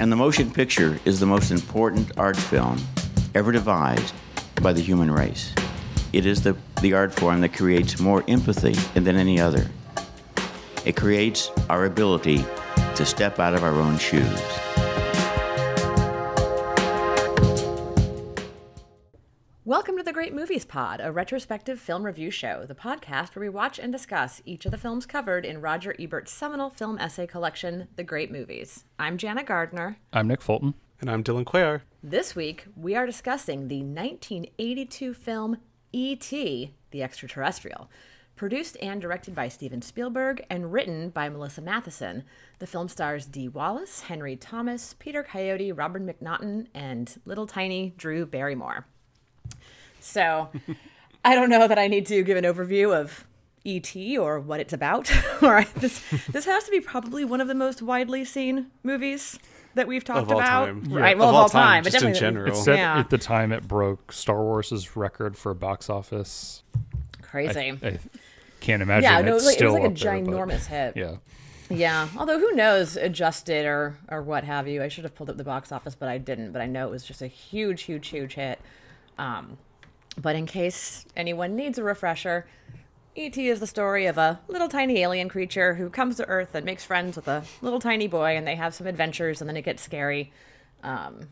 And the motion picture is the most important art film ever devised by the human race. It is the, the art form that creates more empathy than any other. It creates our ability to step out of our own shoes. Great Movies Pod, a retrospective film review show, the podcast where we watch and discuss each of the films covered in Roger Ebert's seminal film essay collection, The Great Movies. I'm Jana Gardner. I'm Nick Fulton. And I'm Dylan Cuellar. This week, we are discussing the 1982 film E.T., the Extraterrestrial. Produced and directed by Steven Spielberg and written by Melissa Mathison, the film stars Dee Wallace, Henry Thomas, Peter Coyote, Robert McNaughton, and little tiny Drew Barrymore. So, I don't know that I need to give an overview of ET or what it's about. All right, this this has to be probably one of the most widely seen movies that we've talked Of all about. time. Right, Yeah. well, Of of all all time, time, but just in general. It said Yeah. at the time it broke Star Wars's record for box office. I, crazy. I can't imagine yeah, no, it it's was like, it was like a up there, but- ginormous hit. Yeah. Yeah, although who knows, adjusted or or what have you. I should have pulled up the box office, but I didn't. But I know it was just a huge, huge, huge hit. Um, but in case anyone needs a refresher, E.T. is the story of a little tiny alien creature who comes to Earth and makes friends with a little tiny boy, and they have some adventures, and then it gets scary, um,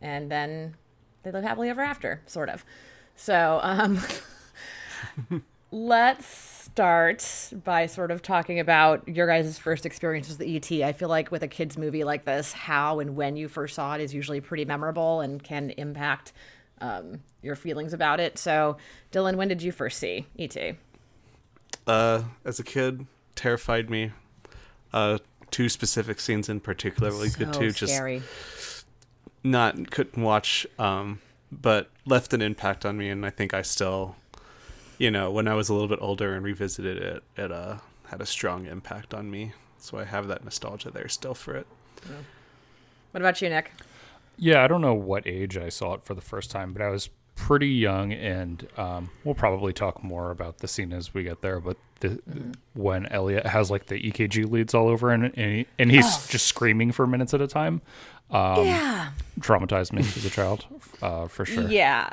and then they live happily ever after, sort of. So, um, let's start by sort of talking about your guys' first experiences with ET. I feel like with a kids movie like this, how and when you first saw it is usually pretty memorable and can impact um, your feelings about it. So, Dylan, when did you first see ET? Uh, as a kid, terrified me. Uh, two specific scenes in particular really good so too. Just not couldn't watch, um, but left an impact on me, and I think I still, you know, when I was a little bit older and revisited it, it uh had a strong impact on me. So I have that nostalgia there still for it. What about you, Nick? Yeah, I don't know what age I saw it for the first time, but I was pretty young, and um, we'll probably talk more about the scene as we get there. But the, when Elliot has like the EKG leads all over, and and, he, and he's just screaming for minutes at a time, um, yeah. traumatized me as a child, uh, for sure. Yeah.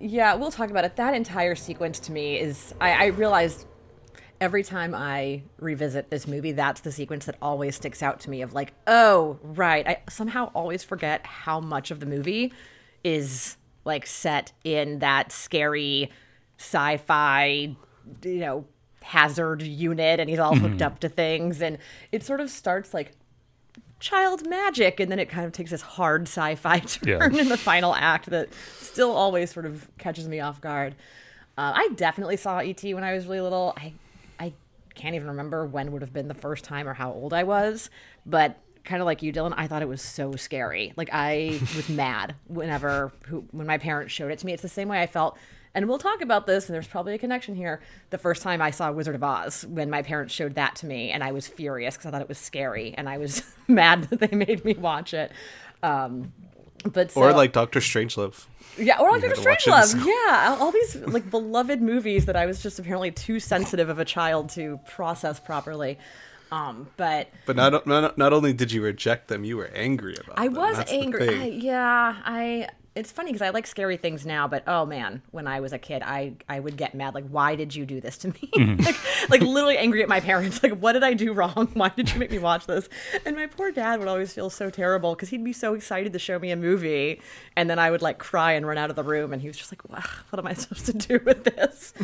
Yeah, we'll talk about it. That entire sequence to me is I, I realized every time I revisit this movie, that's the sequence that always sticks out to me of like, oh, right. I somehow always forget how much of the movie is like set in that scary sci-fi, you know, hazard unit and he's all hooked up to things and it sort of starts like child magic and then it kind of takes this hard sci-fi turn Yeah. in the final act that still always sort of catches me off guard uh, i definitely saw et when i was really little i can't even remember when would have been the first time or how old i was but kind of like you dylan i thought it was so scary. Like i was mad whenever who, when my parents showed it to me. It's the same way i felt and we'll talk about this and there's probably a connection here. The first time i saw wizard of oz when my parents showed that to me and i was furious because i thought it was scary and i was mad that they made me watch it. Um but so, or like Doctor Strangelove. yeah, or like Doctor to watch it in Strangelove. Yeah, all- these like beloved movies that I was just apparently too sensitive of a child to process properly. Um, but But not, not not only did you reject them, you were angry about. I them. was That's angry. I, yeah, I. It's funny because I like scary things now, but oh man, when I was a kid, I I would get mad. Like, why did you do this to me? like, like literally angry at my parents. Like, what did I do wrong? Why did you make me watch this? And my poor dad would always feel so terrible because he'd be so excited to show me a movie, and then I would like cry and run out of the room, and he was just like, what am I supposed to do with this?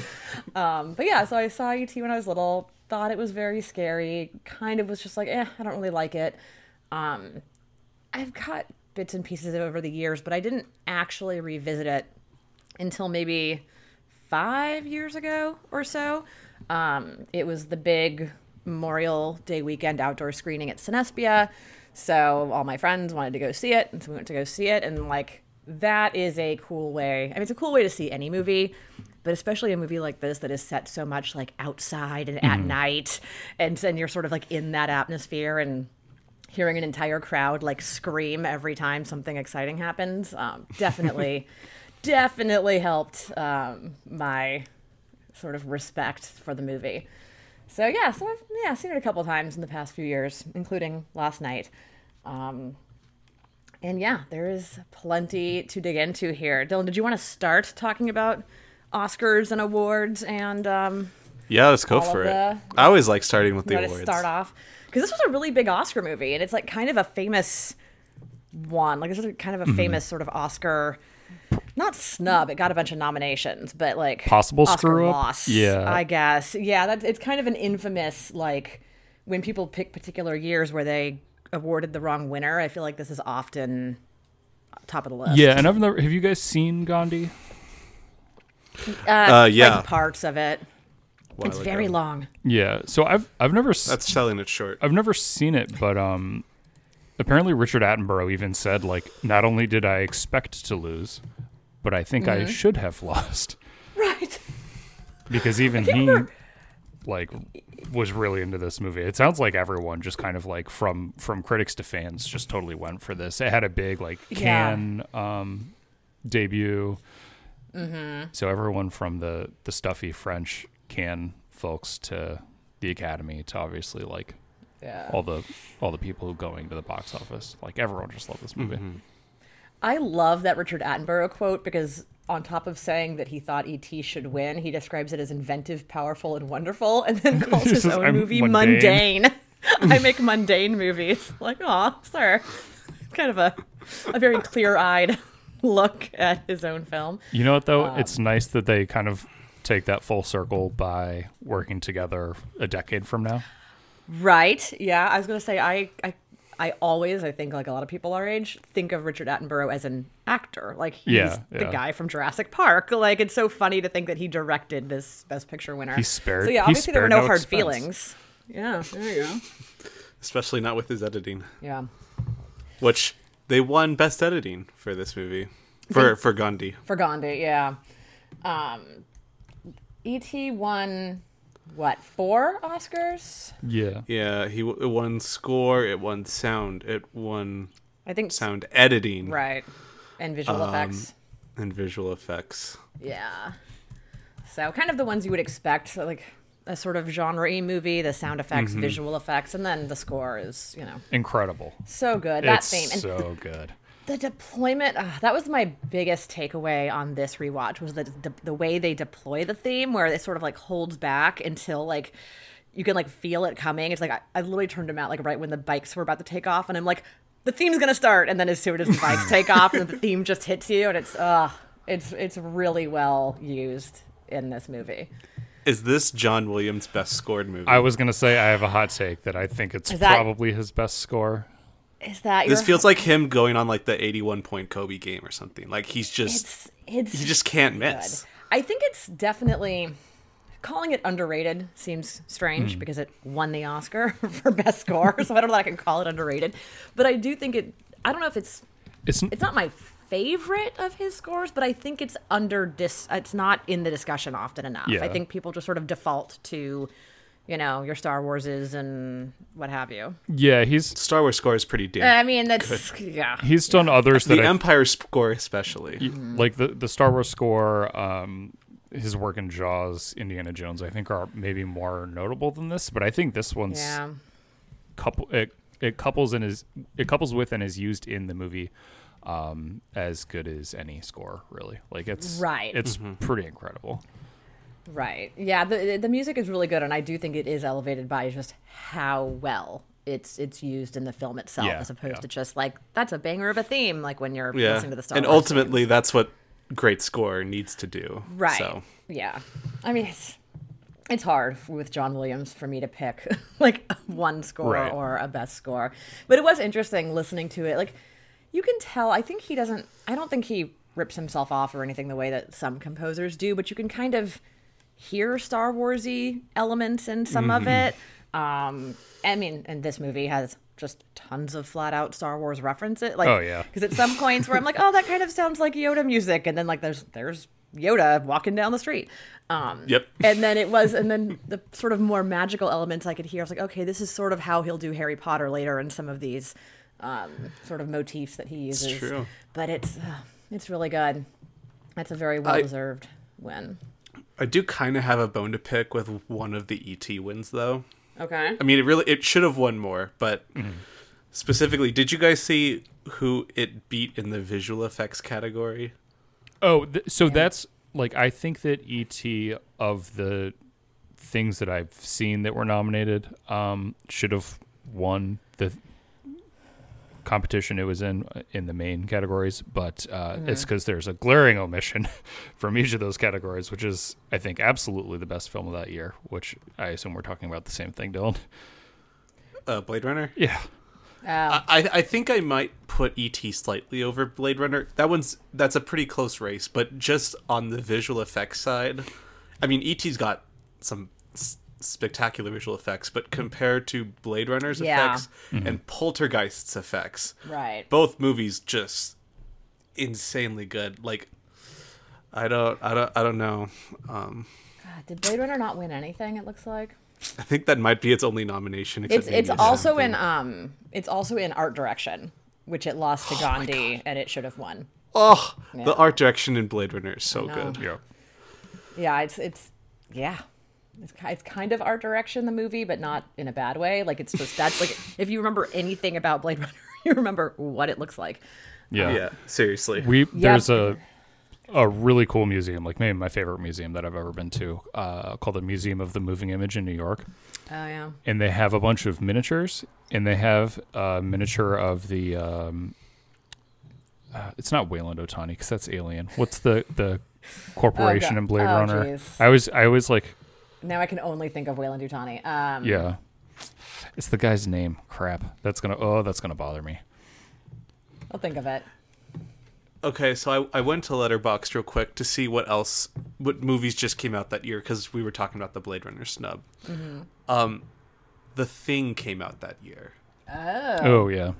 um, but yeah, so I saw ET when I was little. Thought it was very scary. Kind of was just like, eh, I don't really like it. Um, I've got bits and pieces of over the years, but I didn't actually revisit it until maybe five years ago or so. Um, it was the big Memorial Day weekend outdoor screening at Cinespia. So all my friends wanted to go see it, and so we went to go see it. And like, that is a cool way. I mean, it's a cool way to see any movie, but especially a movie like this that is set so much like outside and at night, and then you're sort of like in that atmosphere and hearing an entire crowd like scream every time something exciting happens um, definitely definitely helped um, my sort of respect for the movie so yeah so i've yeah seen it a couple times in the past few years including last night um, And yeah, there is plenty to dig into here. Dylan, did you want to start talking about Oscars and awards and um, Yeah, let's go for it. the- I always like starting with the awards. start off? Because this was a really big Oscar movie, and it's like kind of a famous one. Like this is kind of a Mm-hmm. famous sort of Oscar, not snub. It got a bunch of nominations, but like Possible Oscar screw-up? loss. Yeah. I guess. Yeah, that's it's kind of an infamous like when people pick particular years where they awarded the wrong winner. I feel like this is often top of the list. Yeah, and I've never. Have you guys seen Gandhi? uh, Uh, yeah. like parts of it. While It's ago. very long. Yeah. So I've I've never s- That's selling it short. I've never seen it, but um, apparently Richard Attenborough even said like, not only did I expect to lose, but I think Mm-hmm. I should have lost Right. because even he like was really into this movie. It sounds like everyone just kind of like from from critics to fans just totally went for this. It had a big like Yeah. Cannes um debut. Mm-hmm. So everyone from the the stuffy French Cannes folks to the Academy to obviously like Yeah. all the all the people who going to the box office. Like everyone just loved this movie. Mm-hmm. I love that Richard Attenborough quote because on top of saying that he thought E.T. should win, he describes it as inventive, powerful, and wonderful, and then calls his says, own "I'm movie mundane." mundane. I make mundane movies. Like, aw, sir. Kind of a, a very clear eyed look at his own film. You know what though? Um, it's nice that they kind of take that full circle by working together a decade from now. Right. Yeah. I was going to say, I, I, I always, I think, like a lot of people our age, think of Richard Attenborough as an actor. Like he's Yeah, the guy from Jurassic Park. Like it's so funny to think that he directed this Best Picture winner. He spared- So yeah, he obviously there were no, no hard expense. feelings. Yeah. There you go. Especially not with his editing, Yeah. which they won best editing for this movie. For for Gandhi. For Gandhi. Yeah. Um, E.T. won what four Oscars? Yeah. Yeah, he w- it won score, it won sound, it won I think. sound editing Right. And visual Um, effects. and visual effects. Yeah. So kind of the ones you would expect, so like a sort of genre movie, the sound effects, Mm-hmm. visual effects, and then the score is, you know, Incredible. so good. That it's theme. And so good. The deployment, uh, that was my biggest takeaway on this rewatch was the de- the way they deploy the theme where it sort of like holds back until like you can like feel it coming. It's like I, I literally turned them out like right when the bikes were about to take off and I'm like the theme's going to start and then as soon as the bikes take off and the theme just hits you and it's uh it's it's really well used in this movie. Is this John Williams' best scored movie? I was gonna say I have a hot take that I think it's that- probably his best score. Is that this your- feels like him going on like the 81 point Kobe game or something. Like he's just it's it's he just can't good. miss. I think it's definitely calling it underrated seems strange hmm. because it won the Oscar for best score. so I don't know that I can call it underrated, but I do think it. I don't know if it's It's it's not my favorite of his scores, but I think it's under dis. It's not in the discussion often enough. Yeah. I think people just sort of default to, you know, your Star Warses and what have you. yeah. He's Star Wars score is pretty damn. I mean, that's yeah. he's done others that the I Empire score especially. like the the Star Wars score, um, his work in Jaws, Indiana Jones, I think are maybe more notable than this. But I think this one's Yeah. couple it it couples and is it couples with and is used in the movie um as good as any score really like it's Right. it's pretty incredible Right. Yeah, the the music is really good and I do think it is elevated by just how well it's it's used in the film itself Yeah, as opposed yeah. to just like that's a banger of a theme like when you're Yeah. listening to the Star and Wars ultimately that's what great score needs to do. Right. So Yeah. I mean, it's it's hard with John Williams for me to pick like one score Right. or a best score. But it was interesting listening to it. Like you can tell, I think he doesn't I don't think he rips himself off or anything the way that some composers do, but you can kind of hear Star Warsy elements in some of Mm-hmm. it. Um I mean, and this movie has just tons of flat out Star Wars references. Like, Oh, yeah. because at some points where I'm like, oh, that kind of sounds like Yoda music, and then like there's there's Yoda walking down the street. Um, Yep. And then it was, and then the sort of more magical elements I could hear. I was like, okay, this is sort of how he'll do Harry Potter later in some of these um, sort of motifs that he uses. true. But it's uh, it's really good. It's a very well deserved win. I do kind of have a bone to pick with one of the ET wins though. Okay. I mean, it really it should have won more, but Specifically, did you guys see who it beat in the visual effects category? Oh, th- so that's like I think that ET of the things that I've seen that were nominated um, should have won the competition it was in in the main categories, but uh, it's because there's a glaring omission from each of those categories, which is I think absolutely the best film of that year. Which I assume we're talking about the same thing, Dylan. Uh, Blade Runner. Yeah, Oh, I, I think I might put ET slightly over Blade Runner. That one's that's a pretty close race, but just on the visual effects side, I mean ET's got some s- spectacular visual effects, but compared to Blade Runner's Yeah. effects and Poltergeist's effects, right. both movies just insanely good. Like I don't I don't I don't know. Um God, did Blade Runner not win anything? It looks like I think that might be its only nomination. it's except it's maybe also something. in um it's also in art direction, which it lost to Gandhi, and it should have won. Oh, Yeah. the art direction in Blade Runner is so good. yeah. Yeah, it's it's yeah. It's, it's kind of art direction the movie, but not in a bad way. Like it's just that's like if you remember anything about Blade Runner, you remember what it looks like. yeah, Yeah, seriously. We there's a a really cool museum, like maybe my favorite museum that I've ever been to, uh, called the Museum of the Moving Image in New York. Oh yeah. and they have a bunch of miniatures, and they have a miniature of the. Um, uh, it's not Weyland Yutani because that's Alien. What's the the corporation God. in Blade Oh, Runner? jeez. I was I was like, Now I can only think of Weyland Yutani. Um, yeah, it's the guy's name. Crap, that's gonna oh that's gonna bother me. I'll think of it. Okay, so I, I went to Letterboxd real quick to see what else, what movies just came out that year because we were talking about the Blade Runner snub. Um, The Thing came out that year. Oh Oh yeah,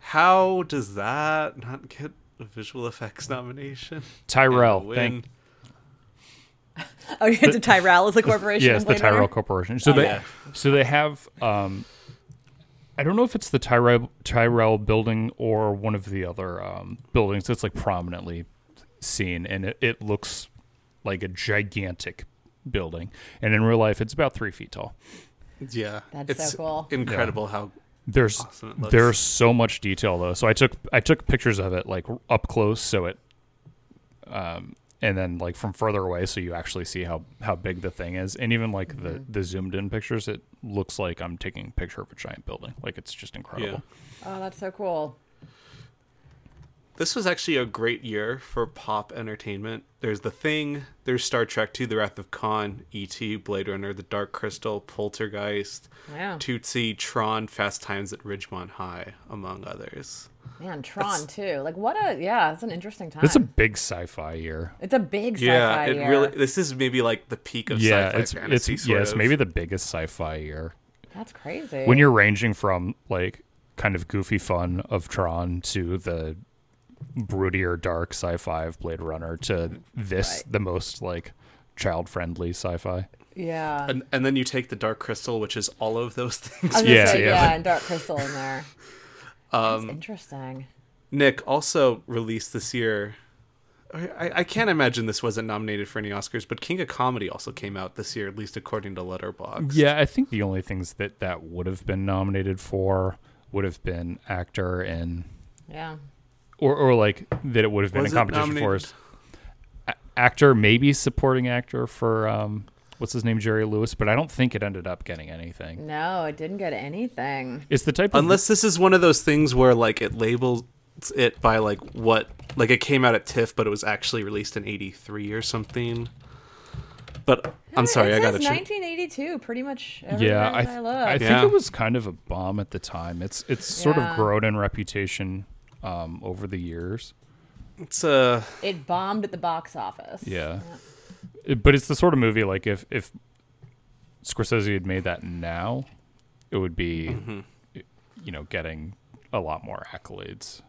How does that not get a visual effects nomination? Tyrell. And Thank, win? Oh, you get to Tyrell as the corporation. yeah, in it's the Blade Runner? Tyrell Corporation. So they yeah. so they have um, I don't know if it's the Tyrell Tyrell building or one of the other um, buildings that's like prominently seen, and it, it looks like a gigantic building, and in real life, it's about three feet tall. Yeah, That's so it's cool. incredible how There's Awesome there's so much detail though. So I took I took pictures of it like up close, so it, um, and then like from further away, so you actually see how how big the thing is, and even like the Mm-hmm. the zoomed in pictures, it looks like I'm taking a picture of a giant building. Like it's just incredible. Oh, that's so cool. This was actually a great year for pop entertainment. There's The Thing, there's Star Trek II, The Wrath of Khan, E.T., Blade Runner, The Dark Crystal, Poltergeist, Yeah. Tootsie, Tron, Fast Times at Ridgemont High, among others. Man, Tron too. Like what a yeah, it's an interesting time. It's a big sci-fi year. It's a big sci-fi Yeah, it year. really. This is maybe like the peak of yeah, sci-fi it's fantasy. it's sort yeah, it's of. maybe the biggest sci-fi year. That's crazy. When you're ranging from like kind of goofy fun of Tron to the broodier dark sci-fi of Blade Runner to this Right. the most like child-friendly sci-fi. yeah. And, and then you take the Dark Crystal, which is all of those things. I was gonna Yeah, say, yeah. yeah, and Dark Crystal in there. That's um, interesting. Nick also released this year. I, I can't imagine this wasn't nominated for any Oscars, but King of Comedy also came out this year, at least according to Letterboxd. Yeah, I think the only things that that would have been nominated for would have been actor and Yeah. Or or like that it would have been Was in competition for nominated? is a- actor, maybe supporting actor for um what's his name Jerry Lewis, but I don't think it ended up getting anything. No, it didn't get anything. It's the type of Unless this is one of those things where like it labels it by like what like it came out at TIFF, but it was actually released in '83 or something. But I'm It sorry, I got to check. 1982. Pretty much. Every yeah, I I, th- look. I think Yeah. it was kind of a bomb at the time. It's it's sort of grown in reputation um over the years. It's uh it bombed at the box office. Yeah. It- but it's the sort of movie like if if Scorsese had made that now, it would be Mm-hmm. you know getting a lot more accolades.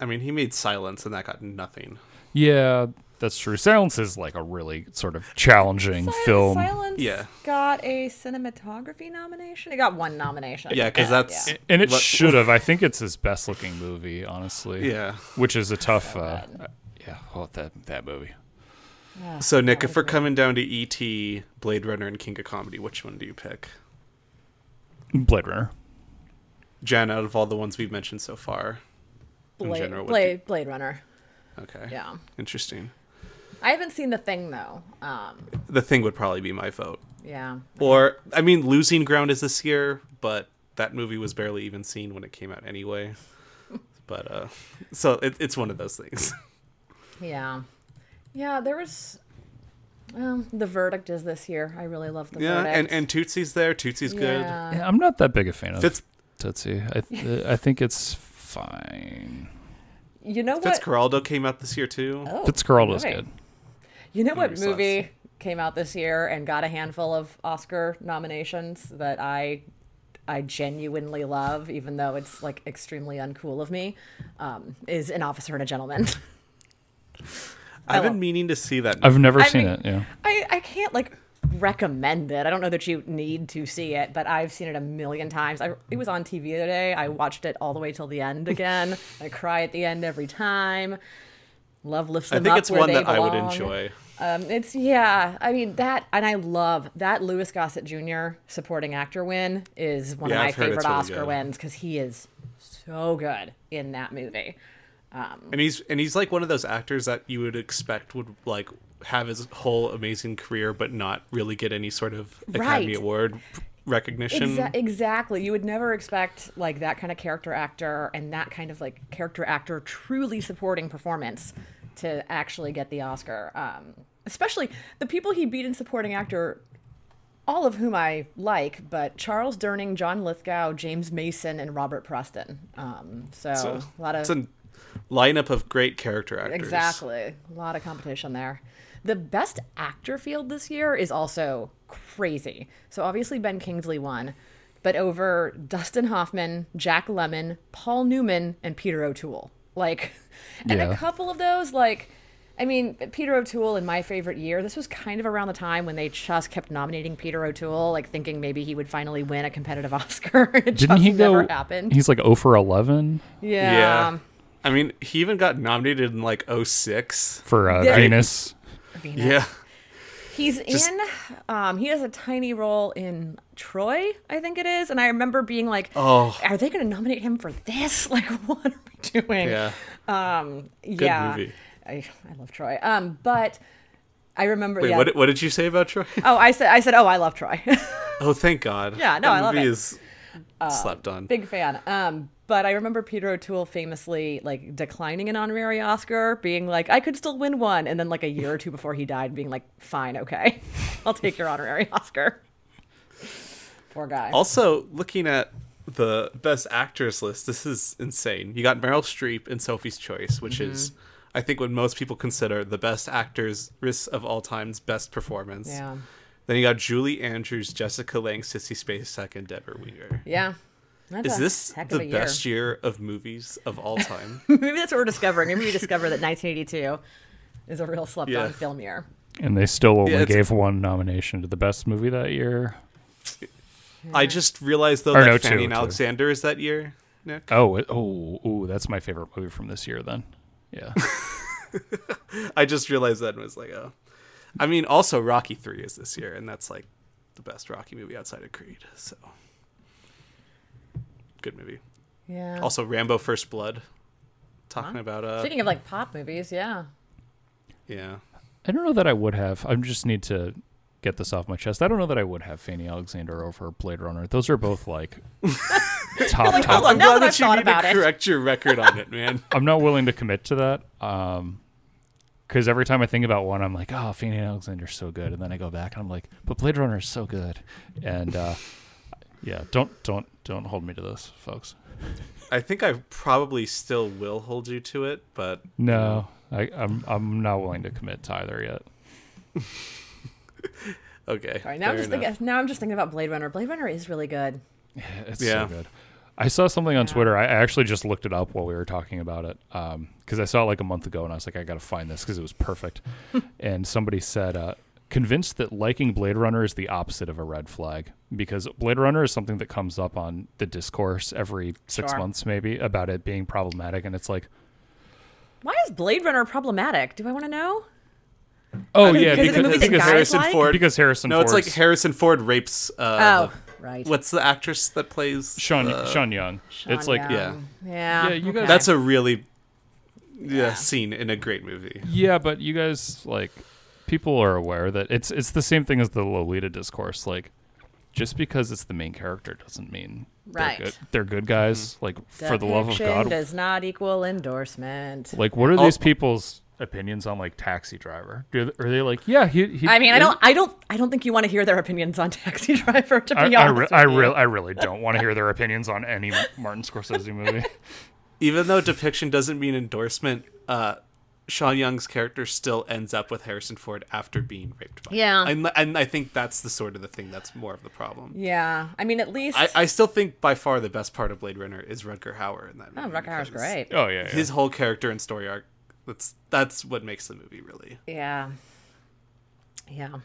I mean, he made Silence, and that got nothing. Yeah, that's true. Silence is like a really sort of challenging Sil- film. Silence Yeah. got a cinematography nomination. It got one nomination. Yeah, because that's Yeah. and it what- should have. I think it's his best looking movie, honestly. Yeah. Which is a tough uh, uh, yeah, oh that that movie. Yeah, So Nick, if we're good. coming down to E.T., Blade Runner, and King of Comedy, which one do you pick? Blade Runner. Jen, out of all the ones we've mentioned so far, in Blade, general, what Blade, Blade Runner. okay, Yeah. interesting. I haven't seen the thing though. Um, The thing would probably be my vote. yeah. Or I mean, Losing Ground is this year, but that movie was barely even seen when it came out anyway. But uh, so it, it's one of those things. Yeah. Yeah, there was um, the verdict is this year. I really love the yeah, verdict. and and Tootsie's there. Tootsie's good. Yeah. Yeah, I'm not that big a fan of Fitz Tootsie. I th- I think it's fine. You know what? Fitzcarraldo came out this year too. Oh, Fitzcarraldo's okay. good. You know what Movie sucks. came out this year and got a handful of Oscar nominations that I I genuinely love, even though it's like extremely uncool of me, um, is An Officer and a Gentleman. I've love- been meaning to see that. I've never I seen mean- it. Yeah. I, I can't like recommend it. I don't know that you need to see it, but I've seen it a million times. I, it was on TV the other day. I watched it all the way till the end again. I cry at the end every time. Love lifts I them think up it's where one they that I would enjoy. Um, it's yeah. I mean that, and I love that Louis Gossett Jr. supporting actor win is one Yeah, of my favorite really Oscar good. wins because he is so good in that movie. And he's and he's like one of those actors that you would expect would like have his whole amazing career, but not really get any sort of Academy Right. Award recognition. Exa- exactly. You would never expect like that kind of character actor and that kind of like character actor truly supporting performance to actually get the Oscar. Um, especially the people he beat in supporting actor, all of whom I like, but Charles Durning, John Lithgow, James Mason, and Robert Preston. Um, so, So a lot of it's a lineup of great character actors. Exactly. A lot of competition there. The best actor field this year is also crazy. So obviously Ben Kingsley won, but over Dustin Hoffman, Jack Lemmon, Paul Newman, and Peter O'Toole. Like, and Yeah. a couple of those, like, I mean, Peter O'Toole in my favorite year, this was kind of around the time when they just kept nominating Peter O'Toole, like thinking maybe he would finally win a competitive Oscar. it Didn't just he go? never happened. He's like 0 for 11 yeah. Yeah. I mean, he even got nominated in like 06. for uh, Yeah. Venus. Venus. Yeah. He's Just- in. Um, he has a tiny role in Troy, I think it is, and I remember being like, Oh. are they going to nominate him for this? Like, what are we doing?" Yeah. Um. Good yeah. movie. I, I love Troy. Um. But I remember. Wait, yeah. what, what did you say about Troy? oh, I said. I said. Oh, I love Troy. Oh, thank God. Yeah, no, that I love it. is slept on. Big fan. Um. But I remember Peter O'Toole famously like declining an honorary Oscar, being like, "I could still win one," and then like a year or two before he died, being like, "Fine, okay, I'll take your honorary Oscar." Poor guy. Also, looking at the best actors list, this is insane. You got Meryl Streep in Sophie's Choice, which is, Mm-hmm. I think, what most people consider the best actors of all time's best performance. Yeah. Then you got Julie Andrews, Jessica Lange, Sissy Spacek, and Debra Winger. Yeah. That's Is a this heck the a year. best year of movies of all time? Maybe that's what we're discovering. Maybe we discover that 1982 is a real slept-on film year. And they still only Yeah, gave one nomination to the best movie that year. I just realized though Or that no, Fanny two, and two. Alexander is that year. Nick, Oh, it, oh, ooh, that's my favorite movie from this year. Then, yeah, I just realized that and was like, oh. I mean, also Rocky Three is this year, and that's like the best Rocky movie outside of Creed. So, good movie. Yeah. Also, Rambo: First Blood. Talking about uh, Speaking of like pop movies, yeah. yeah. I don't know that I would have. I just need to get this off my chest. I don't know that I would have Fanny Alexander over Blade Runner. Those are both like top Like, top. hold on, I'm now glad that I've that you thought need about to it. correct your record on it, man. I'm not willing to commit to that. Um, because every time I think about one, I'm like, oh, Fanny Alexander's so good, and then I go back and I'm like, but Blade Runner is so good, and uh, yeah, don't don't don't hold me to this, folks. I think I probably still will hold you to it, but No, I, I'm I'm not willing to commit to either yet. okay. All right, now I'm just enough. thinking. Now I'm just thinking about Blade Runner. Blade Runner is really good. It's Yeah. so good. I saw something on Yeah. Twitter. I actually just looked it up while we were talking about it because I saw it like a month ago, and I was like, I got to find this because it was perfect. and somebody said, uh, convinced that liking Blade Runner is the opposite of a red flag because Blade Runner is something that comes up on the discourse every six Sure. months, maybe, about it being problematic, and it's like, Why is Blade Runner problematic? Do I want to know? Oh yeah, Because it's a because, because, Harrison like? Ford. because Harrison. no, it's like Harrison Ford rapes. Uh, Oh, right. what's the actress that plays Sean uh, Sean Young. it's like Young. yeah. yeah. Yeah, you okay. guys- That's a really yeah, Yeah. scene in a great movie. Yeah, but you guys like people are aware that it's it's the same thing as the Lolita discourse. Like, just because it's the main character doesn't mean Right. they're good. They're good guys. Like for the love of Depiction God. does not equal endorsement. Like, what are Oh. these people's opinions on like Taxi Driver? Do, are they like, yeah, he? he I mean, I don't, I don't, I don't think you want to hear their opinions on Taxi Driver. To I, be I, honest, re- I, you. re- I really don't want to hear their opinions on any Martin Scorsese movie. Even though depiction doesn't mean endorsement, uh, Sean Young's character still ends up with Harrison Ford after being raped by. him. Yeah. and and I think that's the sort of the thing that's more of the problem. Yeah, I mean, at least I, I still think by far the best part of Blade Runner is Rutger Hauer in that movie. oh, Rutger Hauer's great. Oh yeah, yeah. His whole character and story arc. That's that's what makes the movie really. Yeah. Yeah.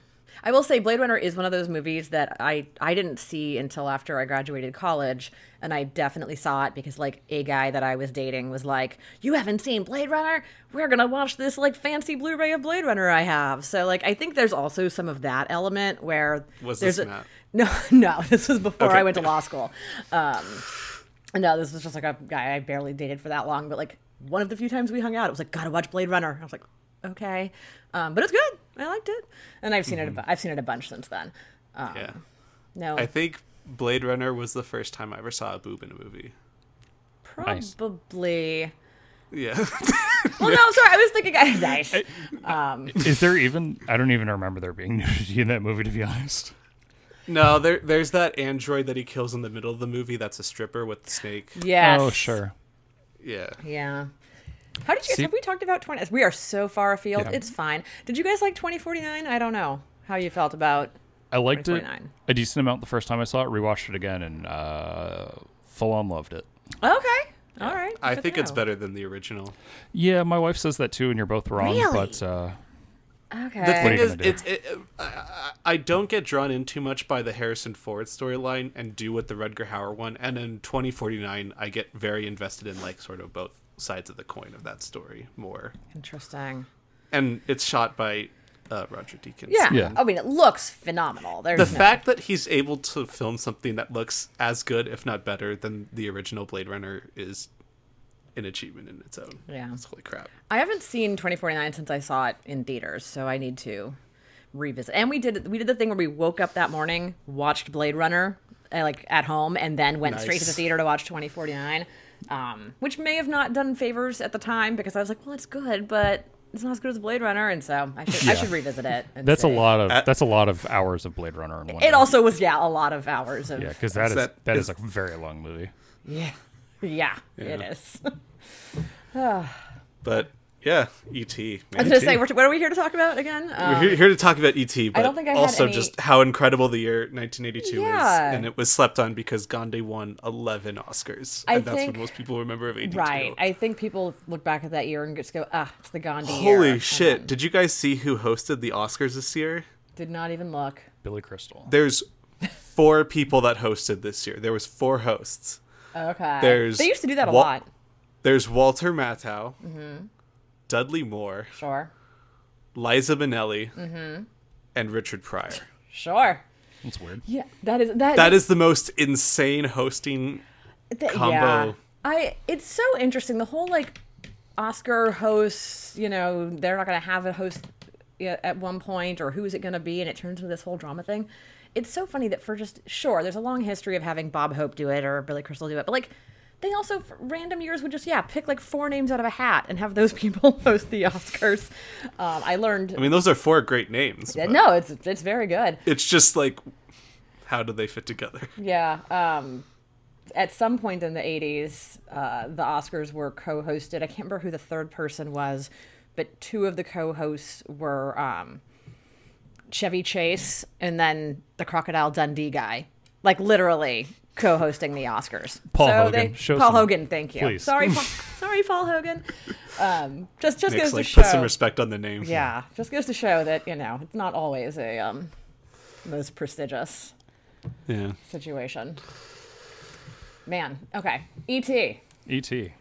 I will say Blade Runner is one of those movies that I I didn't see until after I graduated college and I definitely saw it because like a guy that I was dating was like, "You haven't seen Blade Runner? We're going to watch this like fancy Blu-ray of Blade Runner I have." So like I think there's also some of that element where Was there's this a, Matt? No, no, this was before Okay. I went to law school. Um no, this was just like a guy I barely dated for that long, but like one of the few times we hung out, it was like, gotta watch Blade Runner. I was like, okay, um, but it's good. I liked it, and I've seen it. A, bu- I've seen it a bunch since then. Um, Yeah. No, I think Blade Runner was the first time I ever saw a boob in a movie. Nice. probably. Yeah. Well, no, sorry, I was thinking. I nice. Is there even? I don't even remember there being nudity in that movie. To be honest. no, there there's that android that he kills in the middle of the movie that's a stripper with the snake. Yeah. Oh sure. Yeah. Yeah. How did you guys? See- Have we talked about twenty? We are so far afield. Yeah. It's fine. Did you guys like twenty forty nine? I don't know how you felt about. I liked it a decent amount the first time I saw it. Rewatched it again and uh, full on loved it. Okay. All right. I think it's better than the original. Yeah, my wife says that too, and you're both wrong. Really? But uh, Okay. The thing is, do? it's it, I, I- I don't get drawn in too much by the Harrison Ford storyline and do with the Rutger Hauer one. And in 2049, I get very invested in like sort of both sides of the coin of that story more. Interesting. And it's shot by uh, Roger Deakins. Yeah. Yeah. I mean, it looks phenomenal. There's The no- fact that he's able to film something that looks as good, if not better, than the original Blade Runner is an achievement in its own. Yeah. It's holy crap. I haven't seen 2049 since I saw it in theaters, so I need to revisit. And we did we did the thing where we woke up that morning, watched Blade Runner uh, like at home, and then went straight to the theater to watch 2049, um, which may have not done favors at the time because I was like, well, it's good, but it's not as good as Blade Runner, and so I should I should revisit it. and that's a lot of that's a lot of hours of Blade Runner in one. It day. also was yeah a lot of hours of yeah, because that is that- that is is- a very long movie. yeah yeah, it Yeah. is. But yeah, E.T. I was gonna say, what are we here to talk about again? Um, We're here, here to talk about ET, but don't think I also any- just how incredible the year 1982 Yeah. is, and it was slept on because Gandhi won 11 Oscars, I and that's think- what most people remember of 82. Right. I think people look back at that year and just go, ah, it's the Gandhi. Holy and shit! then Did you guys see who hosted the Oscars this year? Did not even look. Billy Crystal. There's four people that hosted this year. There was four hosts. Okay. There's they used to do that a Wa- lot. There's Walter Matthau, Mm-hmm. Dudley Moore, Sure. Liza Minnelli, Mm-hmm. and Richard Pryor. Sure. That's weird. Yeah, that is that. That is the most insane hosting that- combo. Yeah. I. It's so interesting. The whole like Oscar hosts. You know, they're not going to have a host at one point, or who is it going to be? And it turns into this whole drama thing. It's so funny that for just sure, there's a long history of having Bob Hope do it or Billy Crystal do it, but like. They also, for random years, would just yeah pick like four names out of a hat and have those people host the Oscars. Um, I learned I mean, those are four great names. no, it's it's very good. It's just like, how do they fit together? Yeah. Um, at some point in the 80s, uh, the Oscars were co hosted. I can't remember who the third person was, but two of the co hosts were um, Chevy Chase and then the Crocodile Dundee guy. Like literally co hosting the Oscars. Paul so Hogan. They, Show Paul some- Hogan, thank you. please. Sorry, Paul, sorry, Paul Hogan. Um, just just Nick's goes like, to show. put some respect on the name. Yeah, just goes to show that, you know, it's not always a um, most prestigious Yeah. situation. Man, okay. E.T. E.T.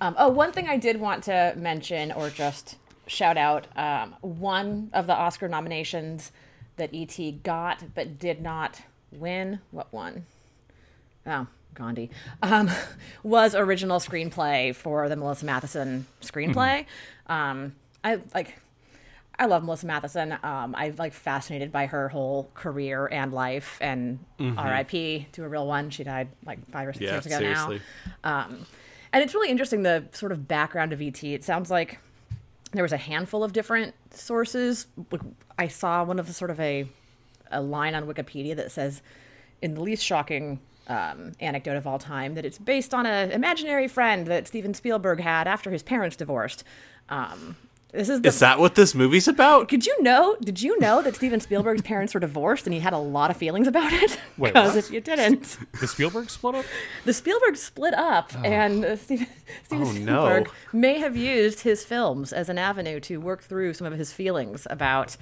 Um, oh, one thing I did want to mention or just shout out um, one of the Oscar nominations that E.T. got but did not win. What one? Oh, Gandhi. Um, was original screenplay for the Melissa Mathison screenplay. Um, I like. I love Melissa Mathison. Um, I'm like fascinated by her whole career and life. And R.I.P. to a real one. She died like five or six Yeah, years ago seriously. now. Um, and it's really interesting the sort of background of ET. It sounds like there was a handful of different sources. Like, I saw one of the sort of a a line on Wikipedia that says, in the least shocking um, anecdote of all time, that it's based on an imaginary friend that Steven Spielberg had after his parents divorced. Um, this is the, Is that what this movie's about? Did you know? Did you know that Steven Spielberg's parents were divorced and he had a lot of feelings about it? Wait, Because what? if you didn't, The Spielberg split up? the Spielberg split up, and uh, Steven, Steven Oh, no. Spielberg may have used his films as an avenue to work through some of his feelings about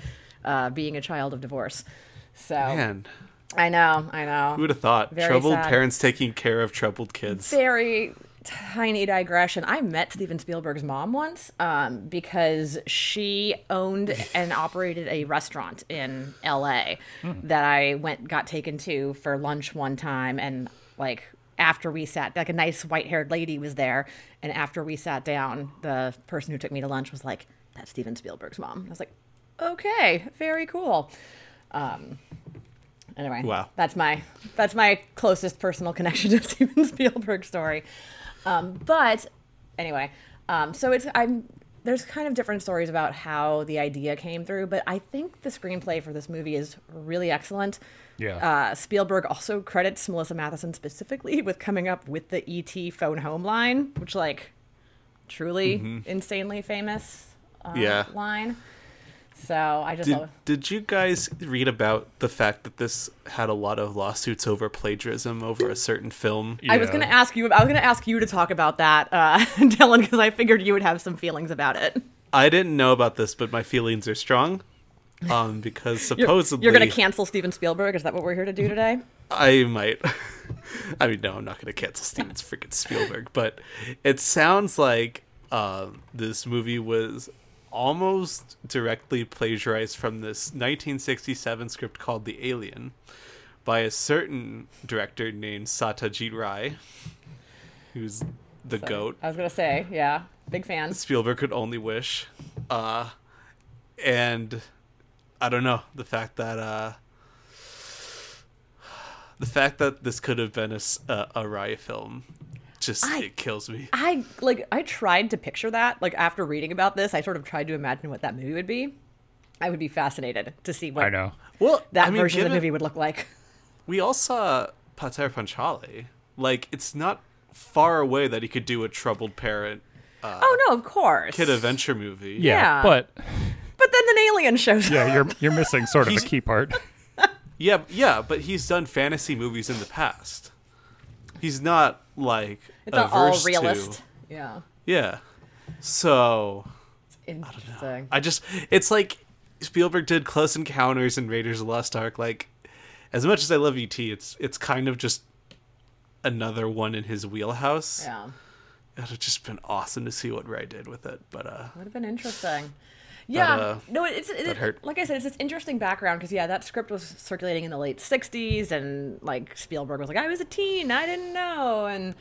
uh, being a child of divorce. So Man, I know, I know. who would have thought? Very troubled sad. parents taking care of troubled kids. very tiny digression. I met Steven Spielberg's mom once um, because she owned and operated a restaurant in LA that I went got taken to for lunch one time, and like after we sat, like a nice white haired lady was there, and after we sat down, the person who took me to lunch was like, "That's Steven Spielberg's mom." I was like, "Okay, very cool." Um, anyway Wow. that's my that's my closest personal connection to steven spielberg story um, but anyway um, so it's i'm there's kind of different stories about how the idea came through but i think the screenplay for this movie is really excellent Yeah. uh, Spielberg also credits Melissa Mathison specifically with coming up with the ET phone home line, which like truly insanely famous uh, Yeah. line. So I just Did, love- did you guys read about the fact that this had a lot of lawsuits over plagiarism over a certain film? I was gonna ask you. I was gonna ask you to talk about that, uh, Dylan, because I figured you would have some feelings about it. I didn't know about this, but my feelings are strong. Um, because You're, supposedly you're gonna cancel Steven Spielberg. Is that what we're here to do today? I might. I mean, no, I'm not going to cancel Steven freaking Spielberg, but it sounds like uh, this movie was almost directly plagiarized from this 1967 script called The Alien by a certain director named Satyajit Ray, who's the goat. I was gonna say, yeah, big fan. Spielberg could only wish. Uh, and I don't know the fact that uh, the fact that this could have been a Raya film just I- it kills me. I like. I tried to picture that. Like after reading about this, I sort of tried to imagine what that movie would be. I would be fascinated to see what I know. Well, that I mean, version of the movie would look like. We all saw Pather Panchali. Like it's not far away that he could do a troubled parent uh, oh no, of course. kid adventure movie. Yeah, Yeah. but But then an alien shows up. yeah, you're you're missing sort of a key part. Yeah, yeah, but he's done fantasy movies in the past. He's not like It's not all averse to- Yeah. Yeah. So Interesting. I just it's like Spielberg did Close Encounters and Raiders of the Lost Ark. Like as much as I love ET, it's it's kind of just another one in his wheelhouse. Yeah. It would have just been awesome to see what Ray did with it. But uh Would have been interesting. Yeah, uh, no, it's it, that hurt. like I said, it's this interesting background because yeah, that script was circulating in the late '60s, and like Spielberg was like, "I was a teen, I didn't know," and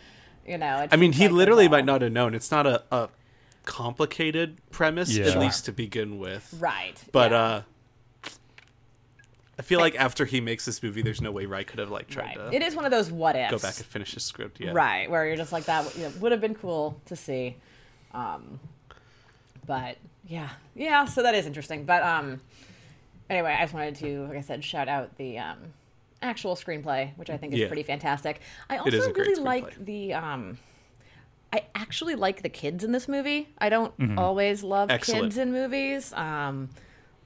you know, it I mean seems he like literally there's might not have known. It's not a, a complicated premise, Yeah. at least to begin with. right, But yeah, uh I feel like after he makes this movie, there's no way Ray could have like tried right, to it is one of those what ifs. go back and finish his script. Yeah, right, where you're just like that you know, would have been cool to see, um, but yeah, yeah, so that is interesting. But um, anyway, I just wanted to, like I said, shout out the um actual screenplay, which I think is Yeah. pretty fantastic. I also really like the um. I actually like the kids in this movie. I don't always love Excellent. kids in movies. Um,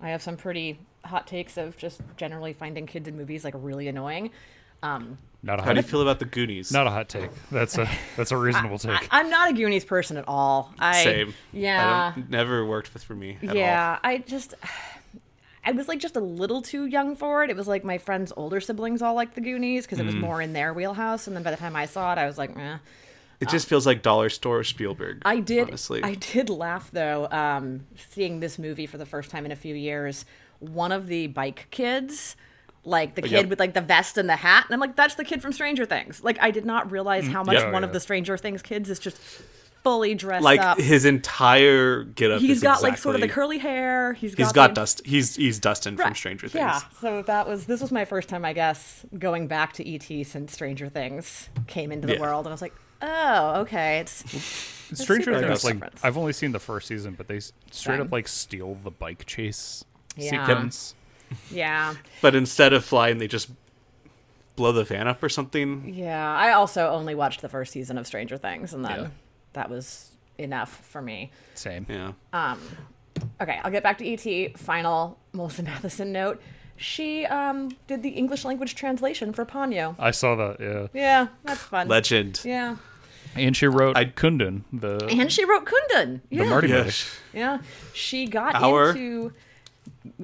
I have some pretty hot takes of just generally finding kids in movies like really annoying. Um, Not a How do you feel about the Goonies? not a hot take. That's a that's a reasonable take. I, I'm not a Goonies person at all. I, Same. Yeah. I never worked with for me. At yeah. I just. I was like just a little too young for it. It was like my friend's older siblings all liked the Goonies because it Mm. was more in their wheelhouse. And then by the time I saw it, I was like, eh. It just feels like dollar store Spielberg. I did. honestly. I did laugh though, um, seeing this movie for the first time in a few years. One of the bike kids, like the uh, kid Yep. with like the vest and the hat, and I'm like, that's the kid from Stranger Things. Like I did not realize mm. how much oh, Yeah. one Yeah. of the Stranger Things kids is just fully dressed like up. his entire get up. He's is got like sort of the curly hair. He's got He's got the- dust. He's he's Dustin from Stranger Things. Yeah, so that was this was my first time, I guess, going back to ET since Stranger Things came into the Yeah. world, and I was like, oh, okay, it's Stranger super Things, like difference. I've only seen the first season, but they straight Same. up like steal the bike chase Yeah. sequence. Yeah, But instead of flying, they just blow the van up or something. yeah. I also only watched the first season of Stranger Things, and then Yeah. that was enough for me. Same. Yeah. Um, Okay, I'll get back to ET. Final Melissa Mathison note. She um, did the English language translation for Ponyo. I saw that. Yeah, Yeah, that's fun. Legend. yeah, and she wrote I- Kundun, the and she wrote Kundun. Yeah, the Marty movie. Yes. Yeah, she got Our- into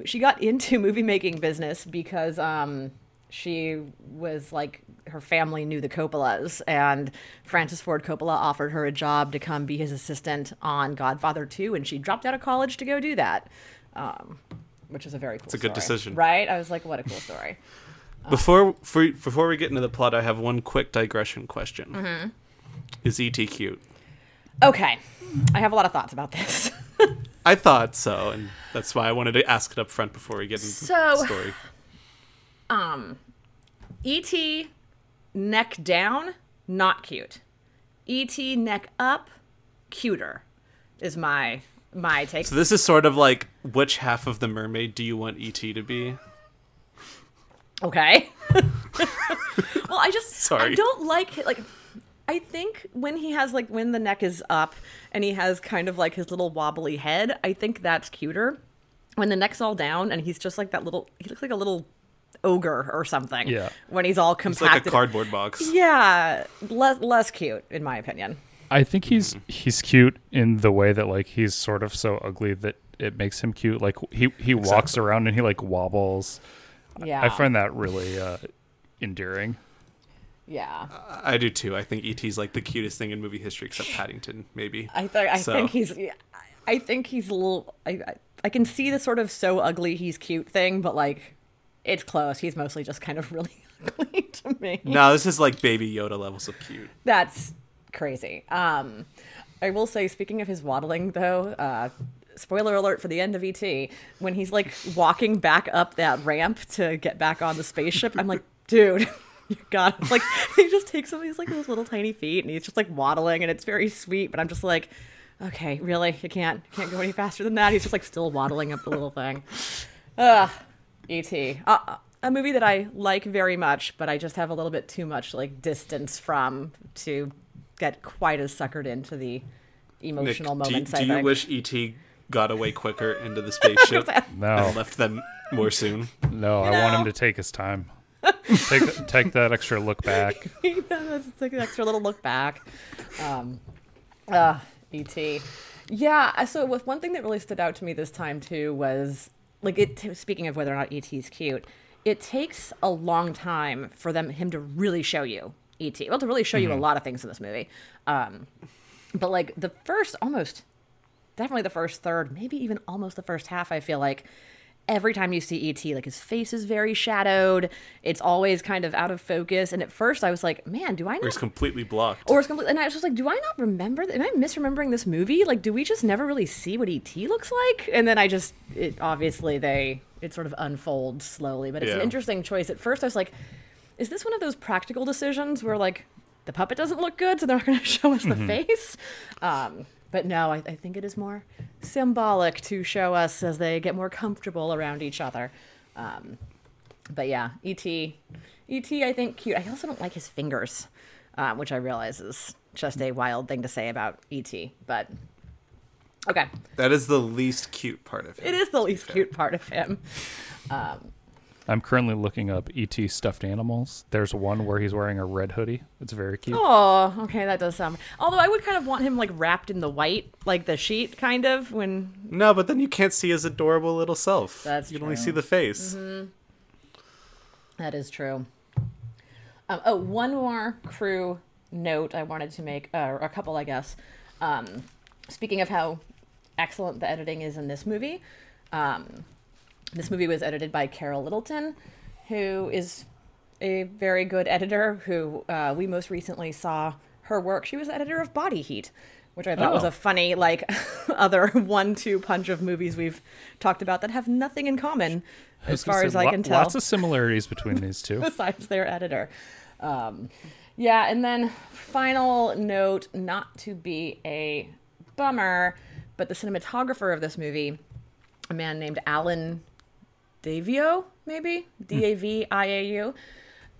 she got into movie making business because um she was like her family knew the Coppolas and Francis Ford Coppola offered her a job to come be his assistant on Godfather 2 and she dropped out of college to go do that. Um which is a very cool It's a good story. decision. Right? I was like what a cool story. Before for, before we get into the plot, I have one quick digression question. Mm-hmm. Is ET cute? Okay. I have a lot of thoughts about this. I thought so, and that's why I wanted to ask it up front before we get into So- the story. Um, E.T. Neck down, not cute. E.T. neck up, cuter, is my my take. So this is sort of like which half of the mermaid do you want ET to be? Okay. well, I just Sorry. I don't like like I think when he has like when the neck is up and he has kind of like his little wobbly head, I think that's cuter. When the neck's all down and he's just like that little he looks like a little ogre or something. Yeah. When he's all It's compacted. like a cardboard box. Yeah, less less cute in my opinion. I think he's he's cute in the way that like he's sort of so ugly that it makes him cute. Like he he walks around and he like wobbles. Yeah. I find that really uh, endearing. Yeah. I do too. I think ET's like the cutest thing in movie history, except Paddington, maybe. I think I So- think he's I think he's a little I, I I can see the sort of so ugly he's cute thing, but like it's close. He's mostly just kind of really ugly to me. No, this is like Baby Yoda levels of cute. That's crazy. Um I will say speaking of his waddling though, uh spoiler alert for the end of ET, when he's like walking back up that ramp to get back on the spaceship, I'm like, dude, you got like he just takes some of these like those little tiny feet and he's just like waddling and it's very sweet, but I'm just like, okay, really? You can't can't go any faster than that. He's just like still waddling up the little thing. Ugh. E.T. Uh, a movie that I like very much, but I just have a little bit too much like distance from to get quite as suckered into the emotional do, you- moments. do I you think. wish ET got away quicker into the spaceship No, and left them more soon? no, I want him to take his time. Take take that extra look back. take an extra little look back. Um, uh, E.T. Yeah, so with one thing that really stood out to me this time too was like it. Speaking of whether or not E.T. is cute, it takes a long time for them him to really show you E.T. Well, to really show you a lot of things in this movie. Um, but like the first almost definitely the first third, maybe even almost the first half, I feel like every time you see ET, like his face is very shadowed. It's always kind of out of focus. And at first I was like, man, do I Or not he's completely blocked. or it's completely. and I was just like, do I not remember? Am I misremembering this movie? Like, do we just never really see what ET looks like? And then I just, it obviously they, it sort of unfolds slowly, but it's an interesting choice. At first, I was like, is this one of those practical decisions where like the puppet doesn't look good, so they're not going to show us the face? Um, but no, I, I think it is more symbolic to show us as they get more comfortable around each other. Um, but yeah, ET, ET, I think cute. I also don't like his fingers, uh, which I realize is just a wild thing to say about ET. But okay, That is the least cute part of it. it is the least cute part of him. I'm currently looking up ET stuffed animals. There's one where he's wearing a red hoodie. It's very cute. Oh, okay, that does sound. Although I would kind of want him like wrapped in the white, like the sheet, kind of. When No, but then you can't see his adorable little self. That's you can only see the face. that is true. Um, oh, one more crew note I wanted to make, uh, or a couple, I guess. Um, speaking of how excellent the editing is in this movie, um, this movie was edited by Carol Littleton, who is a very good editor. Who uh, we most recently saw her work. She was the editor of Body Heat, which I thought was Oh. a funny, like, other one-two punch of movies we've talked about that have nothing in common, as far say, as I lo- can tell Lots of similarities between these two. besides their editor. Um, yeah, and then final note, not to be a bummer, but the cinematographer of this movie, a man named Allen Daviau, maybe D A V I A U.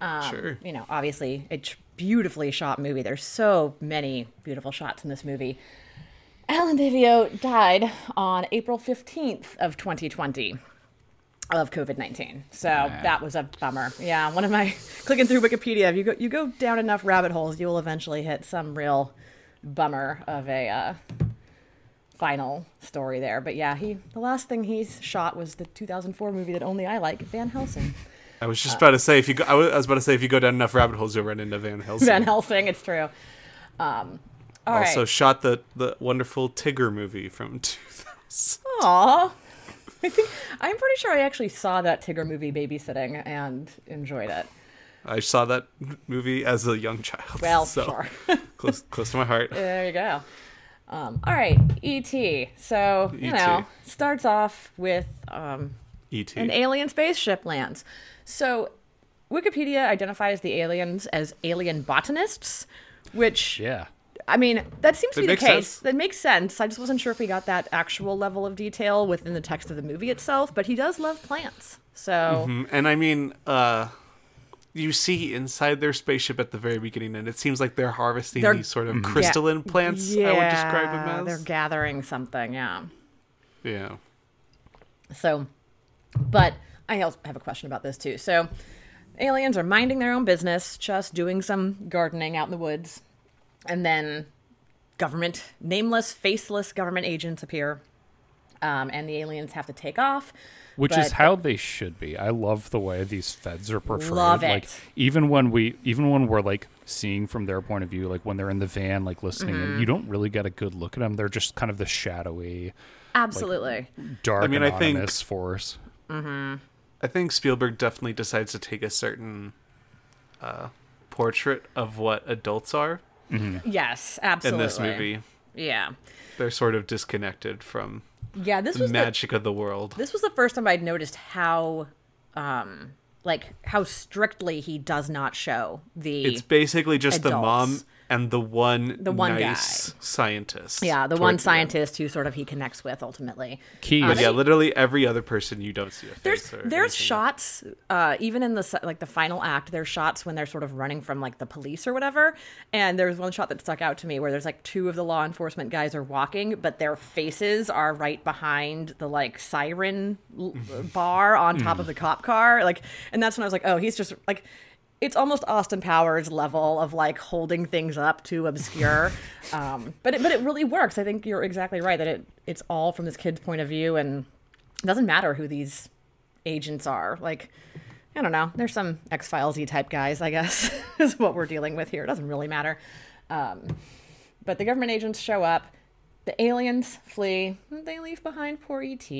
Um, Sure. You know, obviously a beautifully shot movie. There's so many beautiful shots in this movie. Allen Daviau died on April 15th of 2020 of COVID nineteen. So that was a bummer. Yeah, one of my clicking through Wikipedia. If you go you go down enough rabbit holes, you will eventually hit some real bummer of a uh, final story there. But yeah, he the last thing he shot was the 2004 movie that only I like, Van Helsing. I was just about to say if you go, I was about to say if you go down enough rabbit holes, you'll run into Van Helsing. Van Helsing, it's true. Um, all right. also shot the the wonderful Tigger movie from 2000. Aw. I think I'm pretty sure I actually saw that Tigger movie babysitting and enjoyed it. I saw that movie as a young child. Well, so sure. close close to my heart. There you go. Um, all right, E.T. So, you E.T.. know, starts off with um, E.T. an alien spaceship lands. So, Wikipedia identifies the aliens as alien botanists, which, Yeah. I mean, that seems to That be the case. sense. That makes sense. I just wasn't sure if we got that actual level of detail within the text of the movie itself, but he does love plants. So, Mm, And I mean, uh, you see inside their spaceship at the very beginning, and it seems like they're harvesting They're- these sort of crystalline plants. I would describe them yeah, as. They're gathering something, yeah. yeah. So, but I also have a question about this too. So, aliens are minding their own business, just doing some gardening out in the woods, and then government, nameless, faceless government agents appear, um, and the aliens have to take off. Which But- is how they should be. I love the way these feds are portrayed. Love Like even when we even when we're like seeing from their point of view, like when they're in the van, like listening, Mm-hmm. and you don't really get a good look at them. They're just kind of the shadowy, Absolutely. dark, I mean, I think- anonymous force. I think Spielberg definitely decides to take a certain uh, portrait of what adults are Mm-hmm. yes, absolutely. in this movie. Yeah. They're sort of disconnected from Yeah, this the was the, magic of the world. this was the first time I'd noticed how um like how strictly he does not show the It's basically just the mom adults. And the one The one nice scientist. yeah, the one scientist who sort of he connects with ultimately. Key. But yeah, literally every other person you don't see a There's face. or there's shots uh, even in the like the final act. There's shots when they're sort of running from like the police or whatever. And there's one shot that stuck out to me where there's like two of the law enforcement guys are walking, but their faces are right behind the like siren bar on top of the cop car. Like, and that's when I was like, oh, he's just like. It's almost Austin Powers level of like holding things up to obscure, um, but it, but it really works. I think you're exactly right that it it's all from this kid's point of view, and it doesn't matter who these agents are. Like, I don't know. There's some X Files y type guys, I guess, is what we're dealing with here. It doesn't really matter. Um, but the government agents show up. The aliens flee. They leave behind poor ET.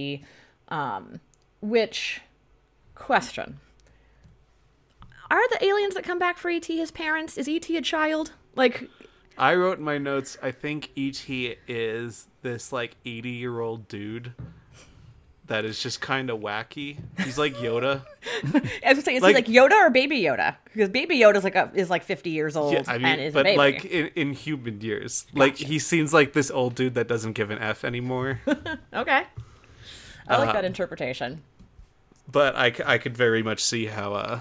Um, which, question. Are the aliens that come back for ET his parents? Is ET a child? Like, I wrote in my notes. I think E.T. is this like 80 year old dude that is just kind of wacky. He's like Yoda. I was gonna say, is Like- he like Yoda or Baby Yoda? Because Baby Yoda is like a, is like 50 years old Yeah, I and mean, is a but like in, in human years, like he seems like this old dude that doesn't give an f anymore. Okay. I like Uh, that interpretation. but I, I could very much see how uh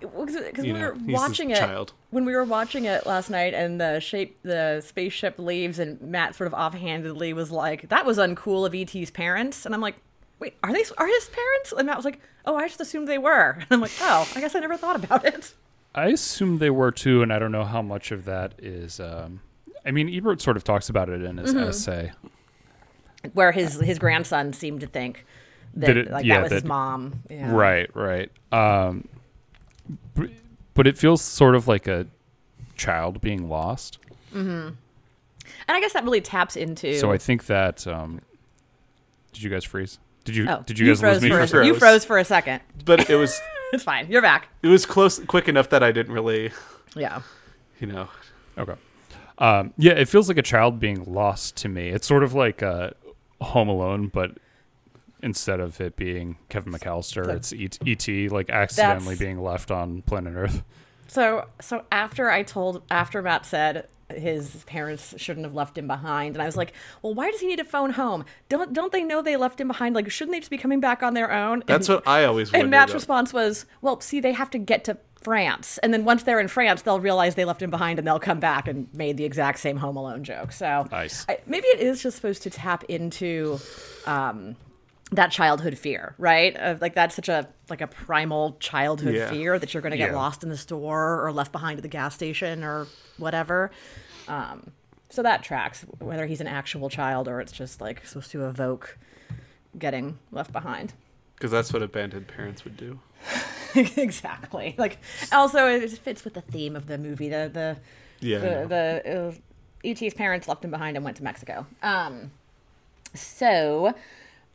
Because we know were watching it child. when we were watching it last night, and the shape the spaceship leaves, and Matt sort of offhandedly was like, "That was uncool of ET's parents," and I'm like, "Wait, are they are his parents?" And Matt was like, "Oh, I just assumed they were," and I'm like, "Oh, I guess I never thought about it." I assume they were too, and I don't know how much of that is. Um, I mean, Ebert sort of talks about it in his Mm-hmm. essay. Where his his grandson seemed to think that, That it- like yeah, that was his mom. Yeah. Right, right. Um, b- but it feels sort of like a child being lost. Mm-hmm. and I guess that really taps into. So I think that. Um, did you guys freeze? Did you? oh, did you guys froze lose me? for For, a, you froze. froze for a second. But it was It's fine. You're back. it was close, quick enough that I didn't really, Yeah. you know. okay. Um, yeah, it feels like a child being lost to me. It's sort of like uh, Home Alone, but instead of it being Kevin McCallister, it's E- E.T. like accidentally That's- being left on planet Earth. So so after I told after Matt said his parents shouldn't have left him behind and I was like, "Well, why does he need to phone home? Don't don't they know they left him behind? Like shouldn't they just be coming back on their own?" That's and, what I always wondered. And Matt's though. response was, "Well, see, they have to get to France, and then once they're in France, they'll realize they left him behind, and they'll come back and made the exact same Home Alone joke." So Nice. I, maybe it is just supposed to tap into um, that childhood fear, right? Of like that's such a like a primal childhood Yeah. fear that you're going to get Yeah. lost in the store or left behind at the gas station or whatever. Um, so that tracks whether he's an actual child or it's just like supposed to evoke getting left behind. because that's what abandoned parents would do. exactly. Like also it fits with the theme of the movie. The the Yeah. The, the uh, ET's parents left him behind and went to Mexico. Um, so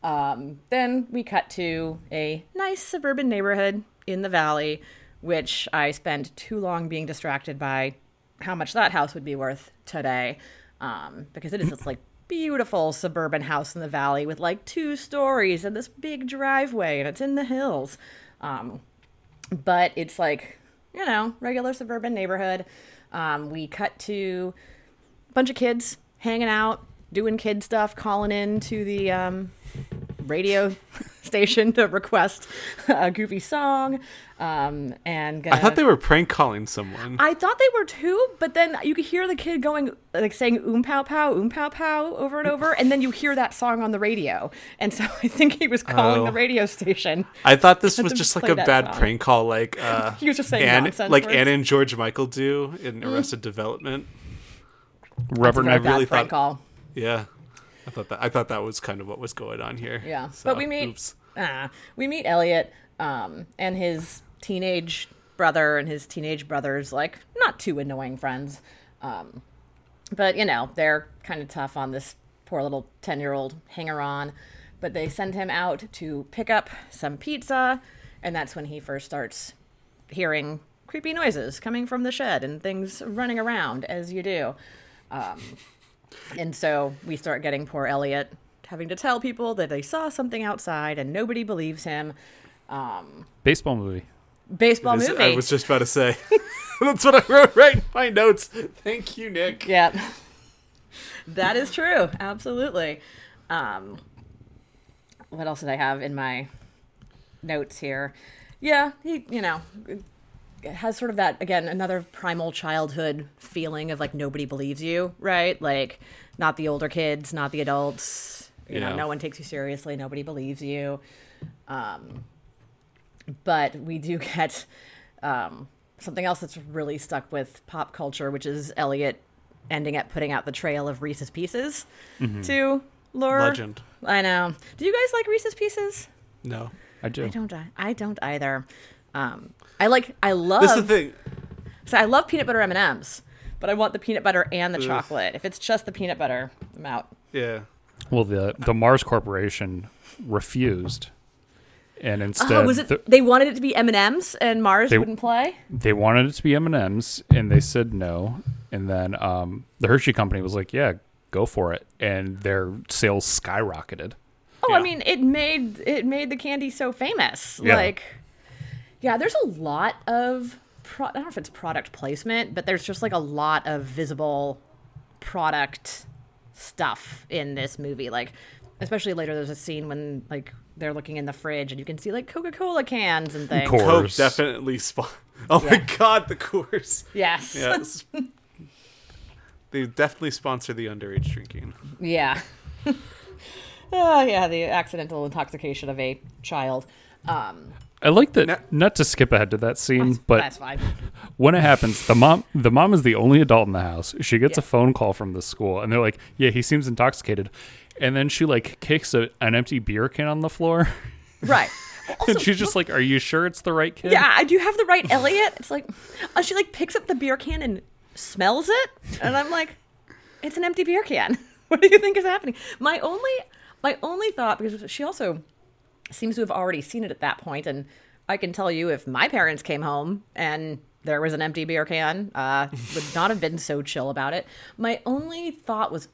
um, then we cut to a nice suburban neighborhood in the valley, which I spent too long being distracted by how much that house would be worth today, um, because it is this like beautiful suburban house in the valley with like two stories and this big driveway, and it's in the hills. Um, but it's like you know regular suburban neighborhood. Um, we cut to a bunch of kids hanging out doing kid stuff calling in to the um, radio station to request a goofy song um, and I thought they were prank calling someone. I thought they were too, but then you could hear the kid going, like saying "oom pow pow, oom pow pow" over and over, and then you hear that song on the radio, and so I think he was calling Oh. the radio station. I thought this was just like a bad song. prank call, like uh, He was just saying Anne, nonsense like words. Mm. Anna and George Michael do in Arrested Development. Rubber bad really prank thought- call. Yeah, I thought that I thought that was kind of what was going on here. Yeah, So, but we meet ah, we meet Elliot um, and his teenage brother and his teenage brother's like not too annoying friends, um, but you know they're kind of tough on this poor little ten year old hanger on. But they send him out to pick up some pizza, and that's when he first starts hearing creepy noises coming from the shed and things running around as you do. Um, and so we start getting poor Elliot having to tell people that they saw something outside and nobody believes him. Um, Baseball movie. baseball This- movie. I was just about to say. That's what I wrote right in my notes. Thank you, Nick. Yeah. that is true. Absolutely. Um, what else did I have in my notes here? Yeah, he, you know, has sort of that, again, another primal childhood feeling of like nobody believes you, right? Like, not the older kids, not the adults. You know, no one takes you seriously. Nobody believes you. Um, but we do get um, something else that's really stuck with pop culture, which is Elliot ending up putting out the trail of Reese's Pieces to Laura. Legend. I know. Do you guys like Reese's Pieces? No. I do. I don't. I, I don't either. Um, I like. I love. This is the thing. So I love peanut butter M and M's, but I want the peanut butter and the chocolate. If it's just the peanut butter, I'm out. Yeah. Well, the the Mars Corporation refused, and instead Oh, was it? the- they wanted it to be M and M's, and Mars They- wouldn't play. they wanted it to be M and M's, and they said no. And then um, the Hershey company was like, "Yeah, go for it," and their sales skyrocketed. Oh, I mean, it made it made the candy so famous. Yeah. Like, yeah, there's a lot of pro- I don't know if it's product placement, but there's just like a lot of visible product stuff in this movie. Like, especially later, there's a scene when like they're looking in the fridge and you can see like Coca-Cola cans and things. Coke. Coke Course. definitely spawn. Oh Yeah. my god, the course. Yes. Yes. they definitely sponsor the underage drinking. Yeah. oh yeah, the accidental intoxication of a child. Um, I like that. No- Not to skip ahead to that scene, but that's fine. when it happens, the mom the mom is the only adult in the house. She gets a phone call from the school, and they're like, "Yeah, he seems intoxicated," and then she like kicks a, an empty beer can on the floor, Right. Also, and she's just like, "Are you sure it's the right kid?" Yeah, I do have the right Elliot. It's like uh, she like picks up the beer can and smells it, and I'm like, it's an empty beer can. what do you think is happening? My only my only thought because she also seems to have already seen it at that point, and I can tell you if my parents came home and there was an empty beer can, uh, would not have been so chill about it. My only thought was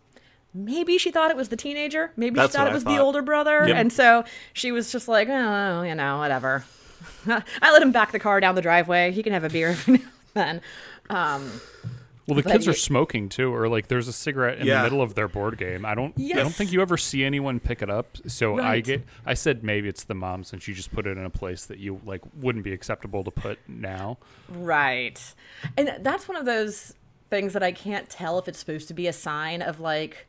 maybe she thought it was the teenager. Maybe That's she thought it was the older brother, Yep. and so she was just like, oh, you know, whatever. I let him back the car down the driveway. He can have a beer every now and then. Um, Well, the But kids are smoking too, or like there's a cigarette in Yeah. the middle of their board game. I don't, I don't think you ever see anyone pick it up. So I get, I said maybe it's the mom since you just put it in a place that you like wouldn't be acceptable to put now. Right. And that's one of those things that I can't tell if it's supposed to be a sign of like,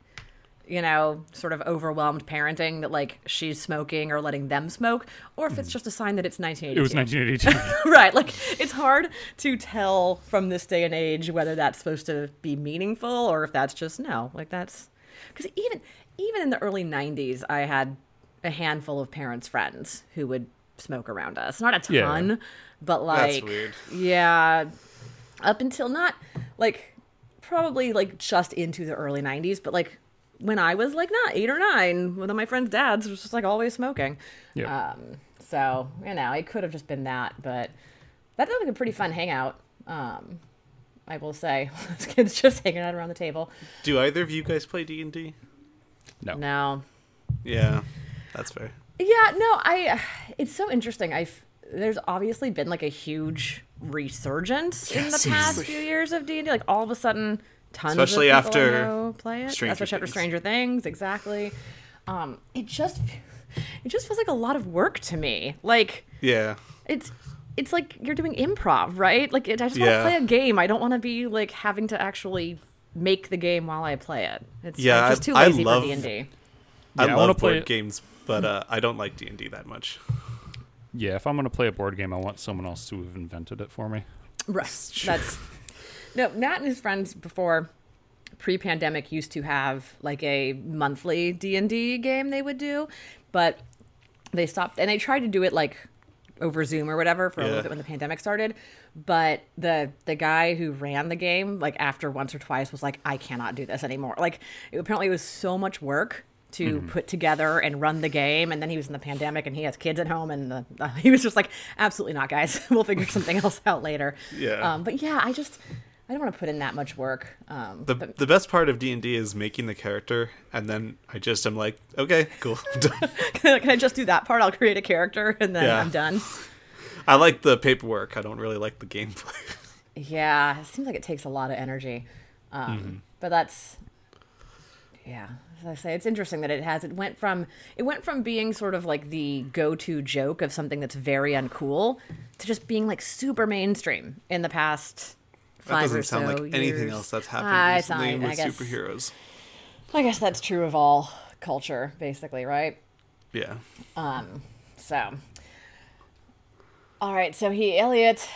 you know, sort of overwhelmed parenting that like she's smoking or letting them smoke, or if it's hmm. just a sign that it's 1982. It was 1982. right. Like it's hard to tell from this day and age whether that's supposed to be meaningful or if that's just no. Like that's because even even in the early 90s, I had a handful of parents' friends who would smoke around us. Not a Yeah. ton, but like That's weird. yeah, up until not like probably like just into the early 90s, but like when I was like not eight or nine, one of my friends' dads was just like always smoking. yeah. Um, so you know, it could have just been that, but that looked like a pretty fun hangout. Um, I will say, those kids just hanging out around the table. Do either of you guys play D and D? no. No, Yeah, that's fair. yeah, no, I. It's so interesting. I've there's obviously been like a huge resurgence in the past seriously. few years of D and D. Like all of a sudden, tons Especially of people I after know play it. Stranger Especially after Things. Stranger Things, exactly. Um, it just it just feels like a lot of work to me. Like Yeah, it's it's like you're doing improv, right? Like it, I just want to Yeah. play a game. I don't want to be like having to actually make the game while I play it. It's Yeah, I'm just I- too I lazy love- for D and D. I Yeah, I wanna play board it- games, but uh, I don't like D and D that much. Yeah, if I'm gonna play a board game, I want someone else to have invented it for me. Right. That's no. Matt and his friends before pre-pandemic used to have like a monthly D and D game they would do, but they stopped and they tried to do it like over Zoom or whatever for a little bit when the pandemic started. But the the guy who ran the game, like after once or twice, was like, I cannot do this anymore. Like it, apparently it was so much work to put together and run the game. And then he was in the pandemic and he has kids at home, and uh, he was just like, absolutely not, guys. we'll figure something else out later. Yeah. Um, but yeah, I just I don't want to put in that much work. Um, The but the best part of D and D is making the character, and then I just am like, okay, cool. Can I just do that part? I'll create a character and then Yeah. I'm done. I like the paperwork. I don't really like the gameplay. Yeah, it seems like it takes a lot of energy. Um, But that's yeah. As I say, it's interesting that it has. It went from it went from being sort of like the go-to joke of something that's very uncool to just being like super mainstream in the past That doesn't or sound so like anything else that's happened Ah, it's not- recently I with guess- superheroes. I guess that's true of all culture, basically, right? Yeah. Um. So, all right. So he, Elliot,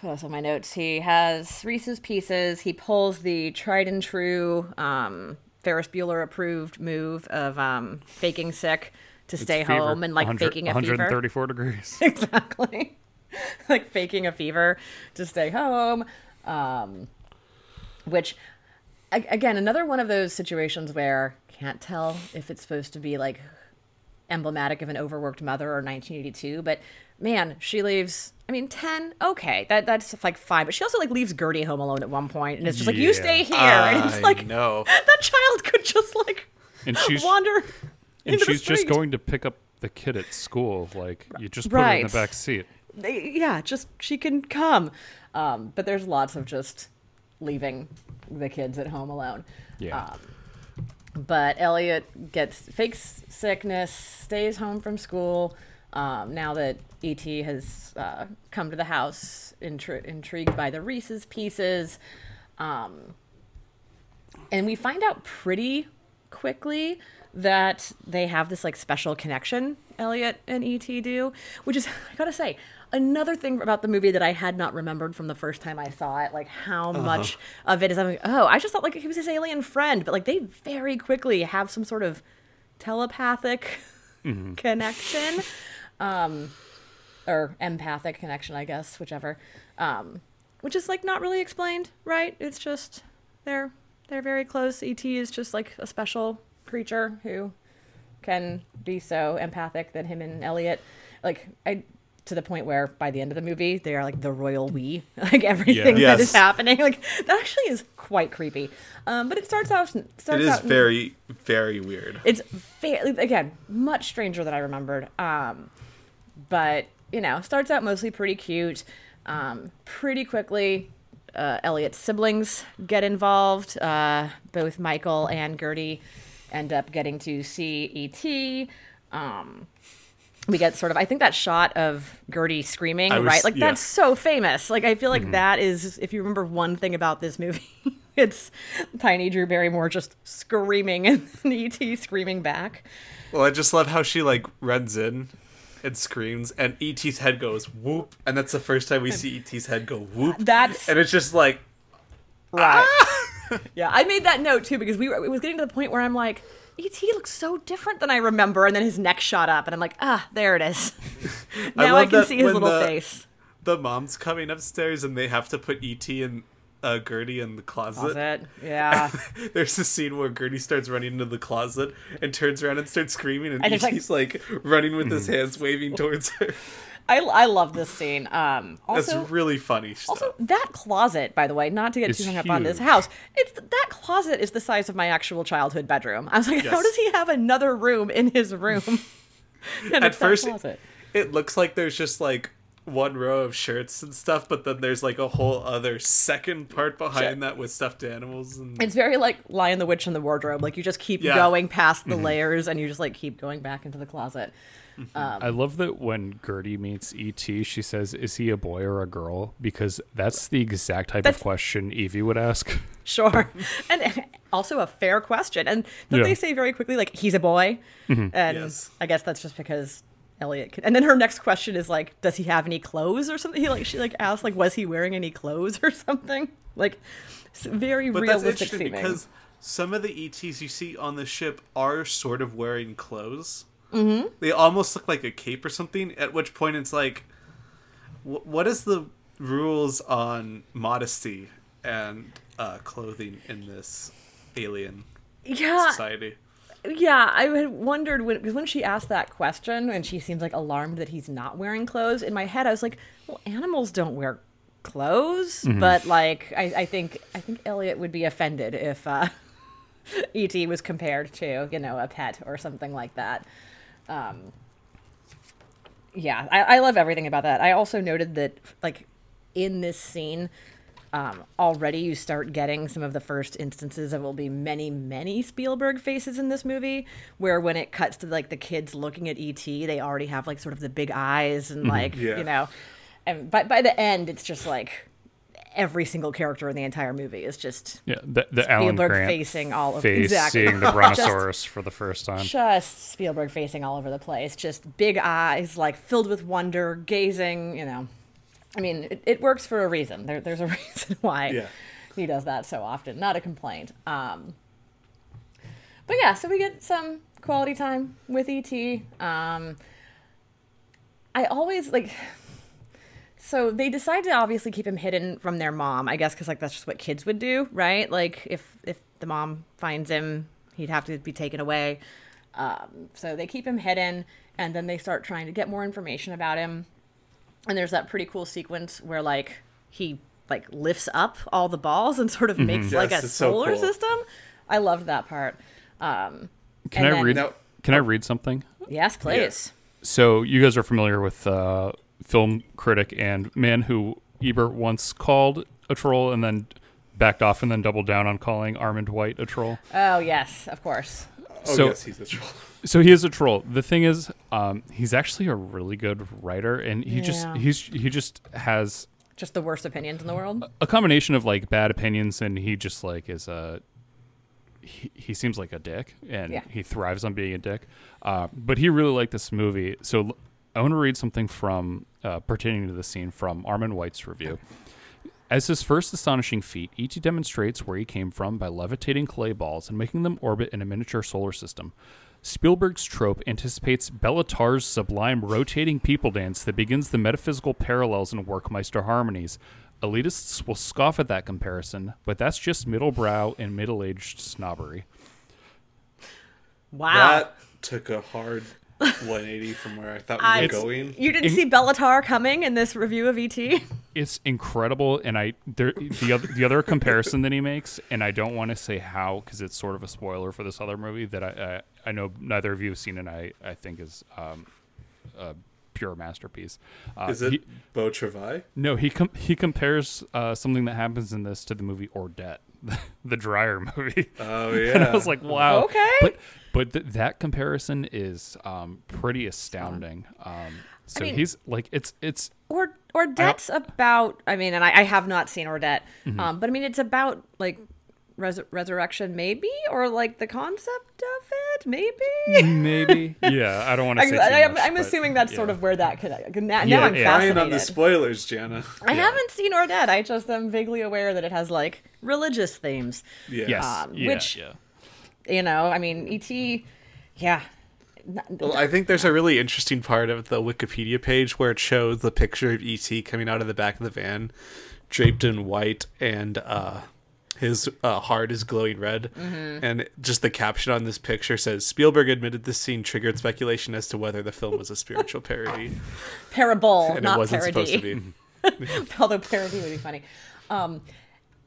what's on my notes? He has Reese's Pieces. He pulls the tried and true um, Ferris Bueller approved move of um, faking sick to stay Fever. home and like faking a fever. 134 degrees. exactly. like faking a fever to stay home. Um, which, again, another one of those situations where can't tell if it's supposed to be like emblematic of an overworked mother or 1982, but man, she leaves. I mean, 10, okay, that that's like fine, but she also like leaves Gertie home alone at one point, and it's just like you stay here, and it's I like know. that child could just like And she's wander. and into the she's just going to pick up the kid at school. Like you just put her in the back seat. They, yeah, just she can come. Um, but there's lots of just leaving the kids at home alone. Yeah. Um, but Elliot gets fakes sickness, stays home from school. Um, now that ET has uh, come to the house, intri- intrigued by the Reese's pieces, um, and we find out pretty quickly that they have this like special connection elliot and et do which is i gotta say another thing about the movie that i had not remembered from the first time i saw it like how much of it is i'm like oh i just thought like he was his alien friend but like they very quickly have some sort of telepathic connection um or empathic connection i guess whichever um which is like not really explained, right? It's just they're they're very close. ET is just like a special creature who can be so empathic that him and Elliot, like I, to the point where by the end of the movie they are like the royal we, like everything Yeah. that is Yes. happening. Like that actually is quite creepy. Um, but it starts out. Starts It is out very, very weird. it's fairly again much stranger than I remembered. Um, but you know, starts out mostly pretty cute. Um, pretty quickly, uh, Elliot's siblings get involved. Uh, both Michael and Gertie end up getting to see ET. We get sort of I think that shot of Gertie screaming, was- right? Like yeah. that's so famous. Like I feel like mm-hmm. that is if you remember one thing about this movie, it's tiny Drew Barrymore just screaming and ET screaming back. Well, I just love how she like runs in and screams, and ET's head goes whoop, and that's the first time we see ET's head go whoop. That's and it's just like right. yeah, I made that note too because we were it was getting to the point where I'm like, ET looks so different than I remember, and then his neck shot up, and I'm like, ah, there it is. now I, love can see his little the- face. the mom's coming upstairs, and they have to put ET and uh, Gertie in the closet. Closet. Yeah. There's a scene where Gertie starts running into the closet and turns around and starts screaming, and, And there's, ET's like, running with his hands waving towards her. I, I love this scene. Um, That's really funny stuff. Also, that closet, by the way, not to get It's too hung up on this house, it's that closet is the size of my actual childhood bedroom. I was like, how does he have another room in his room? At first, closet. it looks like there's just like one row of shirts and stuff, but then there's like a whole other second part behind that with stuffed animals and It's very like Lion the Witch in the Wardrobe. Like you just keep Yeah. going past Mm-hmm. the layers and you just like keep going back into the closet. Mm-hmm. Um, I love that when Gertie meets ET, she says, "Is he a boy or a girl?" Because that's the exact type of question Evie would ask. Sure. and also a fair question. And don't Yeah. they say very quickly, like, he's a boy? Mm-hmm. And Yes. I guess that's just because Elliot could. And then her next question is like, does he have any clothes or something? He like she like asked like, was he wearing any clothes or something? Like, very But that's realistic interesting seeming. because some of the ETs you see on the ship are sort of wearing clothes. Mm-hmm. They almost look like a cape or something. At which point it's like, wh- what is the rules on modesty and uh, clothing in this alien yeah, society? yeah. I had wondered when because when she asked that question and she seems like alarmed that he's not wearing clothes. In my head, I was like, well, animals don't wear clothes, but like I, I think I think Elliot would be offended if uh, ET was compared to you know a pet or something like that. Um, yeah, I, I love everything about that. I also noted that like in this scene. Um, already, you start getting some of the first instances of will be many, many Spielberg faces in this movie. Where when it cuts to like the kids looking at ET, they already have like sort of the big eyes and like Yeah. you know, and by by the end, it's just like every single character in the entire movie is just Yeah, the, the Alan Spielberg Grant facing all of- face exactly. seeing the brontosaurus for the first time. just Spielberg facing all over the place, just big eyes, like filled with wonder, gazing. You know, I mean, it, it works for a reason. There, there's a reason why Yeah. he does that so often. Not a complaint. Um, but yeah, so we get some quality time with ET. Um, I always like. So they decide to obviously keep him hidden from their mom, I guess, because like that's just what kids would do, right? Like if if the mom finds him, he'd have to be taken away. Um, so they keep him hidden, and then they start trying to get more information about him. And there's that pretty cool sequence where like he like lifts up all the balls and sort of makes like a Yes, it's so solar cool. system. I loved that part. Um, Can and I then- read? Now- Can I read something? Yes, please. So you guys are familiar with uh, film critic and man who Ebert once called a troll and then backed off and then doubled down on calling Armond White a troll. Oh yes, of course. Oh So- yes, he's a troll. So he is a troll. The thing is, um, he's actually a really good writer, and he just he's he just has Just the worst opinions in the world. a combination of like bad opinions, and he just like is a he, he seems like a dick, and Yeah. he thrives on being a dick. Uh, but he really liked this movie, so l- I want to read something from uh, pertaining to the scene from Armond White's review. As his first astonishing feat, E.T. demonstrates where he came from by levitating clay balls and making them orbit in a miniature solar system. Spielberg's trope anticipates Béla Tarr's sublime rotating people dance that begins the metaphysical parallels and Werckmeister harmonies. Elitists will scoff at that comparison, but that's just middle brow and middle-aged snobbery. Wow. That took a hard 180 from where I thought we were I- going. You didn't see Béla Tarr coming in this review of ET? It's incredible, and I there the other the other comparison that he makes, and I don't want to say how because it's sort of a spoiler for this other movie that I I, I know neither of you have seen, and I I think is um, a pure masterpiece. Uh, Is it he- Beau Travail? No, he com- he compares uh, something that happens in this to the movie Ordet, the Dreyer movie. Oh yeah. and. I was like, wow. Okay. But but th- that comparison is um, pretty astounding. Um, so mean- he's like, it's it's Or or Ordet's about. I mean, and I, I have not seen Ordet, Mm-hmm. um, but I mean, it's about like res- resurrection, maybe, or like the concept of it, maybe. maybe yeah. I don't want to I, say. Too I, am I'm but assuming that's sort of where that could. Now, now Yeah, I'm yeah. Fascinated. on the spoilers, Jana. I haven't seen Ordet. I just am vaguely aware that it has like religious themes. Yes, um, yeah, which- yeah. You know, I mean, ET. Yeah. Well, I think there's a really interesting part of the Wikipedia page where it shows the picture of ET coming out of the back of the van, draped in white, and uh, his uh, heart is glowing red. Mm-hmm. And just the caption on this picture says Spielberg admitted this scene triggered speculation as to whether the film was a spiritual parody, Parable, and it not wasn't parody. supposed to be. Although parody would be funny. Um,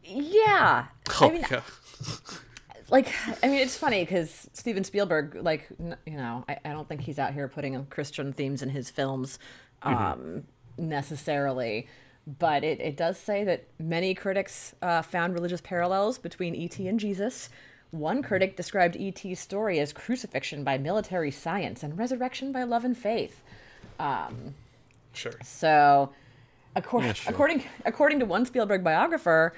yeah. Oh, I mean, yeah. like i mean it's funny because steven spielberg like you know I, I don't think he's out here putting christian themes in his films um necessarily but it, it does say that many critics uh, found religious parallels between et and jesus one critic described et's story as crucifixion by military science and resurrection by love and faith Sure. so, according sure. according according to one Spielberg biographer,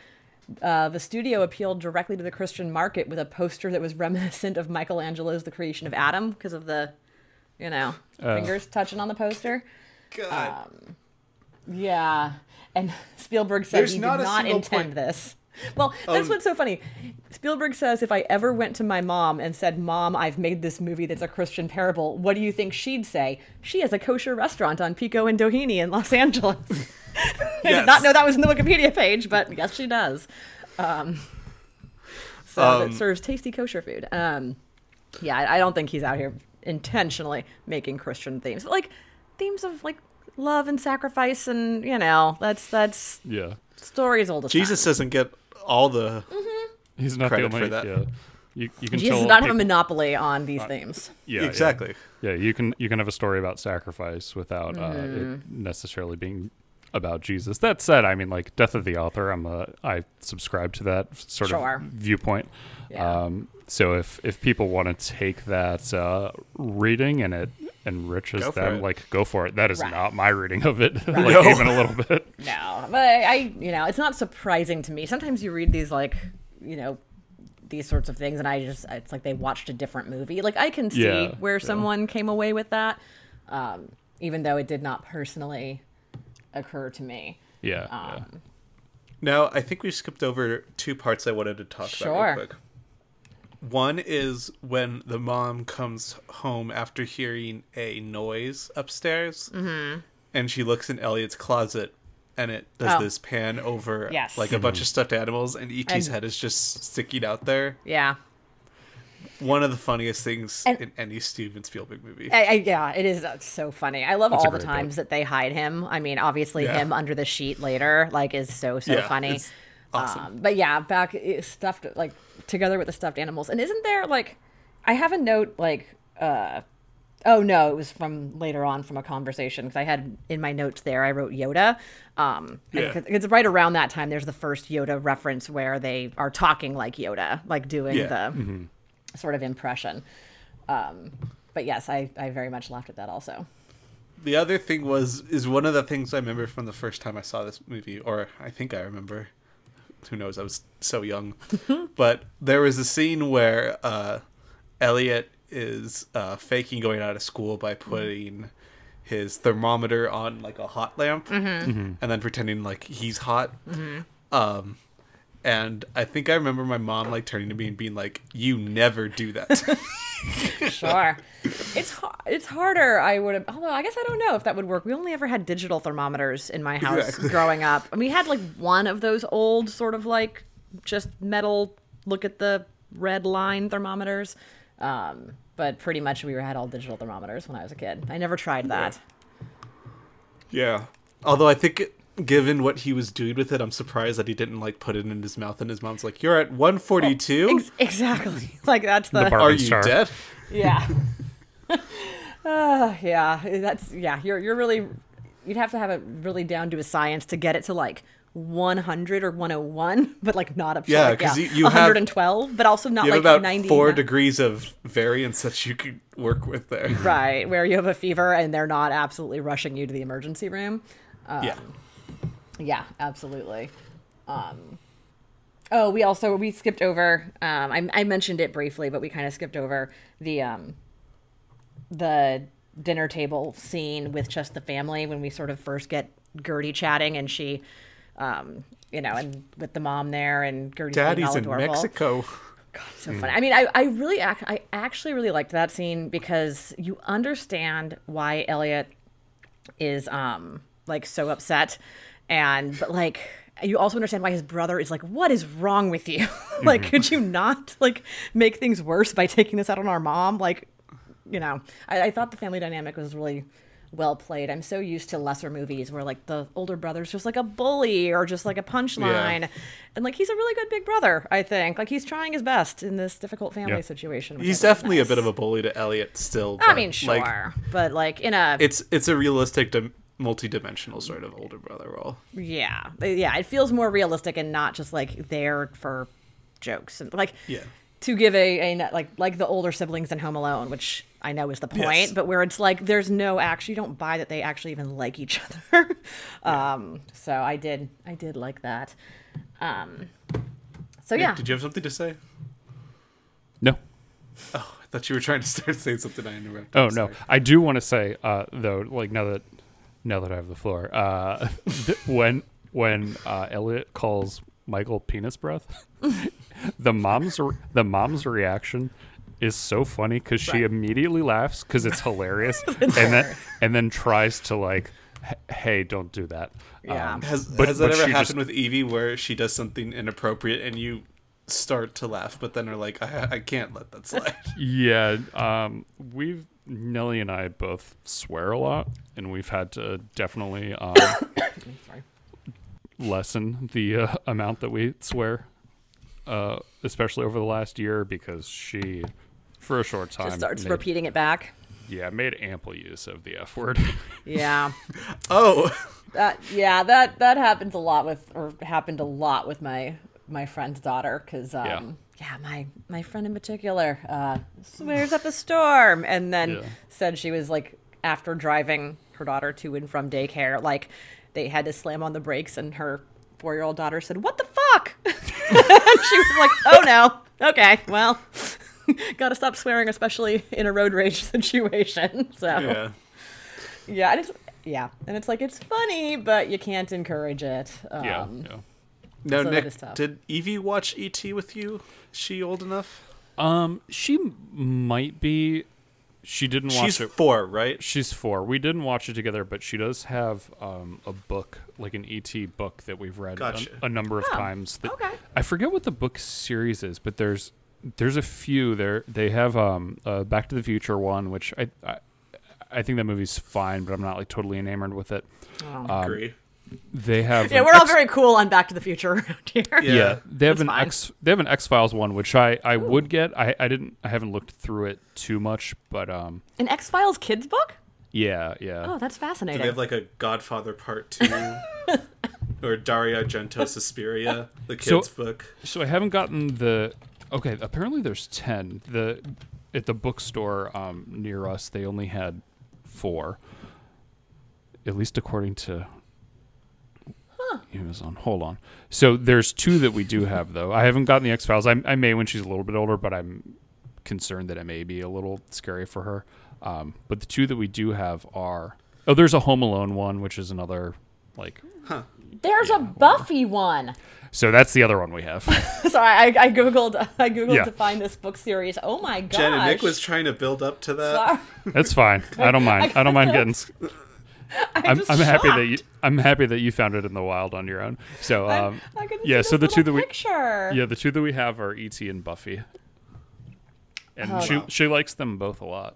uh, the studio appealed directly to the Christian market with a poster that was reminiscent of Michelangelo's The Creation of Adam because of the, you know, fingers touching on the poster. God. Yeah, and Spielberg said There's he not did not intend point- this. Well, that's Um, what's so funny. Spielberg says if I ever went to my mom and said, "Mom, I've made this movie that's a Christian parable," what do you think she'd say? She has a kosher restaurant on Pico and Doheny in Los Angeles. I did not know that was in the Wikipedia page, but yes, she does. Um, so Um, that serves tasty kosher food. Um, yeah, I I don't think he's out here intentionally making Christian themes, but like themes of like love and sacrifice, and you know, that's that's Yeah, stories old as Jesus time. doesn't get all the. he's not Credit the for that. Yeah, you, you can Jesus does not have a monopoly on these themes. yeah, yeah. exactly. Yeah, you can you can have a story about sacrifice without uh, Mm-hmm. it necessarily being about Jesus. That said, I mean, like Death of the Author, I'm a I subscribe to that sort Sure. of viewpoint. Yeah. Um, so if if people want to take that uh, reading and it enriches Go them, it. like go for it. That is Right. not my reading of it, like No. even a little bit. No, but I, I, you know, it's not surprising to me. Sometimes you read these like, you know, these sorts of things, and I just, it's like they watched a different movie. Like I can see Yeah, where yeah. someone came away with that, um, even though it did not personally occur to me. Yeah, Um, yeah. Now, I think we skipped over two parts I wanted to talk Sure. about real quick. One is when the mom comes home after hearing a noise upstairs, mm-hmm. and she looks in Elliot's closet, and it does Oh. this pan over Yes. like a bunch of stuffed animals, and E.T.'s And- head is just sticking out there. Yeah, One of the funniest things And- in any Steven Spielberg movie. I, I, yeah, it is uh, so funny. I love That's all the times book. that they hide him. I mean, obviously Yeah. him under the sheet later, like, is so so Yeah, funny. it's awesome. Um, but yeah, back stuffed like together with the stuffed animals. And isn't there like, I have a note like, uh, oh no, it was from later on from a conversation because I had in my notes there I wrote Yoda. Um, Yeah. it's right around that time. There's the first Yoda reference where they are talking like Yoda, like doing Yeah. the sort of impression. Um, but yes, I, I very much laughed at that also. The other thing was is one of the things I remember from the first time I saw this movie, or I think I remember. Who knows? I was so young, but there was a scene where uh, Elliot is uh, faking going out of school by putting his thermometer on like a hot lamp, and then pretending like he's hot. Um, and I think I remember my mom like turning to me and being like, "You never do that." sure. It's it's harder. I would have. Although I guess I don't know if that would work. We only ever had digital thermometers in my house Exactly. growing up. And we had like one of those old sort of like just metal. Look at the red line thermometers. Um, but pretty much we had all digital thermometers when I was a kid. I never tried that. Yeah. Although I think, given what he was doing with it, I'm surprised that he didn't like put it in his mouth. And his mom's like, "You're at 142. Ex- exactly. Like that's the, The Are you star. dead?" yeah. uh, yeah, that's yeah. You're you're really you'd have to have it really down to a science to get it to like 100 or 101, but like not up to Yeah, like, 'cause you- you have- 112, but also not You have like about 90. four degrees of variance that you could work with there. Right, where you have a fever and they're not absolutely rushing you to the emergency room. yeah. Yeah, absolutely. Um, oh, we also we skipped over. Um, I, I mentioned it briefly, but we kind of skipped over the um, the dinner table scene with just the family when we sort of first get Gertie chatting, and she, um, you know, and with the mom there, and Gertie's Daddy's in. Mexico. So funny. I mean, I, I really, ac- I actually really liked that scene because you understand why Elliot is um like so upset, and but like you also understand why his brother is like, what is wrong with you? like, mm-hmm. could you not like make things worse by taking this out on our mom? Like, you know, I, I thought the family dynamic was really well played. I'm so used to lesser movies where like the older brother's just like a bully or just like a punchline. And like he's a really good big brother, I think. Like he's trying his best in this difficult family Yeah. situation. He's I think is definitely a bit of a bully to Elliot still. I mean, sure. Like, but like in a it's it's a realistic, dim- multi-dimensional sort of older brother role. yeah. Yeah, it feels more realistic and not just like there for jokes and like Yeah. to give a, a like like the older siblings in Home Alone, which I know is the point, Yes. but where it's like there's no actually you don't buy that they actually even like each other. um, so I did I did like that. Um, so yeah, Did you have something to say? No. Oh, I thought you were trying to start saying something. I interrupted. Oh I'm no. I do want to say uh, though, like now that now that I have the floor, uh, th- when when uh, Elliot calls Michael penis breath, the mom's re- the mom's reaction is so funny because she immediately laughs because it's hilarious, and then and then tries to like, hey, don't do that. Yeah. Um, Has but- has that ever happened just- with Evie where she does something inappropriate and you start to laugh, but then are like, I, I can't let that slide. Yeah, um, we've Nelly and I both swear a lot, and we've had to definitely um, Sorry. lessen the uh, amount that we swear, uh, especially over the last year, because she, for a short time, just starts made, repeating it back. yeah, made ample use of the F word. Yeah. oh, That yeah, that that happens a lot with or happened a lot with my my friend's daughter because um Yeah. yeah. my my friend in particular uh swears up a storm and then Yeah. said she was like after driving her daughter to and from daycare like they had to slam on the brakes and her four year old daughter said what the fuck and she was like oh no okay well gotta stop swearing especially in a road rage situation so yeah. yeah, and it's yeah, and it's like it's funny, but you can't encourage it. Um, yeah, yeah. Now, So Nick, did Evie watch ET with you? Is she old enough? Um, she might be. She didn't watch it. She's it. four, right? She's four. We didn't watch it together, but she does have um, a book, like an ET book that we've read Gotcha. a, a number of Oh, times. That, okay. I forget what the book series is, but there's there's a few there. They have um, a Back to the Future one, which I, I I think that movie's fine, but I'm not like totally enamored with it. Um, Agree. They have Yeah, we're all X- very cool on Back to the Future around here. Yeah. yeah, they have That's an fine. X. They have an X Files one, which I I would get. I I didn't. I haven't looked through it too much, but um, An X Files kids book? yeah, yeah. Oh, that's fascinating Do fascinating. they have like a Godfather Part Two, or Dario Argento Suspiria, the So- kids' book? So I haven't gotten the. Okay, apparently there's ten. The at the bookstore um, near us, they only had four. At least according to Amazon. Hold on. So there's two that we do have though. I haven't gotten the X Files. I, I may when she's a little bit older, but I'm concerned that it may be a little scary for her. Um, but the two that we do have are oh, there's a Home Alone one, which is another Like, There's a Buffy one. so that's the other one we have. Sorry, I, I googled. I googled Yeah. to find this book series. Oh my god! Jen and Nick was trying to build up to that. Sorry. That's fine. I don't mind. I don't mind getting. s- I'm, I'm happy that you. I'm happy that you found it in the wild on your own. So um, I yeah. see So the two that little we picture. yeah the two that we have are ET and Buffy, and Oh. she she likes them both a lot.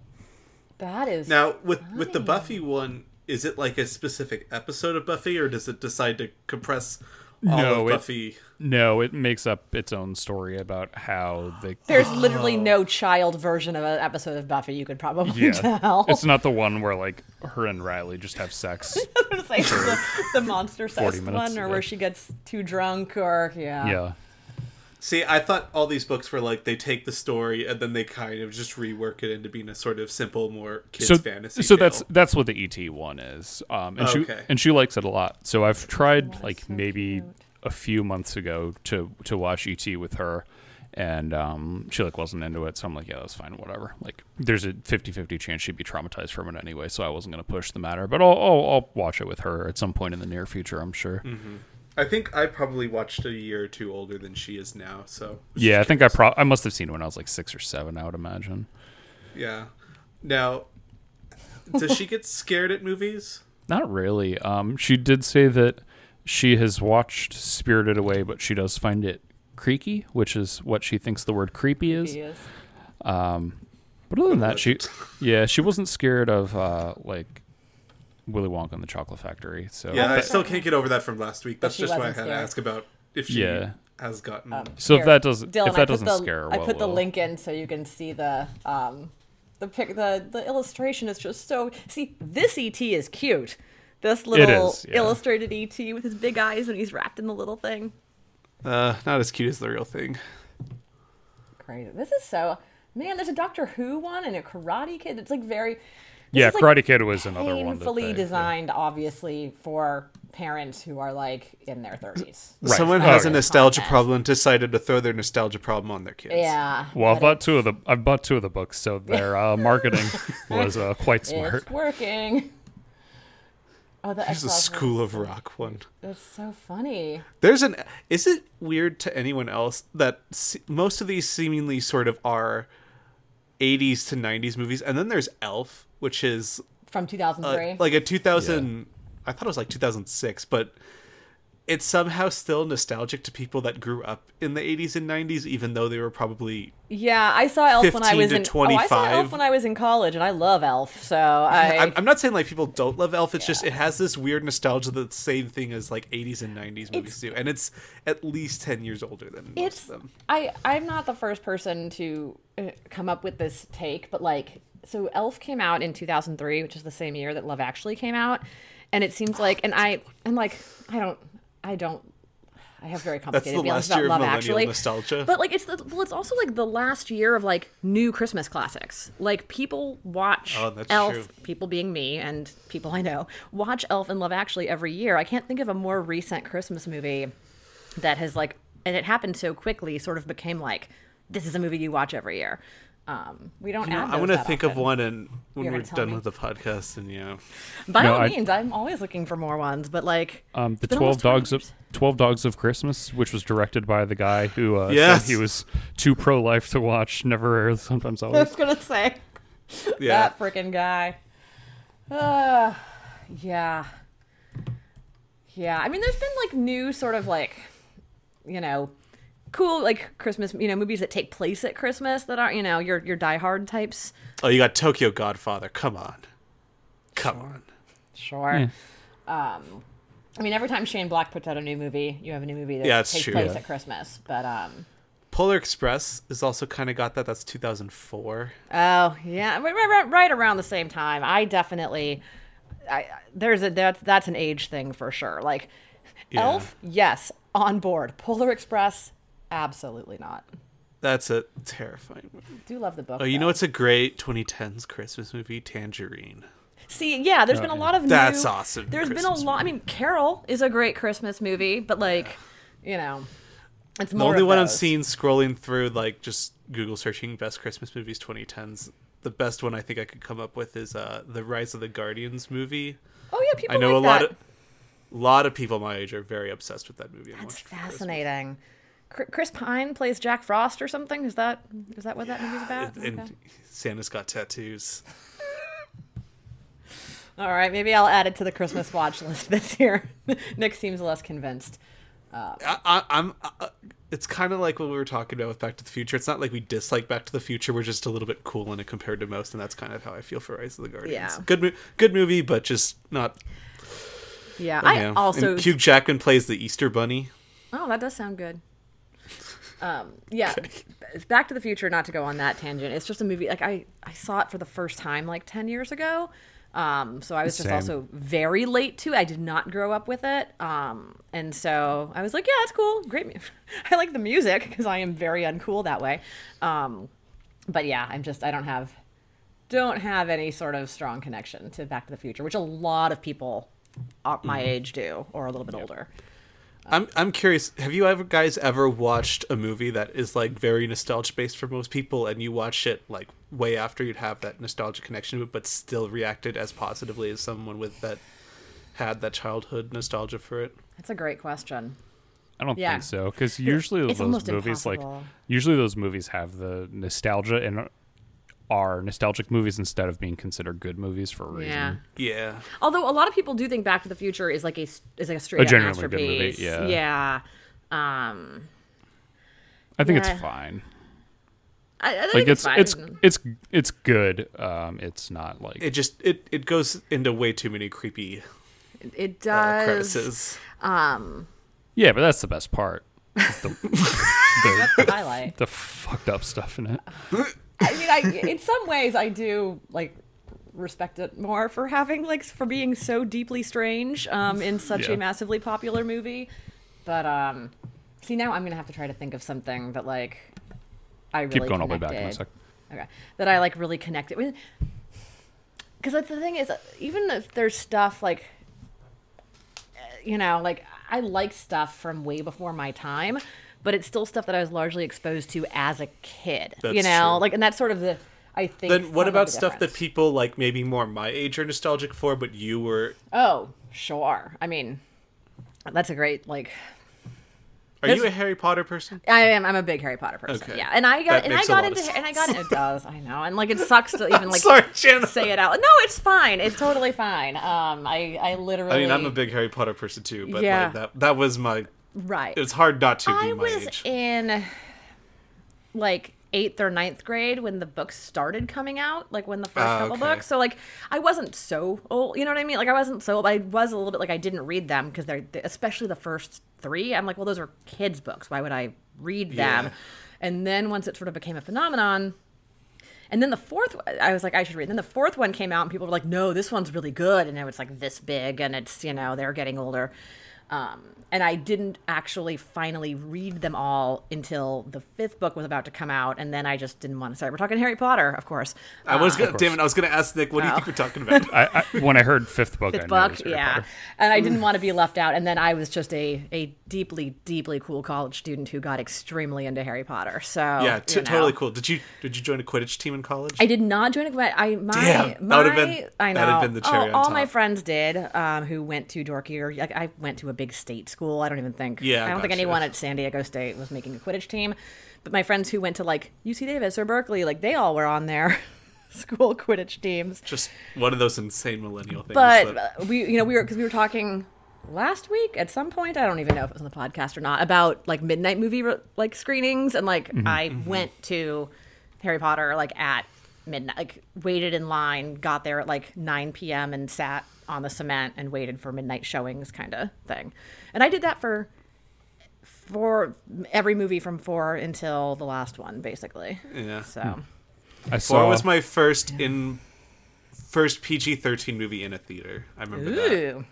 That is Now, with with the Buffy one, is it like a specific episode of Buffy, or does it decide to compress all No, of it- Buffy? No, it makes up its own story about how they. There's literally oh. no child version of an episode of Buffy you could probably Yeah, tell. it's not the one where like her and Riley just have sex. Like the, the monster sex one, or yeah. where she gets too drunk, or yeah. yeah, See, I thought all these books were like they take the story and then they kind of just rework it into being a sort of simple, more kids so fantasy. so tale. that's that's what the ET one is. Um, and she Okay. and she likes it a lot. So I've tried like maybe a few months ago to to watch ET with her. And um, she like wasn't into it, so I'm like, yeah, that's fine, whatever. Like, there's a 50-50 chance she'd be traumatized from it anyway, so I wasn't gonna push the matter. But I'll, I'll I'll watch it with her at some point in the near future, I'm sure. I think I probably watched a year or two older than she is now. So Yeah, I think I pro I must have seen it when I was like six or seven. I would imagine. yeah. Now, does she get scared at movies? Not really. Um, she did say that she has watched Spirited Away, but she does find it creaky, which is what she thinks the word creepy is. He is. But other than that, she yeah, she wasn't scared of uh, like Willy Wonka and the Chocolate Factory. So Yeah, I still can't get over that from last week. That's just why I wasn't had to ask about if she Yeah. has gotten. so if that doesn't Dylan, if that doesn't the, scare her, I what put the will? link in so you can see the um the pic the the illustration is just so see this ET is cute. This little is, yeah. illustrated ET with his big eyes and he's wrapped in the little thing. uh, not as cute as the real thing. Crazy. This is so man. There's a Doctor Who one and a Karate Kid. It's like very. This Yeah, is, like, Karate Kid was another one. That Painfully they- designed, obviously, for parents who are like in their 30s. Right. Someone Oh, has a nostalgia Content. problem and decided to throw their nostalgia problem on their kids. Yeah. Well, I've but bought two of the I've bought two of the books, so their uh, marketing was uh, quite smart. It's working. Oh, the There's a X-Files School of Rock one. It's so funny. There's an. Is it weird to anyone else that se- most of these seemingly sort of are 80s to 90s movies, and then there's Elf, which is From uh, 2003. like a 2000. I thought it was like 2006, but it's somehow still nostalgic to people that grew up in the 80s and 90s, even though they were probably yeah, I saw Elf when I was to in. Oh, I saw Elf when I was in college, and I love Elf. So I. I'm, I'm not saying like people don't love Elf. It's just it has this weird nostalgia that the same thing as like 80s and 90s movies do, and it's at least 10 years older than most it's of them. I I'm not the first person to uh, come up with this take, but like so Elf came out in 2003, which is the same year that Love Actually came out, and it seems like and I I'm like I don't I don't I have very That's complicated the feelings about Love Actually. nostalgia. But like it's the well, it's also like the last year of like new Christmas classics. Like people watch Oh, Elf, true. people being me and people I know watch Elf and Love Actually every year. I can't think of a more recent Christmas movie that has like and it happened so quickly, sort of became like this is a movie you watch every year. Um, we don't. You know, add I'm gonna that think of one, and when You're we're done me? with the podcast, and yeah. By No, all I- means, I'm always looking for more ones, but like Um, the Twelve almost 20 Dogs of. Twelve Dogs of Christmas, which was directed by the guy who uh, Yes. said he was too pro life to watch. Never, sometimes always. I was gonna say yeah, that freaking guy. Uh, yeah, yeah. I mean, there's been like new sort of like, you know, cool like Christmas, you know, movies that take place at Christmas that aren't you know your your Die Hard types. Oh, you got Tokyo Godfather. Come on, come on. Sure. Um, I mean, every time Shane Black puts out a new movie, you have a new movie that Yeah, takes true. place Yeah. at Christmas. But um, Polar Express is also kind of got that. That's 2004. oh yeah, right, right, right- right around the same time. I definitely, I there's a that's that's an age thing for sure. Like Yeah. Elf, yes, on board. Polar Express, absolutely not. That's a terrifying movie. Do love the book. Oh, you know it's a great 2010s Christmas movie? Tangerine. See, yeah, there's been a lot of That's new, awesome There's been a lot. I mean, Carol is a great Christmas movie, but like, you know, it's The only of one I've those. seen scrolling through like just Google searching best Christmas movies 2010s. The best one I think I could come up with is uh the Rise of the Guardians movie. Oh yeah, people. I know like a lot that. of A lot of people my age are very obsessed with that movie. And That's watch it for Christmas. Fascinating. Chr- Chris Pine plays Jack Frost or something. Is that is that what that movie's about? And, and Okay. Santa's got tattoos. All right, maybe I'll add it to the Christmas watch list this year. Nick seems less convinced. I, I, I'm. Uh, it's kind of like what we were talking about with Back to the Future. It's not like we dislike Back to the Future. We're just a little bit cool in it compared to most, and that's kind of how I feel for Rise of the Guardians. Yeah. Good, good movie, but just not. Yeah, you I also. And Hugh Jackman plays the Easter Bunny. Oh, that does sound good. Um, yeah, it's Back to the Future. Not to go on that tangent, it's just a movie. Like I, I saw it for the first time like ten years ago. Um, so I was just Same. also very late to. it. I did not grow up with it. Um, and so I was like, yeah, it's cool, great. mu- I like the music because I am very uncool that way. Um, but yeah, I'm just I don't have don't have any sort of strong connection to Back to the Future, which a lot of people uh, my age do, or a little bit older. I'm I'm curious. Have you ever guys ever watched a movie that is like very nostalgia based for most people, and you watch it like way after you'd have that nostalgia connection to it, but still reacted as positively as someone with that had that childhood nostalgia for it? That's a great question. I don't Yeah. think so because usually It's those almost movies like usually those movies have the nostalgia and are nostalgic movies instead of being considered good movies for a reason. Yeah. Yeah. Although a lot of people do think Back to the Future is like a s- is like a straight up genuinely good movie, masterpiece. yeah. Yeah. Um, I think Yeah. it's fine. I, I think Like it's fine. it's it's it's good. Um, it's not like It just it it goes into way too many creepy it uh, does. crevices. um, yeah, but that's the best part. is the, the, the highlight. the fucked up stuff in it. I mean, I in some ways I do like respect it more for having like for being so deeply strange um, in such Yeah. a massively popular movie. But um, see, now I'm gonna have to try to think of something that like I really Keep going all the way back in a connected- sec. Okay, that I like really connected with. Because the thing is, even if there's stuff like, uh, you know, like I like stuff from way before my time, but it's still stuff that I was largely exposed to as a kid. you know, true. like, and that's sort of the I think. Then what about the stuff that people like maybe more my age are nostalgic for, but you were? Oh, sure. I mean, that's a great like. Are you a Harry Potter person? I am. I'm a big Harry Potter person. Okay. Yeah, and I got That and I got into and I got it does. I know, and like it sucks to even like Sorry, say it out. No, it's fine. It's totally fine. Um, I I literally. I mean, I'm a big Harry Potter person too, but Yeah. like that that was my. Right. It's hard not to be I was age. in like eighth or ninth grade when the books started coming out, like when the first Ah, couple okay. books. So like I wasn't so old, you know what I mean? Like I wasn't so old. but I was a little bit like I didn't read them because they're especially the first three. I'm like, well, those are kids' books. Why would I read them? Yeah. And then once it sort of became a phenomenon. And then the fourth, I was like, I should read. Then the fourth one came out, and people were like, "No, this one's really good." And it was like this big, and it's you know they're getting older. Um, and I didn't actually finally read them all until the fifth book was about to come out, and then I just didn't want to start. We're talking Harry Potter, of course. I was Uh, gonna, damn it, I was gonna ask Nick, what do you Oh. think we're talking about? I, I when I heard fifth book, I fifth knew it was book, Harry yeah. Potter. And I didn't want to be left out. And then I was just a a deeply, deeply cool college student who got extremely into Harry Potter. So yeah, t- you know. totally cool. Did you did you join a Quidditch team in college? I did not join a Quidditch. I my Damn, that my would've been- I know that'd have been the cherry all, on all my friends did um, who went to dorky or like I went to a big state school. I don't even think Yeah, I don't think anyone at San Diego State was making a Quidditch team. But my friends who went to like UC Davis or Berkeley, like they all were on their school Quidditch teams. Just one of those insane millennial things. But uh, we, you know, we were because we were talking last week at some point. I don't even know if it was on the podcast or not about like midnight movie like screenings, and like I went to Harry Potter like at midnight, like waited in line, got there at like 9 p.m. and sat on the cement and waited for midnight showings, kind of thing. And I did that for for every movie from four until the last one, basically. yeah. So. I saw. Four was my first in first PG thirteen movie in a theater. I remember that.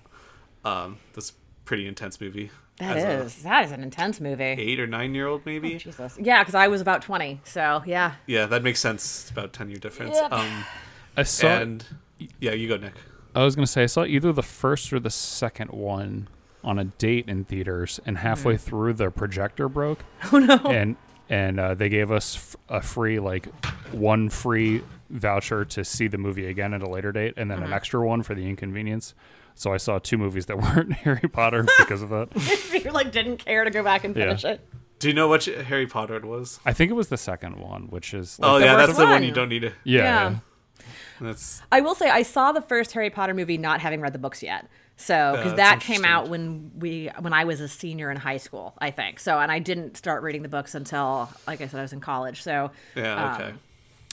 Um, that's a pretty intense movie. That As a is that is an intense movie. eight or nine year old maybe. Jesus. Yeah, because I was about 20. So, yeah. yeah, that makes sense. It's about ten year difference. Yep. Um, I saw. and yeah, you go, Nick. I was gonna say I saw either the first or the second one on a date in theaters, and halfway through the projector broke. Oh, no. And and uh, they gave us f- a free like one free voucher to see the movie again at a later date, and then an extra one for the inconvenience. So I saw two movies that weren't Harry Potter because of that. you like didn't care to go back and Yeah. finish it. Do you know which Harry Potter it was? I think it was the second one, which is like, Oh the yeah, first that's the one one. you don't need to. yeah, Yeah. yeah. That's I will say I saw the first Harry Potter movie not having read the books yet. So because that's that came out when we when I was a senior in high school, I think. So and I didn't start reading the books until like I said I was in college. So yeah. um, Okay.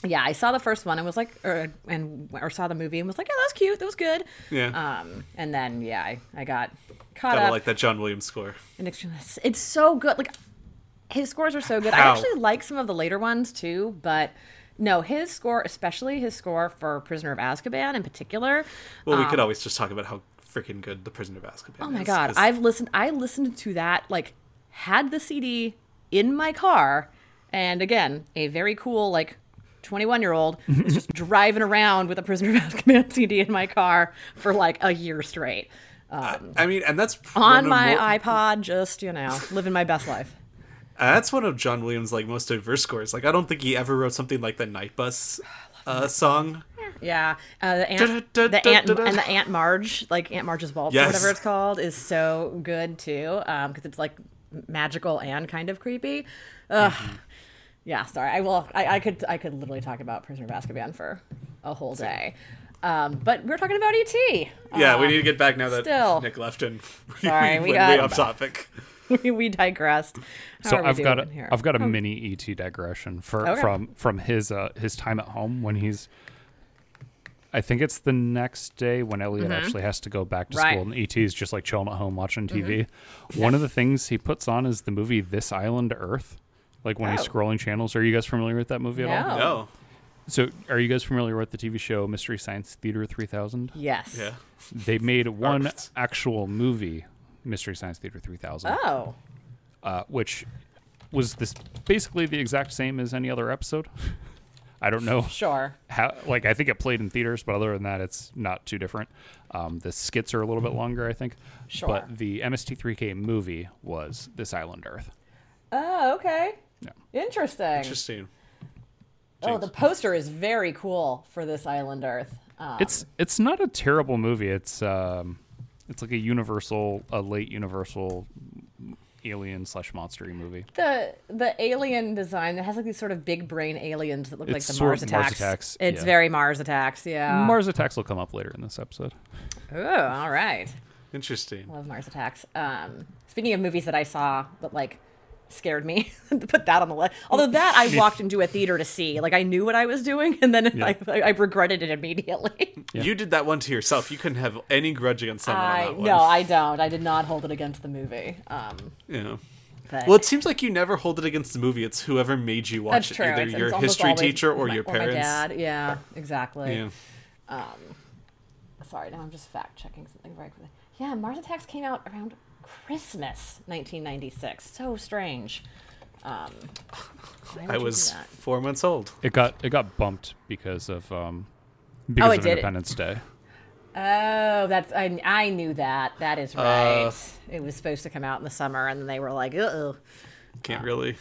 Yeah, I saw the first one and was like or and or saw the movie and was like, "Yeah, that was cute. That was good." yeah. Um and then yeah, I, I got caught Gotta up like that John Williams score. and it's, it's so good. Like his scores are so good. I actually like some of the later ones too, but no, his score, especially his score for Prisoner of Azkaban in particular. Well, we could always just talk about how freaking good the Prisoner of Azkaban. Um, Oh my is, god, 'cause- I've listened. I listened to that like had the CD in my car, and again, a very cool like. 21 year old was just driving around with a Prisoner of Azkaban CD in my car for like a year straight. Um, I mean, and that's on my mo- iPod, just, you know, living my best life. That's one of John Williams' like most diverse scores. Like, I don't think he ever wrote something like the Night Bus uh, song. Yeah, uh, the aunt, the aunt, and the Aunt Marge, like Aunt Marge's Waltz or Yes. whatever it's called, is so good too, because it's like magical and kind of creepy. Ugh. Mm-hmm. Yeah, sorry. I will. I, I could. I could literally talk about Prisoner of Azkaban for a whole day. Um, but we're talking about ET. Yeah, we need to get back now that still. Nick left and Sorry, we went got- way off topic. we, we digressed. How So are we I've got a, here? I've got a mini ET digression for Okay. from from his uh, his time at home when he's. I think it's the next day when Elliot actually has to go back to Mm-hmm. Right. school, and ET is just like chilling at home watching TV. One of the things he puts on is the movie This Island Earth. Like when he's Oh. scrolling channels. Are you guys familiar with that movie at all? No. No. So, are you guys familiar with the TV show Mystery Science Theater 3000? yes. Yeah. They made one actual movie, Mystery Science Theater 3000, Oh. uh, which was this basically the exact same as any other episode. I don't know Sure. how. Like, I think it played in theaters, but other than that, it's not too different. Um, the skits are a little bit longer, I think. Sure. But the MST3K movie was This Island Earth. Oh, okay. Yeah. Interesting. Interesting. Oh, the poster is very cool for this island Earth. Um, It's it's not a terrible movie. It's um, it's like a universal, a late universal alien slash monstery movie. the the alien design that has like these sort of big brain aliens that look like the sort Mars of Mars attacks. Attacks, It's yeah. very Mars attacks. Yeah. Mars Attacks will come up later in this episode. Oh, all right. Interesting. Love Mars attacks. Um, speaking of movies that I saw that like scared me to put that on the list. Although that I walked into a theater to see. Like I knew what I was doing, and then I, I regretted it immediately. You did that one to yourself. You couldn't have any grudge against someone on I that one. no, I don't. I did not hold it against the movie. Um, Yeah. but Well, it seems like you never hold it against the movie. It's whoever made you watch that's it, either It's- your it's history teacher or my- your my parents. dad. Yeah, exactly. Yeah. Sorry, now I'm just fact checking something very quickly. Yeah, Mars Attacks came out around Christmas 1996. So strange. Um, I was four months old. It got it got bumped because of um, because Oh, of did? Independence Day. Oh, that's I, I knew that. That is right. it was supposed to come out in the summer, and then they were like, "Uh, oh. Can't really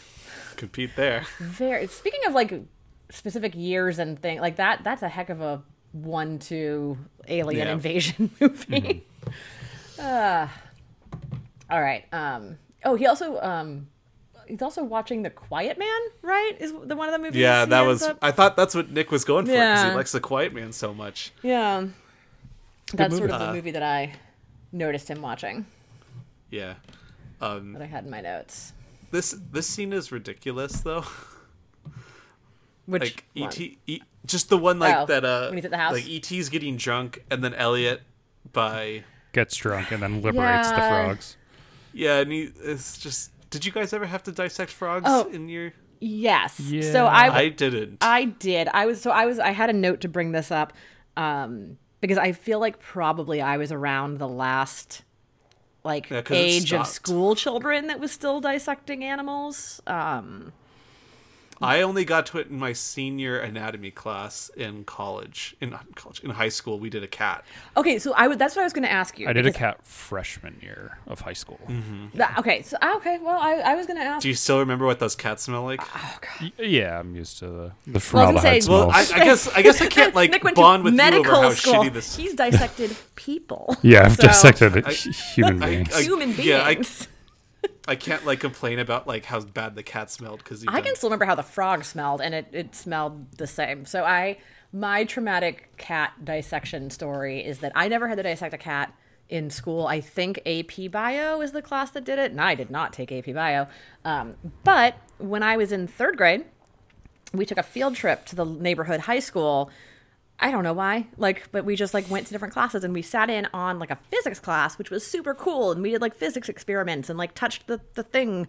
compete there. very." Speaking of like specific years and things like that, that's a heck of a one-two alien Yeah. invasion movie. uh, all right. Um. Oh, he also um. He's also watching The Quiet Man, right? Is the one of the movies? Yeah, that was. up- I thought that's what Nick was going for because Yeah. he likes the Quiet Man so much. yeah. That's sort movie. of the Uh, movie that I noticed him watching Yeah. Um, that I had in my notes. this this scene is ridiculous though. Which like one? ET, e, just the one like Oh, that. Uh, when he's at the house? like ET's getting drunk, and then Elliot by Gets drunk and then liberates the frogs. Yeah, and he it's just. Did you guys ever have to dissect frogs Oh. in your? Yes. So I I didn't. I did. I was so I was I had a note to bring this up um because I feel like probably I was around the last like Yeah, 'cause it age of stopped. school children that was still dissecting animals. Um I only got to it in my senior anatomy class in college. In not college, in high school, we did a cat. Okay, so I would. That's what I was going to ask you. I did a cat freshman year of high school. that- okay, so ah, okay. Well, I, I was going to ask. Do you still remember what those cats smell like? oh God. Y- Yeah, I'm used to the, the Well, I was formaldehyde gonna say- well. I, I guess I guess I can't like bond to with you medical over how school. shitty this. He's dissected people. yeah, I've So- dissected I- human I- beings. I- Human beings. yeah, I- can't like complain about like how bad the cat smelled because I can still remember how the frog smelled, and it, it smelled the same. So I, my traumatic cat dissection story is that I never had to dissect a cat in school. I think AP Bio is the class that did it, and I did not take AP Bio. Um, but when I was in third grade, we took a field trip to the neighborhood high school. I don't know why, like, but we just like went to different classes and we sat in on like a physics class, which was super cool, and we did like physics experiments and like touched the the thing.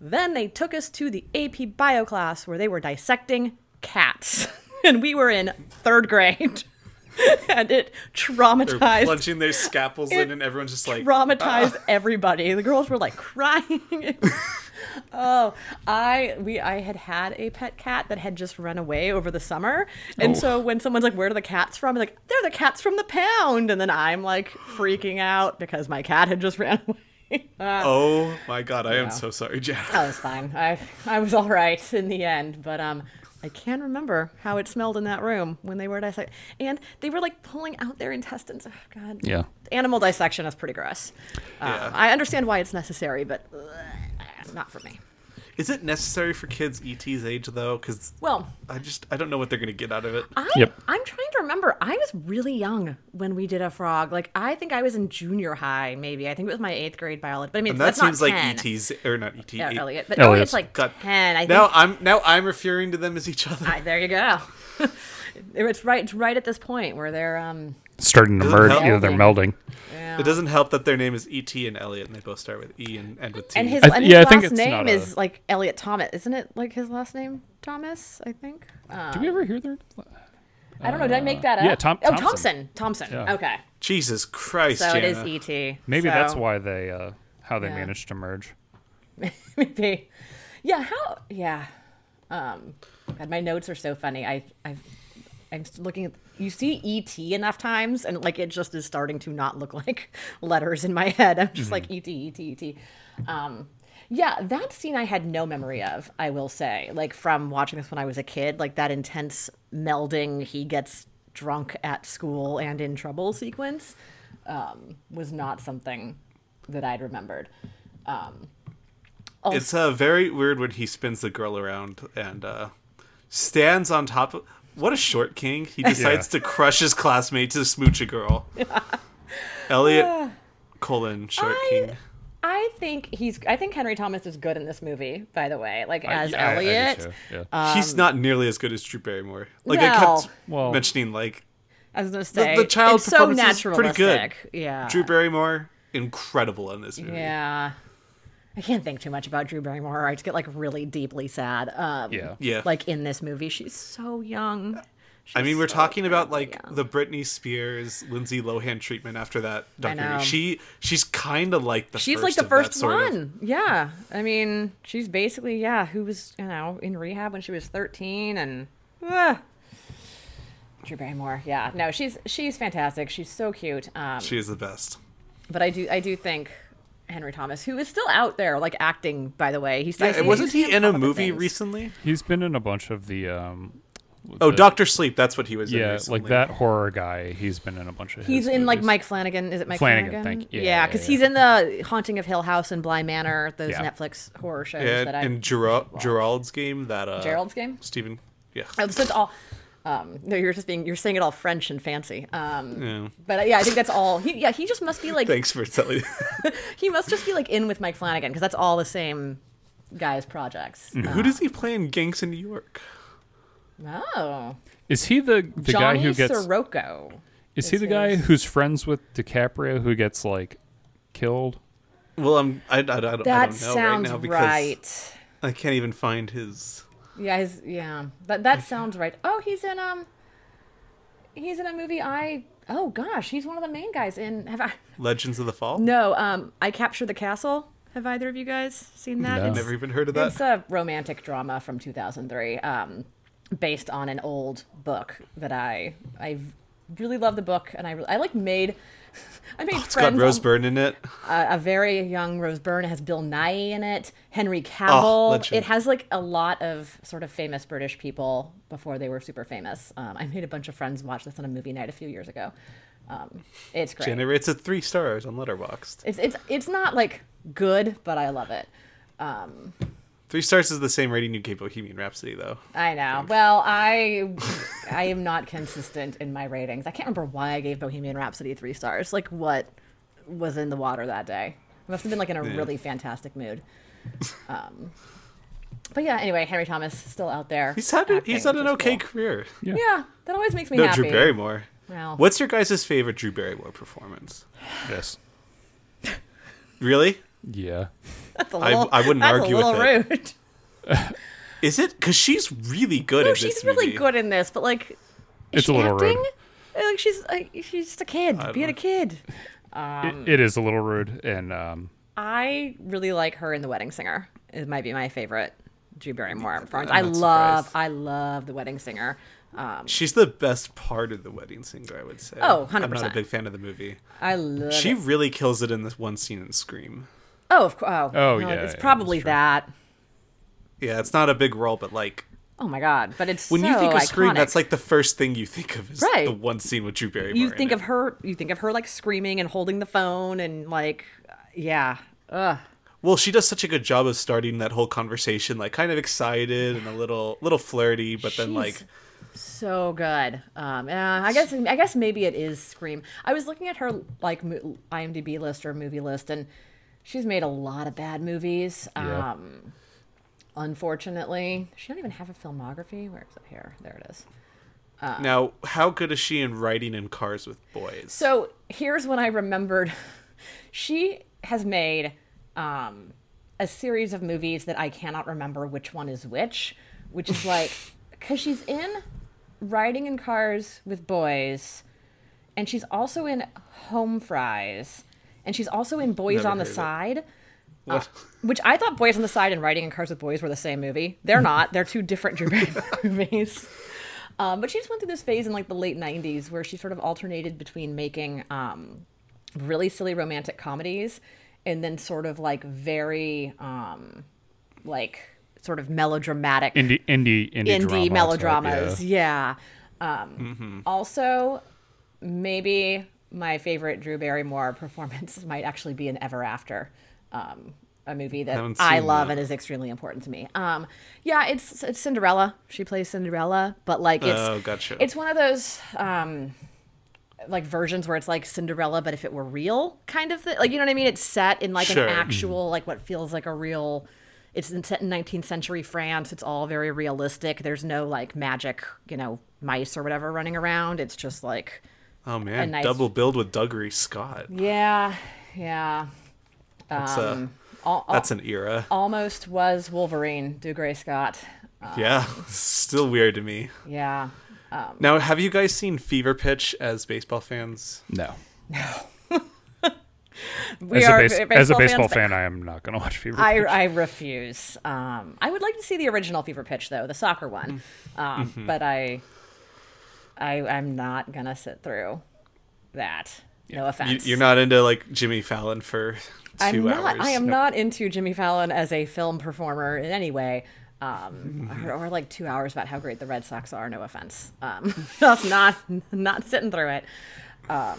Then they took us to the AP Bio class where they were dissecting cats, and we were in third grade, and it traumatized. They're plunging their scalpels in, and everyone's just like, traumatized ah. everybody. The girls were like crying. oh, I we I had had a pet cat that had just run away over the summer, and Oh. so when someone's like, "Where are the cats from?" I'm like, "They're the cats from the pound," and then I'm like freaking out because my cat had just ran away. Uh, oh my god, I am so sorry, Jack. that was fine. I I was all right in the end, but um. I can remember how it smelled in that room when they were dissecting, and they were like pulling out their intestines. Oh, God, Yeah. animal dissection is pretty gross. Yeah. I understand why it's necessary, but ugh, not for me. Is it necessary for kids ET's age though? Because Well, I just I don't know what they're gonna get out of it. I, Yep. I'm trying to remember. I was really young when we did a frog. Like I think I was in junior high, maybe. I think it was my eighth grade biology. But I mean, And that that's seems not like 10. ET's or not ET. Yeah, eight- Elliot, but Elliot's. Elliot's like God. ten. I think. Now I'm now I'm referring to them as each other. I- there you go. it's right. It's right at this point where they're um. Starting to merge. help. Yeah, they're melding. Yeah. It doesn't help that their name is ET and Elliot, and they both start with E and end with T. And his, I th- and his yeah, I last think name not a- is like Elliot Thomas, isn't it? Like his last name Thomas, I think. Um, Did we ever hear their? I don't know. Did I make that up? yeah, Tom- Oh, Thompson. Thompson. Thompson. Yeah. Okay. Jesus Christ, So it is ET. Maybe So- that's why they uh, how they Yeah. managed to merge. maybe. Yeah. How? Yeah. Um. God, my notes are so funny. I. I. I'm looking at. You see ET enough times, and like it just is starting to not look like letters in my head. I'm just like ET, ET, ET. Um. Yeah, that scene I had no memory of. I will say, like from watching this when I was a kid, like that intense melding. He gets drunk at school and in trouble sequence um, was not something that I'd remembered. Um, It's uh, very weird when he spins the girl around and uh, stands on top of. What a short king! He decides to crush his classmate to smooch a girl. Elliot colon short I- king. I think he's. I think Henry Thomas is good in this movie. By the way, like as I- I- I do Elliot, too, yeah. Um, he's not nearly as good as Drew Barrymore. Like I kept Well- mentioning, like I was gonna say the child it's so performance is pretty good. Yeah. Drew Barrymore, incredible in this movie. Yeah. I can't think too much about Drew Barrymore. I just get like really deeply sad. Um, Yeah. Yeah. Like in this movie, she's so young. I mean, we're so talking about like young. the Britney Spears, Lindsay Lohan treatment after that I documentary. She she's kind of like the She's first like the of first sort of- one. Yeah. I mean, she's basically yeah, who was you know in rehab when she was thirteen and. ah. Drew Barrymore, yeah, no, she's she's fantastic. She's so cute. Um, She is the best. but I do I do think Henry Thomas, who is still out there like acting, by the way, he's I Yeah, wasn't you he in a movie things. recently? He's been in a bunch of the. Um, Oh, the- Doctor Sleep. That's what he was in. Yeah, like that horror guy. He's been in a bunch of. He's his in like. Mike Flanagan. Is it Mike Flanagan, Flanagan? thank you. Yeah, Yeah, yeah, because yeah. he's in the Haunting of Hill House and Bly Manor, those Yeah. Netflix horror shows Yeah, that I. in Gerald, Gerald's game. That uh, Gerald's game? Stephen. Yeah. Oh, so it's all. Um, no, you're just being you're saying it all French and fancy. Um, Yeah. but uh, yeah, I think that's all. He, yeah, he just must be like Thanks for telling. he must just be like in with Mike Flanagan because that's all the same guy's projects. Who does he play in Gangs in New York? Oh, Is he the the Johnny guy who gets? Sirocco. is he is the guy who's friends with DiCaprio who gets like killed? Well, I'm. I, I, I, don't, I don't know That right sounds now because right. I can't even find his. Yeah, his, yeah. That that sounds right. Oh, he's in um. He's in a movie. I oh gosh, he's one of the main guys in. Have I? Legends of the Fall. No, um, I captured the castle. Have either of you guys seen that? No. It's- Never even heard of that. It's a romantic drama from 2003, um, based on an old book that I I really love the book, and I I like made I made it's got. Rose Byrne in it. a, a very young Rose Byrne. It has Bill Nighy in it, Henry Cavill. legend. it has like a lot of sort of famous British people before they were super famous. Um, I made a bunch of friends watch this on a movie night a few years ago. Um, it's great. It's a three stars on Letterboxd. It's it's it's not like good, but I love it. Three stars is the same rating you gave Bohemian Rhapsody, though. I know. Well, I I am not consistent in my ratings. I can't remember why I gave Bohemian Rhapsody three stars. Like what was in the water that day? I must have been like in a Yeah. really fantastic mood. Um, but yeah. Anyway, Henry Thomas still out there. He's had acting, he's had an okay cool. career. Yeah, that always makes me No, happy. Drew Barrymore. Well, What's your guys' favorite Drew Barrymore performance? Yes. Really? Yeah. That's a I- little, I wouldn't that's argue a little with rude. Is it? Because she's really good No, at this she's really movie. good in this, but like, is It's she a little rude. acting? Like she's like, she's just a kid don't being a know. kid. It, it is a little rude, and um, I really like her in The Wedding Singer. It might be my favorite Drew Barrymore performance. I I'm love, surprised. I love The Wedding Singer. Um, She's the best part of the wedding singer, I would say. Oh, I'm not a 100%. big fan of the movie. I love. She it. really kills it in this one scene in Scream. Oh, of course. Oh, Oh, no, yeah, It's yeah, probably that's that. Yeah, it's not a big role, but like Oh my god! But it's when so you think of iconic. Scream, that's like the first thing you think of is Right. the one scene with Drew Barrymore. you in think it. of her. You think of her like screaming and holding the phone and like, yeah. Ugh. Well, she does such a good job of starting that whole conversation, like kind of excited and a little, little flirty, but then like, so good. Um, yeah, I guess I guess maybe it is Scream. I was looking at her like IMDb list or movie list, and she's made a lot of bad movies. Yeah. Um, unfortunately, she don't even have a filmography. Where is it here? There it is. now how good is she in Riding in Cars with Boys? So here's when I remembered. She has made um, a series of movies that I cannot remember which one is which, which is like because she's in Riding in Cars with Boys, and she's also in Home Fries, and she's also in Boys Never on the heard of it. Side. What? Which I thought Boys on the Side and Riding in Cars with Boys were the same movie. They're not. They're two different Drew Barrymore movies. Um, but she just went through this phase in like the late '90s where she sort of alternated between making um, really silly romantic comedies and then sort of like very um, like sort of melodramatic indie indie indie, indie drama type, melodramas. yeah. Yeah. Um, Also, maybe my favorite Drew Barrymore performance might actually be in Ever After, um, a movie that I love that. and is extremely important to me. Um, yeah, it's it's Cinderella. She plays Cinderella, but like it's Oh, gotcha. it's one of those. Um, like versions where it's like Cinderella, but if it were real, kind of thing. Like you know what I mean? It's set in like Sure. an actual, like what feels like a real. It's set in 19th century France. It's all very realistic. There's no like magic, you know, mice or whatever running around. It's just like, oh man, nice- double build with Dougray Scott. yeah, yeah. That's Um, a al- al- that's an era. almost was Wolverine, Dougray Scott. yeah, still weird to me. Yeah. Now, have you guys seen Fever Pitch as baseball fans? No. No. we As a, are base, as a baseball baseball fans, fan, I am not going to watch Fever. I, Pitch. I refuse. Um, I would like to see the original Fever Pitch though, the soccer one, um, Mm-hmm. but I, I, I'm not gonna sit through that. No offense. you're not into like Jimmy Fallon for 2 I'm hours. not. I am No. not into Jimmy Fallon as a film performer in any way. Um, or, or like two hours about how great the Red Sox are. No offense. Um, that's not not sitting through it. Um,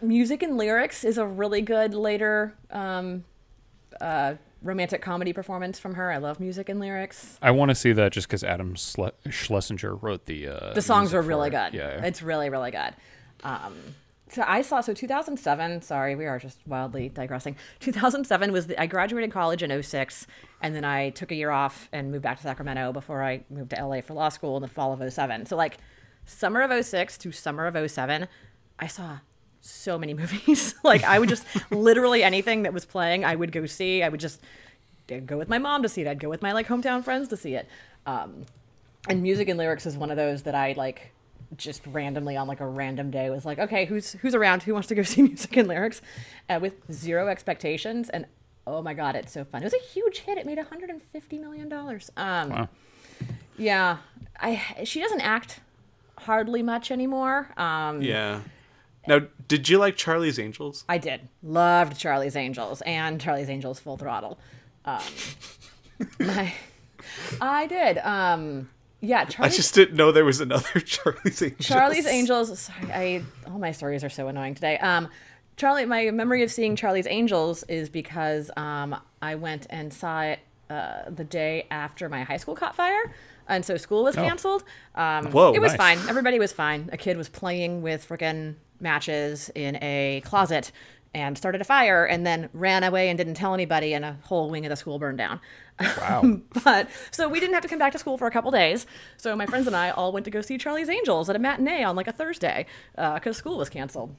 music and lyrics is a really good later um, uh, romantic comedy performance from her. I love music and lyrics. I want to see that just because Adam Schle- Schlesinger wrote the. Uh, The songs are really it. good. Yeah. It's really, really good. Um, so I saw, so 2007, sorry, we are just wildly digressing. 2007 was, the, I graduated college in 06, and then I took a year off and moved back to Sacramento before I moved to LA for law school in the fall of 07. So, like, summer of 06 to summer of 07, I saw so many movies. like, I would just, literally anything that was playing, I would go see. I would just I'd go with my mom to see it. I'd go with my, like, hometown friends to see it. Um, and music and lyrics is one of those that I like just randomly on like a random day was like, okay, who's who's around? Who wants to go see music and lyrics? Uh, with zero expectations, and Oh my god, it's so fun. It was a huge hit. It made 150 million dollars. Um, Wow. yeah, I she doesn't act hardly much anymore. Um, Yeah. Now, did you like Charlie's Angels? I did loved Charlie's Angels and Charlie's Angels Full Throttle. Um, my, I did. Um, yeah, I Charlie's, just didn't know there was another Charlie's Angels. Charlie's Angels. Sorry, I all my stories are so annoying today. Um, Charlie, my memory of seeing Charlie's Angels is because um, I went and saw it uh, the day after my high school caught fire, and so school was canceled. Um, Whoa, it was nice. fine. Everybody was fine. A kid was playing with freaking matches in a closet and started a fire, and then ran away and didn't tell anybody, and a whole wing of the school burned down. Wow. But so we didn't have to come back to school for a couple days. So my friends and I all went to go see Charlie's Angels at a matinee on like a Thursday because school was canceled.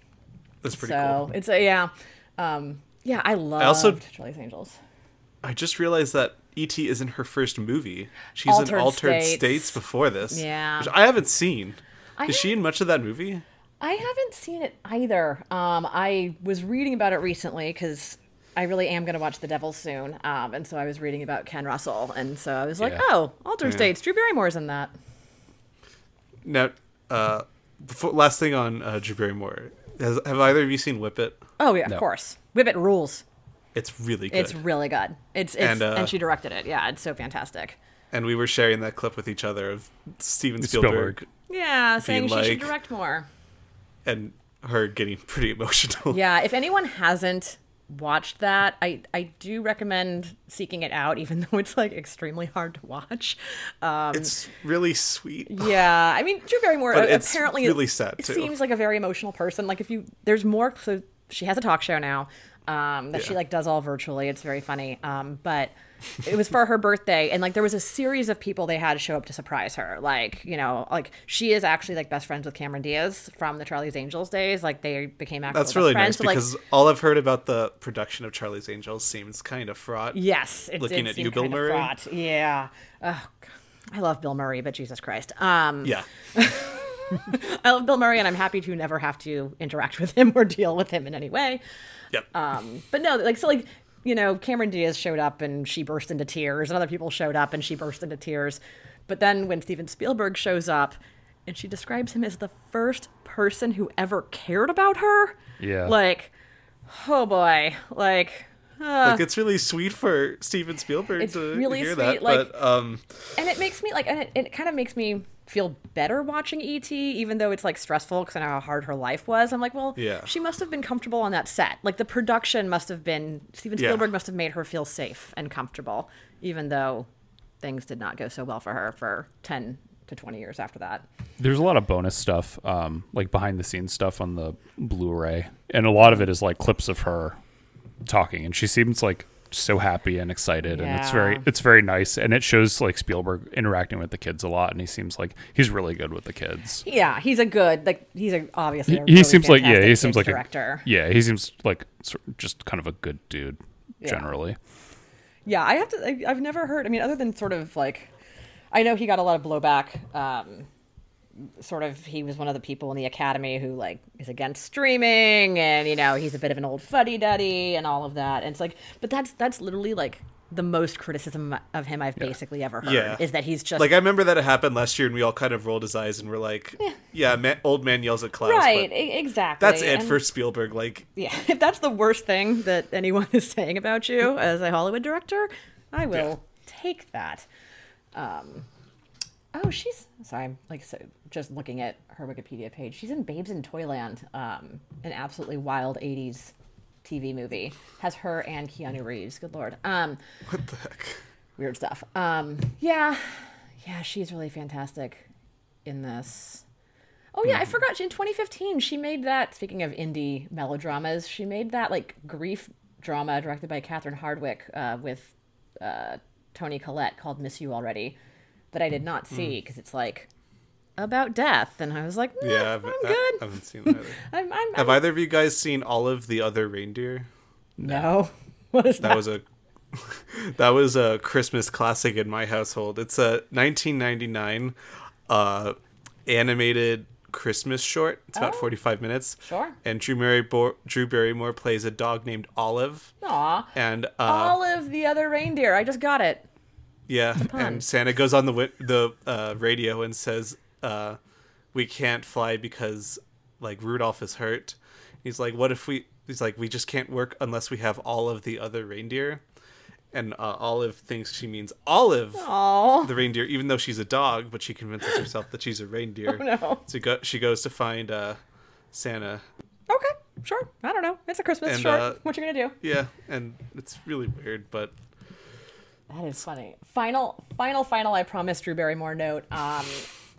That's pretty so cool. it's a yeah, um, yeah. I loved also- Charlie's Angels. I just realized that E.T. isn't her first movie. She's Altered in Altered States. States. before this. Yeah. Which I haven't seen. I Is she in much of that movie? I haven't seen it either. Um, I was reading about it recently because I really am going to watch The Devil soon, um, and so I was reading about Ken Russell, and so I was like, Yeah. oh, Altered States. Drew Barrymore's in that. Now, uh, before, last thing on uh, Drew Barrymore. Has, have either of you seen Whip It? Oh yeah, No. of course. Whip It rules. It's really good. It's really good. It's, it's And, and, uh, she directed it. Yeah, it's so fantastic. and we were sharing that clip with each other of Steven Spielberg. Spielberg, Yeah, saying she like- should direct more. And her getting pretty emotional. Yeah, if anyone hasn't watched that, I I do recommend seeking it out, even though it's like extremely hard to watch. Um, It's really sweet. yeah, I mean Drew Barrymore But apparently really sad, it too. seems like a very emotional person. Like if you there's more, so she has a talk show now um, that she like does all virtually. It's very funny, um, but. It was for her birthday and like there was a series of people they had to show up to surprise her like you know like she is actually like best friends with cameron diaz from the charlie's angels days like they became actual That's really friends. nice So, like, because all I've heard about the production of Charlie's Angels seems kind of fraught. Yes, it Looking at you, Bill Murray? fraught. Yeah. Oh, God. I love Bill Murray, but Jesus Christ. Um, Yeah. I love Bill Murray, and I'm happy to never have to interact with him or deal with him in any way. Yep. Um, but no, like so, like you know, Cameron Diaz showed up and she burst into tears, and other people showed up and she burst into tears. But then when Steven Spielberg shows up, and she describes him as the first person who ever cared about her. Yeah. Like, oh boy, like. Uh, like it's really sweet for Steven Spielberg It's to really hear sweet, that, like- but um, and it makes me like and it, it kind of makes me feel better watching et even though it's like stressful because i know how hard her life was i'm like well Yeah. she must have been comfortable on that set like the production must have been steven Yeah. spielberg must have made her feel safe and comfortable even though things did not go so well for her for 10 to 20 years after that There's a lot of bonus stuff, um, like behind the scenes stuff on the Blu-ray, and a lot of it is like clips of her talking, and she seems like so happy and excited, and it's very it's very nice, and it shows like Spielberg interacting with the kids a lot, and he seems like he's really good with the kids. yeah he's a good like he's a obviously a He really seems like yeah, he seems like director a yeah, he seems like just kind of a good dude Yeah. generally. Yeah, I have to. I, I've never heard. I mean, other than sort of like, I know he got a lot of blowback. Um, sort of, he was one of the people in the academy who like is against streaming, and you know, he's a bit of an old fuddy duddy and all of that. And it's like, but that's that's literally like the most criticism of him I've basically ever heard. Yeah. is that he's just like I remember that it happened last year, and we all kind of rolled his eyes and were like, "Yeah, ma- old man yells at clouds." right, but exactly. that's it And- for Spielberg. Like, yeah. If that's the worst thing that anyone is saying about you as a Hollywood director, I will Yeah. take that. Um, oh, she's sorry. I'm like so, just looking at her Wikipedia page. She's in Babes in Toyland, um, an absolutely wild '80s TV movie. Has her and Keanu Reeves. Good lord. Um, what the heck? weird stuff. Um, yeah, yeah, she's really fantastic in this. Oh yeah, I forgot. In 2015, she made that. Speaking of indie melodramas, she made that like grief drama directed by Catherine Hardwicke uh, with uh, Toni Collette called "Miss You Already," that I did not see because it's like about death, and I was like, "Nah, Yeah, I've, I'm good." I haven't seen that. Either. I'm, I'm, Have I'm either of you guys seen all of the other reindeer? no." What is that? That was a that was a Christmas classic in my household. It's a 1999 uh, animated Christmas short. It's about Oh. 45 minutes. Sure. And Drew, Mary Bo- Drew Barrymore plays a dog named Olive. Aw. And uh, Olive the other reindeer. I just got it. yeah, and Santa goes on the wi- the uh, radio and says, uh, "We can't fly because like Rudolph is hurt." He's like, "What if we?" He's like, "We just can't work unless we have all of the other reindeer." And uh, Olive thinks she means Olive, Oh the reindeer, even though she's a dog, but she convinces herself that she's a reindeer. no. So go, she goes to find uh, Santa. Okay, sure. I don't know. It's a Christmas And, short. uh, what you gonna do? Yeah, and it's really weird, but That is funny. Final, final, final. I promise, Drew Barrymore note. Um,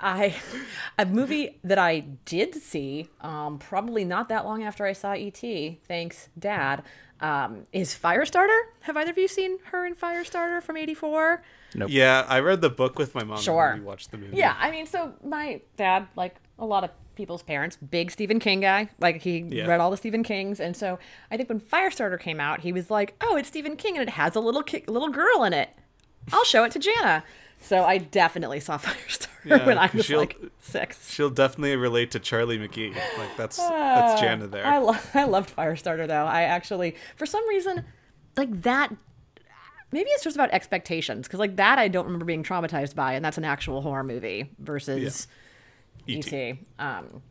I a movie that I did see, um, probably not that long after I saw E.T. Thanks, Dad. Um, is Firestarter? Have either of you seen her in Firestarter from '84? Nope. yeah, I read the book with my mom. Sure. And we watched the movie. Yeah, I mean, so my dad, like a lot of people's parents, big Stephen King guy. Like he Yeah. read all the Stephen Kings, and so I think when Firestarter came out, he was like, "Oh, it's Stephen King, and it has a little ki- little girl in it. I'll show it to Jana." So I definitely saw Firestarter Yeah, when I was like six. She'll definitely relate to Charlie McGee. Like that's that's Jana there. I lo- I loved Firestarter though. I actually, for some reason, like that. Maybe it's just about expectations because like that I don't remember being traumatized by, and that's an actual horror movie versus E.T. E.T. Um,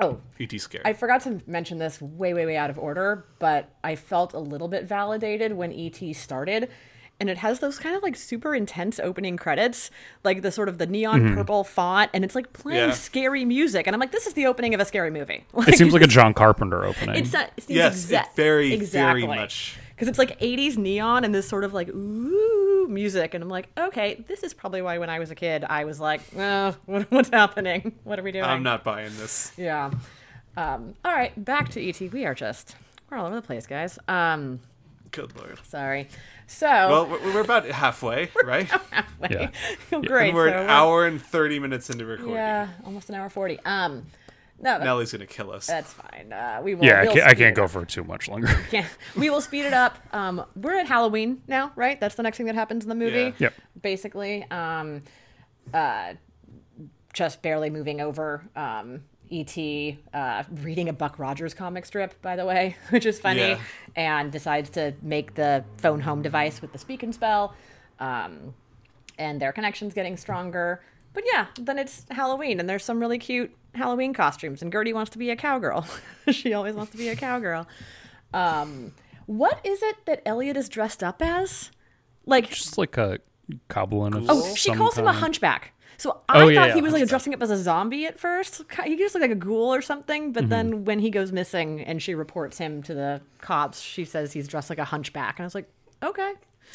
oh, E.T. scary. I forgot to mention this way, way, way out of order, but I felt a little bit validated when ET started. And it has those kind of like super intense opening credits, like the sort of the neon purple font, and it's like playing Yeah. scary music. And I'm like, this is the opening of a scary movie. It seems like a John Carpenter opening. It's not, it seems yes, exa- it very, exactly. very much. Because it's like 80s neon and this sort of like ooh music. And I'm like, okay, this is probably why when I was a kid, I was like, oh, what, what's happening? What are we doing? I'm not buying this. Yeah. Um, all right, back to ET. We are just we're all over the place, guys. Um, Good lord. sorry. So Well, we're, we're about halfway, right? yeah. great. and we're so an hour and thirty minutes into recording. Yeah, almost an hour forty. Um, no, that- Nellie's gonna kill us. that's fine. Uh, we will. Yeah, I we'll can't, I can't go for too much longer. Yeah, we will speed it up. Um, we're at Halloween now, right? That's the next thing that happens in the movie. Yeah. Yep. Basically, um, uh, just barely moving over. Um, E.T. Uh, reading a Buck Rogers comic strip, by the way, which is funny, Yeah. and decides to make the phone home device with the speak and spell. Um, and their connection's getting stronger. But yeah, then it's Halloween, and there's some really cute Halloween costumes. And Gertie wants to be a cowgirl. she always wants to be a cowgirl. Um, what is it that Elliot is dressed up as? Like, Just like a goblin of oh, she calls him a hunchback. So I Oh, thought yeah, he was like dressing up as a zombie at first. He just looked like a ghoul or something. Mm-hmm. But then when he goes missing and she reports him to the cops, she says he's dressed like a hunchback. And I was like, okay.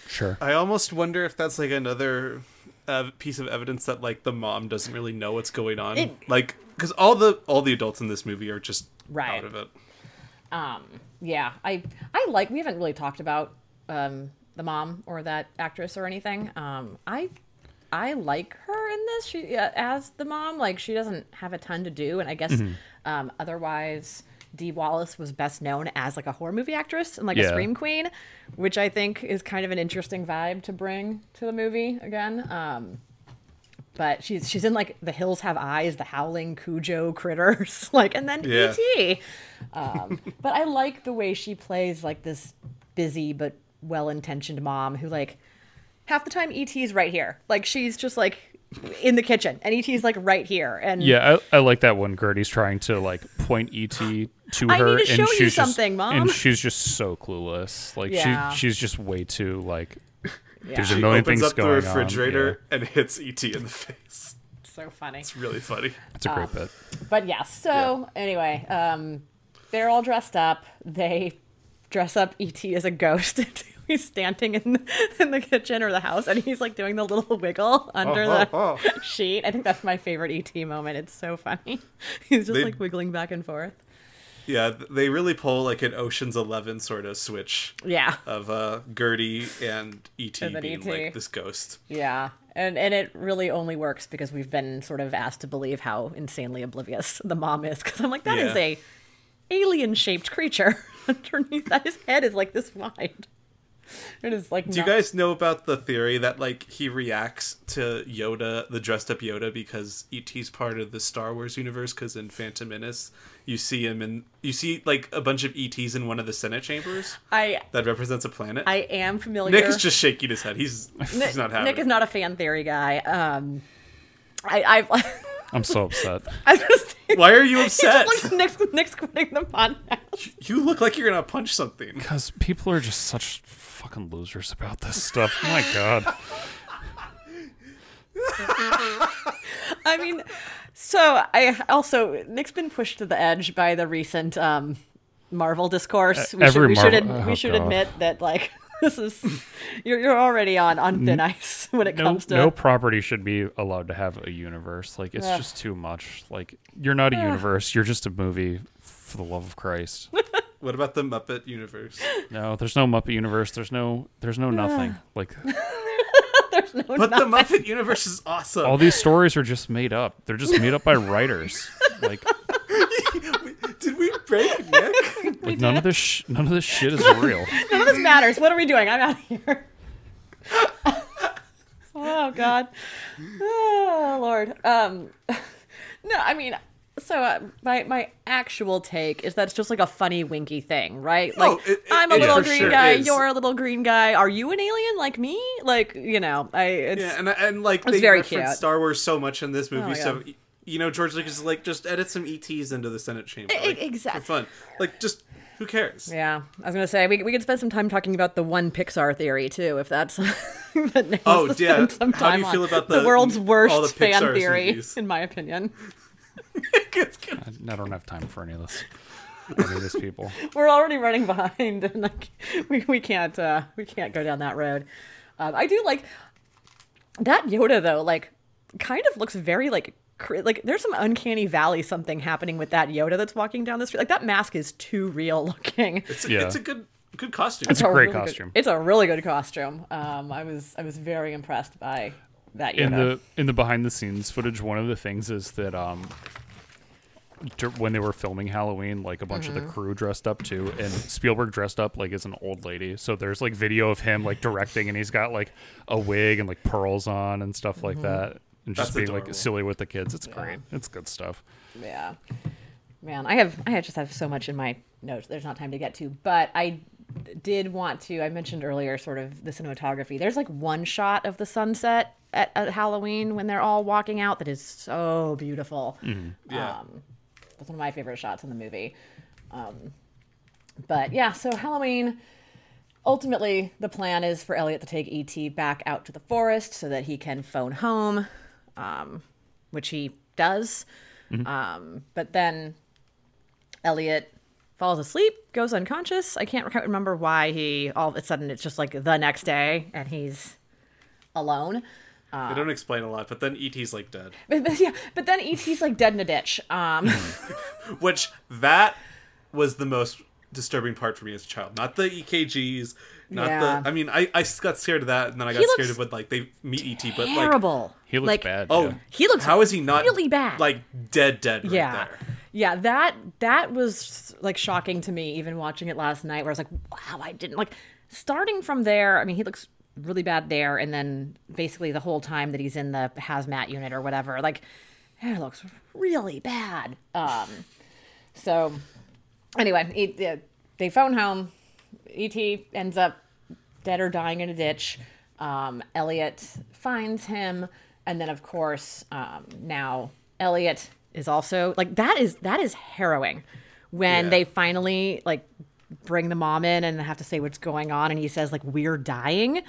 Sure. I almost wonder if that's like another uh, piece of evidence that like the mom doesn't really know what's going on. It- like because all the all the adults in this movie are just Right. out of it. um yeah i i like we haven't really talked about um the mom or that actress or anything um i i like her in this she uh, as the mom like she doesn't have a ton to do and i guess um otherwise Dee Wallace was best known as like a horror movie actress and like a scream queen, which I think is kind of an interesting vibe to bring to the movie again. Um, but she's she's in like The Hills Have Eyes, the Howling Cujo critters, like, and then Yeah. E.T. Um, but I like the way she plays like this busy but well-intentioned mom who like half the time E.T.'s right here, like she's just like in the kitchen, and E.T.'s like right here, and Yeah, I, I like that when Gertie's trying to like point ET to I her, need to and show you she's something, just, Mom. and she's just so clueless. Like Yeah. she, she's just way too like. yeah, There's a She million opens things up the going on, refrigerator and hits ET in the face. so funny. It's really funny. It's a great Uh, bit. But yes, so anyway, um, they're all dressed up. They dress up ET as a ghost. he's standing in the, in the kitchen or the house, and he's like doing the little wiggle under Oh, the oh, sheet. I think that's my favorite ET moment. It's so funny. He's just They- like wiggling back and forth. Yeah, they really pull like an Ocean's Eleven sort of switch Yeah, of uh, Gertie and ET And being ET. like this ghost. yeah, and and it really only works because we've been sort of asked to believe how insanely oblivious the mom is. Because I'm like, that is Yeah. a alien shaped creature underneath that. His head is like this wide. It is like Do you guys know about the theory that like he reacts to Yoda, the dressed up Yoda, because ET's part of the Star Wars universe? Because in Phantom Menace, you see him in you see like a bunch of ETs in one of the Senate chambers I that represents a planet. I am familiar. Nick is just shaking his head. He's Nick, he's not having. Nick is not a fan theory guy. Um, I I. I'm so upset. I was gonna Why are you he upset? just looks Nick's, Nick's quitting the podcast. you look like you're gonna punch something. Because people are just such fucking losers about this stuff. Oh my god. I mean, so I also Nick's been pushed to the edge by the recent um, Marvel discourse. We should every we should, Marvel- ad- we oh, should God. admit that like this is you're you're already on on thin ice when it No, comes to no property should be allowed to have a universe. Like it's Ugh. just too much. Like you're not a universe. You're just a movie. For the love of Christ. What about the Muppet universe? No, there's no Muppet universe. There's no. There's no nothing. Like there's no But the. Muppet universe is awesome. all these stories are just made up. They're just made up by writers. Like, Did we break Nick? like none of this. Sh- none of this shit is real. None of this matters. What are we doing? I'm out of here. oh God. Oh Lord. Um. No, I mean. So uh, my my actual take is that it's just like a funny winky thing, right? Like Oh, it- it- I'm a little green sure guy, is. you're a little green guy. Are you an alien like me? Like you know, I it's Yeah, and and like It's they very reference cute. Star Wars so much in this movie, my so God. You know George Lucas is like just edit some ETs into the Senate chamber, like, exact- for fun. Like just who cares? yeah. I was gonna say we we could spend some time talking about the one Pixar theory too, if that's. that Nick Oh, wants yeah. spend some How do you on. feel about the the- world's worst all the fan Pixar's theory, movies? in my opinion? I, I don't have time for any of this. Any of these people. we're already running behind and like we, we can't uh we can't go down that road um, i do like that yoda though like kind of looks very like cr- like there's some uncanny valley something happening with that yoda that's walking down the street. Like that mask is too real looking. It's, Yeah. it's a good good costume. It's a great really good- costume. it's a really good costume. Um i was i was very impressed by that yoda. in the in the behind the scenes footage one of the things is that um when they were filming halloween like a bunch of the crew dressed up too and spielberg dressed up like as an old lady. So there's like video of him like directing and he's got like a wig and like pearls on and stuff like that and just That's being adorable. like silly with the kids it's great it's good stuff Yeah. Man, I have I just have so much in my notes. There's not time to get to, but I did want to. I mentioned earlier, sort of the cinematography. There's like one shot of the sunset at, at Halloween when they're all walking out that is so beautiful. Yeah. Um, that's one of my favorite shots in the movie. Um, but yeah, so Halloween. Ultimately, the plan is for Elliot to take ET back out to the forest so that he can phone home, um, which he does. Um, but then Elliot falls asleep, goes unconscious. I can't remember why he all of a sudden it's just like the next day and he's alone. they don't explain a lot, but then ET's like dead. But, but yeah, but then ET's like dead in a ditch. Um, Which that was the most disturbing part for me as a child. Not the EKGs, not Yeah. the. I mean, I, I got scared of that, and then I got He scared of when like they meet ET, but like terrible. he looks like, bad oh, yeah. He looks how is he not really bad. Like dead, dead. Right Yeah. there. Yeah, that that was like shocking to me even watching it last night where I was like, wow, I didn't like starting from there. I mean, he looks really bad there and then basically the whole time that he's in the hazmat unit or whatever, like it looks really bad. Um so anyway, he, they phone home. ET ends up dead or dying in a ditch. Um, Elliot finds him, and then of course um, now Elliot is also like that is that is harrowing when Yeah. they finally like bring the mom in and have to say what's going on, and he says like we're dying.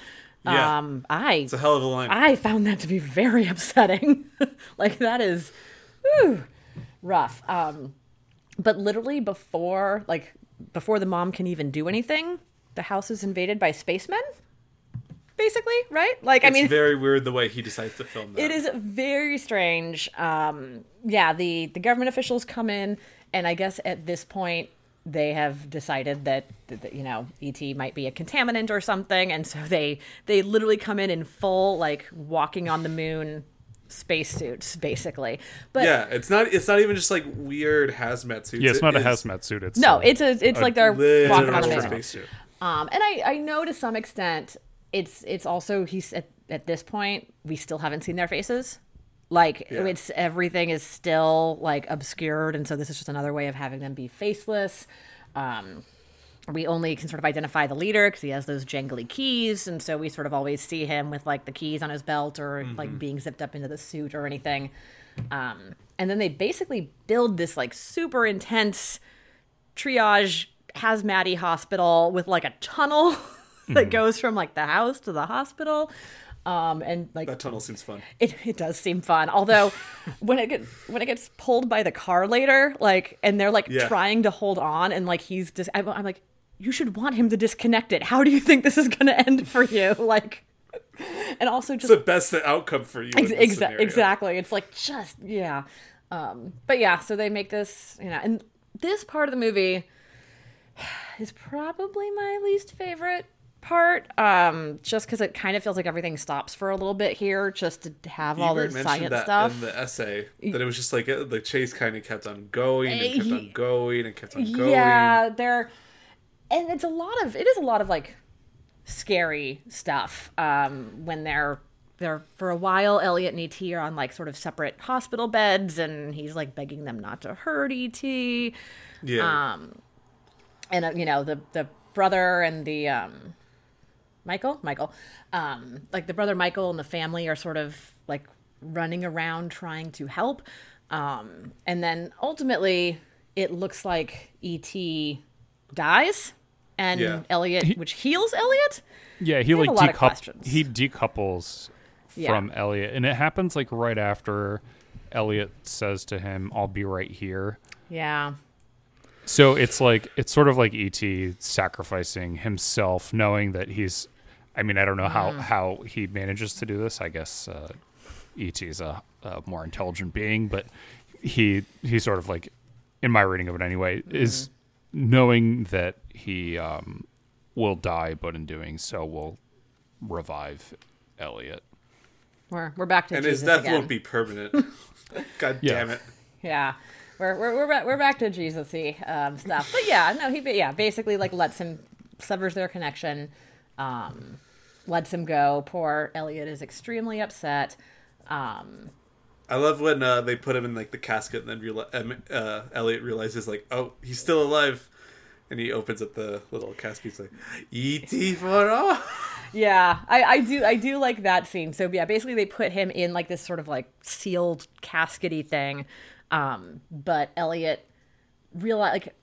Yeah. Um, I It's a hell of a line. I found that to be very upsetting. like that is whew, rough. Um, but literally before like before the mom can even do anything, the house is invaded by spacemen. Basically, right? Like I mean it's very weird the way he decides to film that. it is very strange. Um, yeah, the the government officials come in, and I guess at this point they have decided that, that, that, you know ET might be a contaminant or something, and so they they literally come in in full like walking on the moon spacesuits, basically. But Yeah, it's not. It's not even just like weird hazmat suits. yeah it's It not a is hazmat suit it's no, uh, it's a it's a like they're walking on the astronaut moon. spacesuit. Um, and I, I know to some extent it's it's also he's at, at this point we still haven't seen their faces. Like Yeah. it's everything is still like obscured, and so this is just another way of having them be faceless. Um, we only can sort of identify the leader because he has those jangly keys, and so we sort of always see him with like the keys on his belt or like being zipped up into the suit or anything. Um, and then they basically build this like super intense triage hazmat hospital with like a tunnel that goes from like the house to the hospital. Um, and like That tunnel seems fun. it, it does seem fun. Although when it gets when it gets pulled by the car later, like and they're like Yeah. trying to hold on and like he's just I'm, I'm like you should want him to disconnect it. How do you think this is going to end for you? Like and also just It's the best outcome for you. in Ex- exa- exactly. It's like just yeah. Um, but yeah, so they make this, you know, and this part of the movie is probably my least favorite part. Um, just because it kind of feels like everything stops for a little bit here, just to have all Ebert the mentioned science that stuff. in the essay that it was just like uh, the chase kind of kept on going and kept on going and kept on going. Yeah, they're and it's a lot of it is a lot of like scary stuff. Um, when they're they're for a while, Elliot and ET are on like sort of separate hospital beds, and he's like begging them not to hurt ET. Yeah. Um, and uh, you know the the brother and the um, Michael, Michael, um, like the brother Michael and the family are sort of like running around trying to help, um, and then ultimately it looks like ET dies, and Yeah. Elliot, which heals Elliot. Yeah, he have like a lot of decoup- questions. he decouples Yeah. from Elliot, and it happens like right after Elliot says to him, "I'll be right here." Yeah, So it's like it's sort of like ET sacrificing himself, knowing that he's. I mean, I don't know how how he manages to do this. I guess uh, ET is a, a more intelligent being, but he he sort of like, in my reading of it anyway, is knowing that he um, will die, but in doing so will revive Elliot. we're we're back to Jesus. and Jesus his death again. won't be permanent. God Yeah. damn it. Yeah. We're we're we're back, we're back to Jesus-y um, stuff. But yeah, no, he yeah, basically like lets him severs their connection, um, lets him go. Poor Elliot is extremely upset. Um, I love when uh, they put him in like the casket and then reali- um, uh, Elliot realizes like, oh, he's still alive. And he opens up the little casket. He's like, "E.T. for all." yeah, I, I do I do like that scene. So yeah, basically they put him in like this sort of like sealed caskety thing, um, but Elliot realize like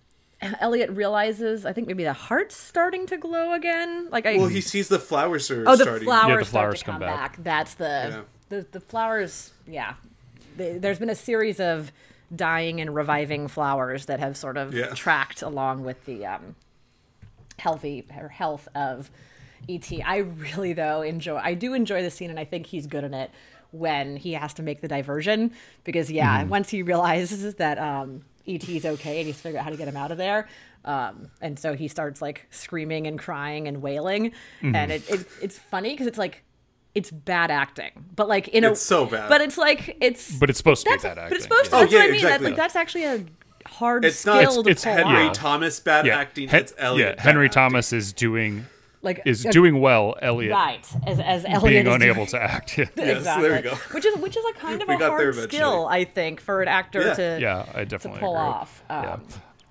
Elliot realizes I think maybe the heart's starting to glow again. Like I Well, he sees the flowers are Oh, the starting. flowers, Yeah, the start flowers to come come back. back. That's the, Yeah. the the flowers. Yeah, They- there's been a series of dying and reviving flowers that have sort of Yeah. tracked along with the um, healthy or health of ET. I really though enjoy. I do enjoy the scene, and I think he's good in it when he has to make the diversion because yeah, Mm-hmm. once he realizes that um, ET's okay and he's figured out how to get him out of there. Um, and so he starts like screaming and crying and wailing, Mm-hmm. and it, it it's funny because it's like it's bad acting, but like in a It's so bad. But it's like it's But it's supposed to be that's bad but it's supposed to. yeah. Oh, That's yeah, what I mean. exactly. That, like that's actually a hard It's skill not. to it's pull Henry Henry off. Thomas bad Yeah, acting. Hen- it's Elliot. yeah, bad Henry acting. Thomas is doing Like is a- doing well. Elliot right as as Elliot being is unable doing- to act. Yeah, Yes, exactly. there we go. Which is which is a kind of a hard skill, I think, for an actor Yeah. to yeah I definitely pull agree. off. Um, yeah.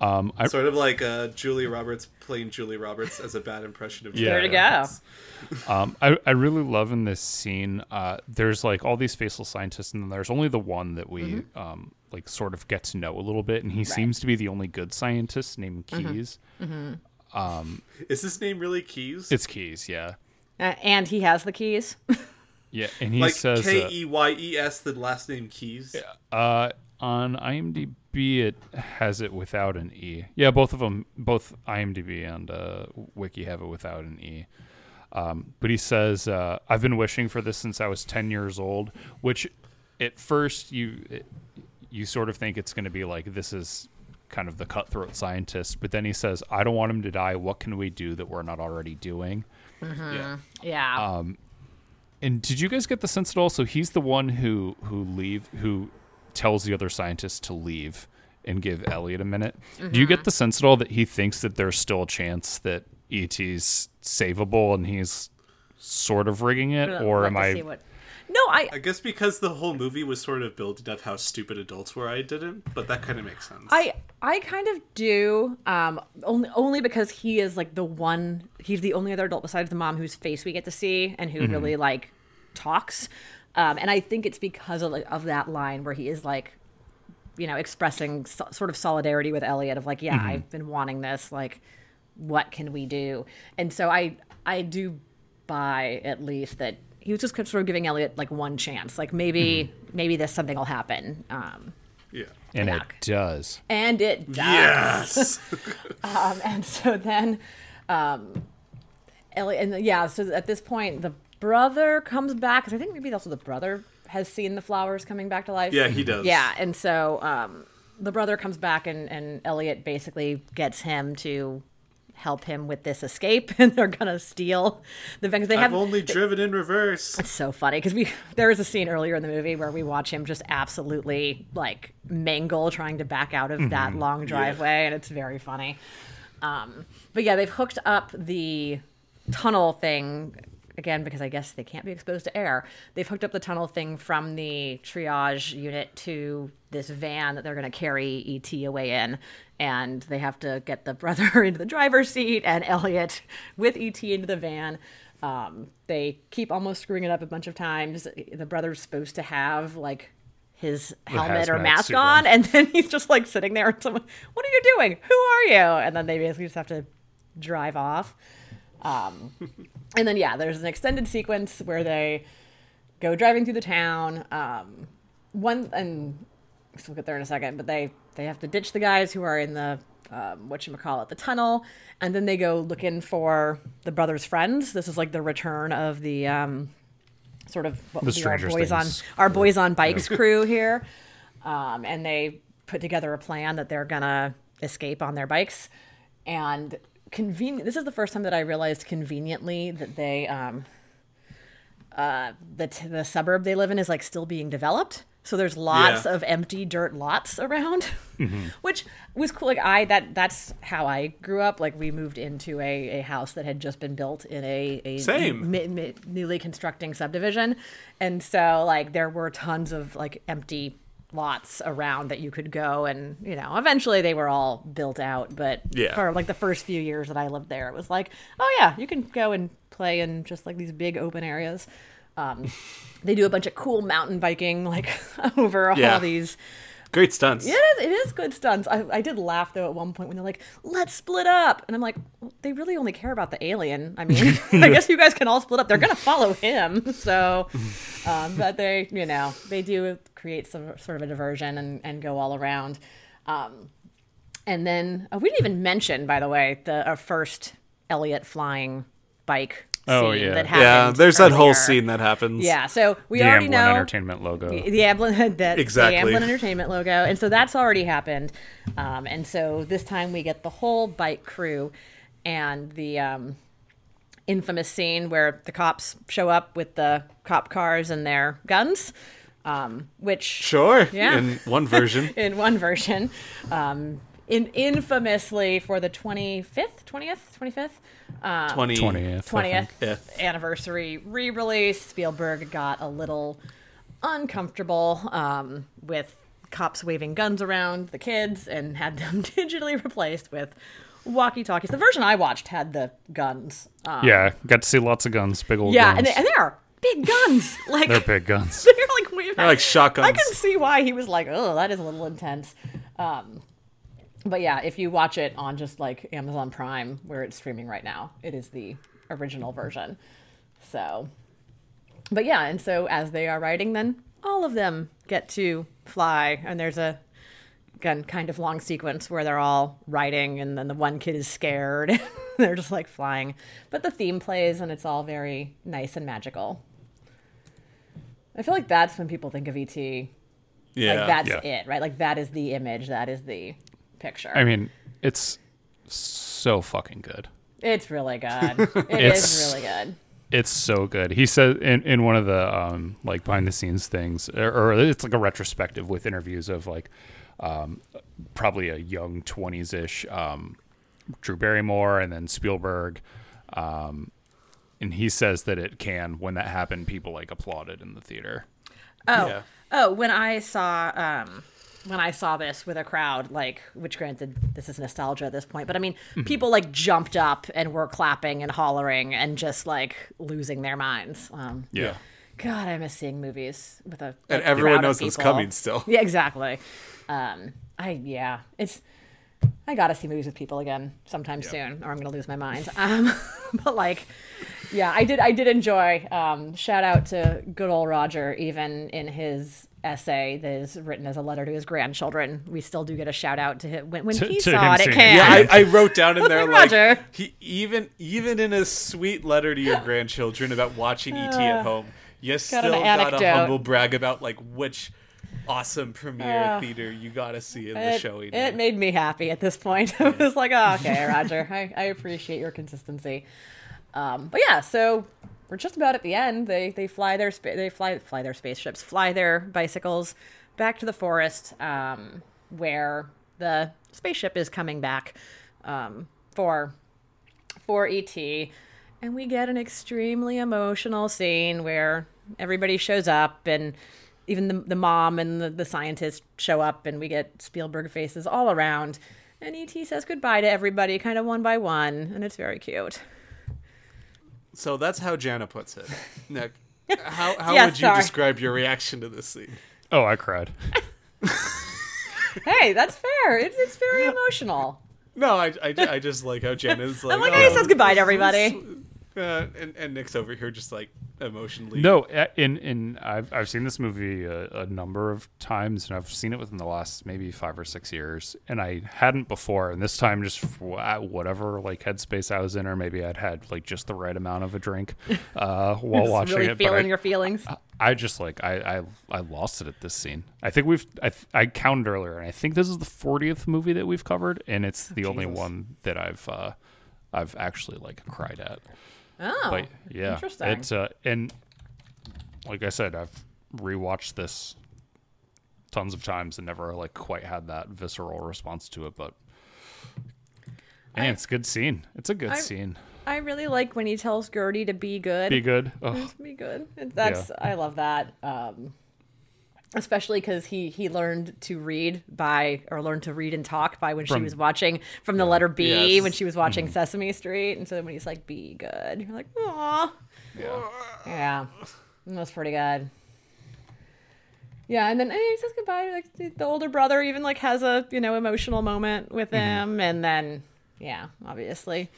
Um, I, Sort of like uh, Julie Roberts playing Julie Roberts as a bad impression of. Julie Yeah. There Julie you go. Um, I, I really love in this scene. Uh, there's like all these faceless scientists, and then there's only the one that we Mm-hmm. um, like sort of get to know a little bit, and he seems to be the only good scientist named Mm-hmm. Keys. Is his name really Keys? It's Keys, yeah, Uh, and he has the keys. yeah, and he like says K uh, E Y E S, the last name Keys. uh, on IMDb it has it without an e. Yeah, both of them, both IMDb and uh, Wiki have it without an e. Um, but he says, uh, "I've been wishing for this since I was ten years old." Which, at first, you it, you sort of think it's going to be like this is kind of the cutthroat scientist, but then he says, "I don't want him to die. What can we do that we're not already doing?" Yeah. Yeah. And did you guys get the sense at all? So he's the one who who leave who tells the other scientists to leave and give Elliot a minute. Do you get the sense at all that he thinks that there's still a chance that ET's savable and he's sort of rigging it, I'd or am I? what- No, I I guess because the whole movie was sort of building up how stupid adults were, I didn't. But that kind of makes sense. I I kind of do. Um, only only because he is like the one. He's the only other adult besides the mom whose face we get to see and who Mm-hmm. really like talks. Um, and I think it's because of of that line where he is like, you know, expressing so, sort of solidarity with Elliot of like, yeah, Mm-hmm. I've been wanting this. Like, what can we do? And so I I do buy at least that he was just sort of giving Elliot like one chance. Like maybe Mm-hmm. maybe this something will happen. Um, yeah. and it does. and it does. Yes. Um, and so then, um, Ellie, and yeah, so at this point, the brother comes back because I think maybe also the brother has seen the flowers coming back to life. yeah, he does. Yeah, and so um, the brother comes back, and, and Elliot basically gets him to help him with this escape, and they're gonna steal the because they I've have. only driven in reverse. It's so funny because we there is a scene earlier in the movie where we watch him just absolutely like mangle trying to back out of that long driveway, and it's very funny. Um, but yeah, they've hooked up the tunnel thing again because I guess they can't be exposed to air. They've hooked up the tunnel thing from the triage unit to this van that they're going to carry ET away in, and they have to get the brother into the driver's seat and Elliot with ET into the van. Um, they keep almost screwing it up a bunch of times. The brother's supposed to have like his helmet or mask on, on. and then he's just like sitting there and someone, what are you doing? Who are you? And then they basically just have to drive off. Um, and then yeah, there's an extended sequence where they go driving through the town. Um, one and we'll get there in a second, but they they have to ditch the guys who are in the um, what you call it, the tunnel, and then they go looking for the brothers' friends. This is like the return of the um, sort of what The our boys on Things our boys on bikes crew here, um, and they put together a plan that they're gonna escape on their bikes, and convenient. This is the first time that I realized conveniently that they um, uh, the t- the suburb they live in is like still being developed. So there's lots Yeah. of empty dirt lots around, which was cool. Like I that that's how I grew up. Like we moved into a, a house that had just been built in a, a Same. mi- mi- newly constructing subdivision, and so like there were tons of like empty lots around that you could go and you know eventually they were all built out but Yeah. for like the first few years that i lived there it was like oh yeah you can go and play in just like these big open areas um, they do a bunch of cool mountain biking like over all these Great stunts. it is, it is good stunts. I, I did laugh though at one point when they're like, "Let's split up," and I'm like, well, "They really only care about the alien. I mean, I guess you guys can all split up. They're gonna follow him, so." Um, but they, you know, they do create some sort of a diversion and, and go all around. Um, and then uh, we didn't even mention, by the way, the our first Elliot flying bike. Oh, scene yeah. that Yeah, happened there's that whole scene that happens. Yeah, so we The already Amblin know Entertainment logo. the Amblin that Exactly. the Amblin Entertainment logo, and so that's already happened. Um, and so this time we get the whole bike crew, and the um, infamous scene where the cops show up with the cop cars and their guns, um, which Sure. Yeah. In one version. in one version, um, in infamously for the twenty fifth, twentieth, twenty fifth. 20. 20th. I think. twentieth anniversary re-release, Spielberg got a little uncomfortable um, with cops waving guns around the kids and had them digitally replaced with walkie-talkies. The version I watched had the guns. Um, Yeah, got to see lots of guns, big old yeah, guns. and they, and they are big guns. Like They're big guns. they're like way They're like shotguns. I can see why he was like, oh, that is a little intense. Um, but yeah, if you watch it on just like Amazon Prime, where it's streaming right now, it is the original version. So, but yeah, and so as they are riding, then all of them get to fly, and there's a again kind of long sequence where they're all riding, and then the one kid is scared. they're just like flying, but the theme plays, and it's all very nice and magical. I feel like that's when people think of ET. Yeah. Like that's yeah. it, right? Like that is the image, that is the picture. I mean, it's so fucking good. it's really good. It is It's- really good. It's so good. He said in, in one of the um, like behind the scenes things, or, or it's like a retrospective with interviews of like um, probably a young twenties ish um, Drew Barrymore and then Spielberg. Um, and he says that it can. When that happened, people like applauded in the theater. Oh, Yeah. oh, when I saw um when I saw this with a crowd, like which granted this is nostalgia at this point, but I mean Mm-hmm. people like jumped up and were clapping and hollering and just like losing their minds. Um Yeah. God, I miss seeing movies with a And like, everyone crowd of knows it's coming still. Yeah, exactly. Um I yeah, it's I gotta see movies with people again sometime soon, or I'm gonna lose my mind. Um, but like, yeah, I did. I did enjoy. Um, shout out to good old Roger, even in his essay that is written as a letter to his grandchildren. We still do get a shout out to him when, when To- he to saw it. It can. Yeah, I, I wrote down in there like Roger. he even even in a sweet letter to your grandchildren about watching ET at home, you still got a humble brag about like which awesome premiere Uh, theater you got to see in the it, showing. it made me happy at this point. I was like, oh, okay, Roger, I, I appreciate your consistency. Um, but yeah, so we're just about at the end. They they fly their spa- they fly fly their spaceships, fly their bicycles back to the forest, um, where the spaceship is coming back um, for for ET, and we get an extremely emotional scene where everybody shows up and even the, the mom and the, the scientist show up and we get Spielberg faces all around. And ET says goodbye to everybody, kind of one by one, and it's very cute. So that's how Jana puts it. Nick, how how Yeah, would you sorry. describe your reaction to this scene? Oh, I cried. Hey, that's fair. It's, it's very emotional. No, I, I, I just like how Jana's like. I'm like, oh, hey, he oh, says goodbye to everybody. Uh, and and Nick's over here just like emotionally. No, uh, in in I've I've seen this movie a, a number of times, and I've seen it within the last maybe five or six years, and I hadn't before. And this time, just for whatever like headspace I was in, or maybe I'd had like just the right amount of a drink uh, while Just watching really it. but I- feeling your feelings. I just like I, I I lost it at this scene. I think we've I, I counted earlier, and I think this is the fortieth movie that we've covered, and it's the only Jesus. one that I've uh, I've actually like cried at. Oh, But yeah, interesting. it's uh, and like I said, I've rewatched this tons of times and never like quite had that visceral response to it, but. Man, it's a good scene. It's a good I- scene. I really like when he tells Gertie to be good. Be good. Oh, be good. That's I love that. Um, especially because he he learned to read by or learned to read and talk by when she was watching from the letter B Yes. when she was watching Sesame Street, and so when he's like, "Be good," you're like, "Aw, yeah. yeah, that's pretty good." Yeah, and then and he says goodbye. Like the, the older brother even like has a you know emotional moment with him, and then yeah, obviously.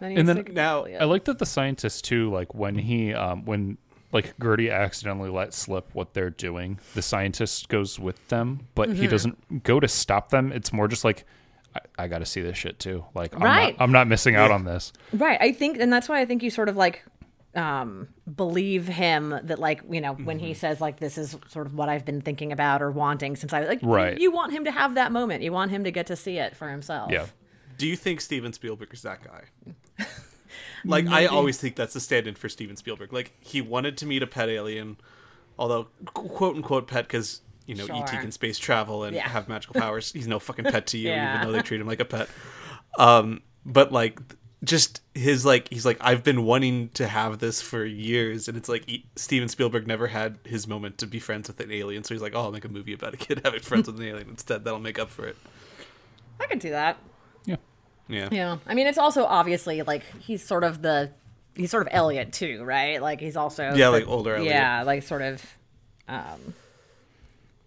Then And then- Now- I like that the scientist too, like when he um when like Gertie accidentally let slip what they're doing, the scientist goes with them, but Mm-hmm. he doesn't go to stop them. It's more just like I, I got to see this shit too. Like I'm Right. not I'm not missing out on this. Right. I think, and that's why I think you sort of like um believe him that like you know when Mm-hmm. he says like this is sort of what i've been thinking about or wanting since i was like Right. you want him to have that moment you want him to get to see it for himself Yeah. Do you think Steven Spielberg is that guy? Like I always think that's the stand-in for Steven Spielberg. Like he wanted to meet a pet alien, although quote unquote pet because you know ET can space travel and Yeah. have magical powers. He's no fucking pet to you, Yeah. even though they treat him like a pet. Um, but like just his like he's like I've been wanting to have this for years, and it's like e- Steven Spielberg never had his moment to be friends with an alien, so he's like, oh, I'll make a movie about a kid having friends with an alien instead. That'll make up for it. i can do that Yeah. Yeah. yeah i mean it's also obviously like he's sort of the he's sort of elliot too right like he's also Yeah, the- like older Elliot. yeah like sort of um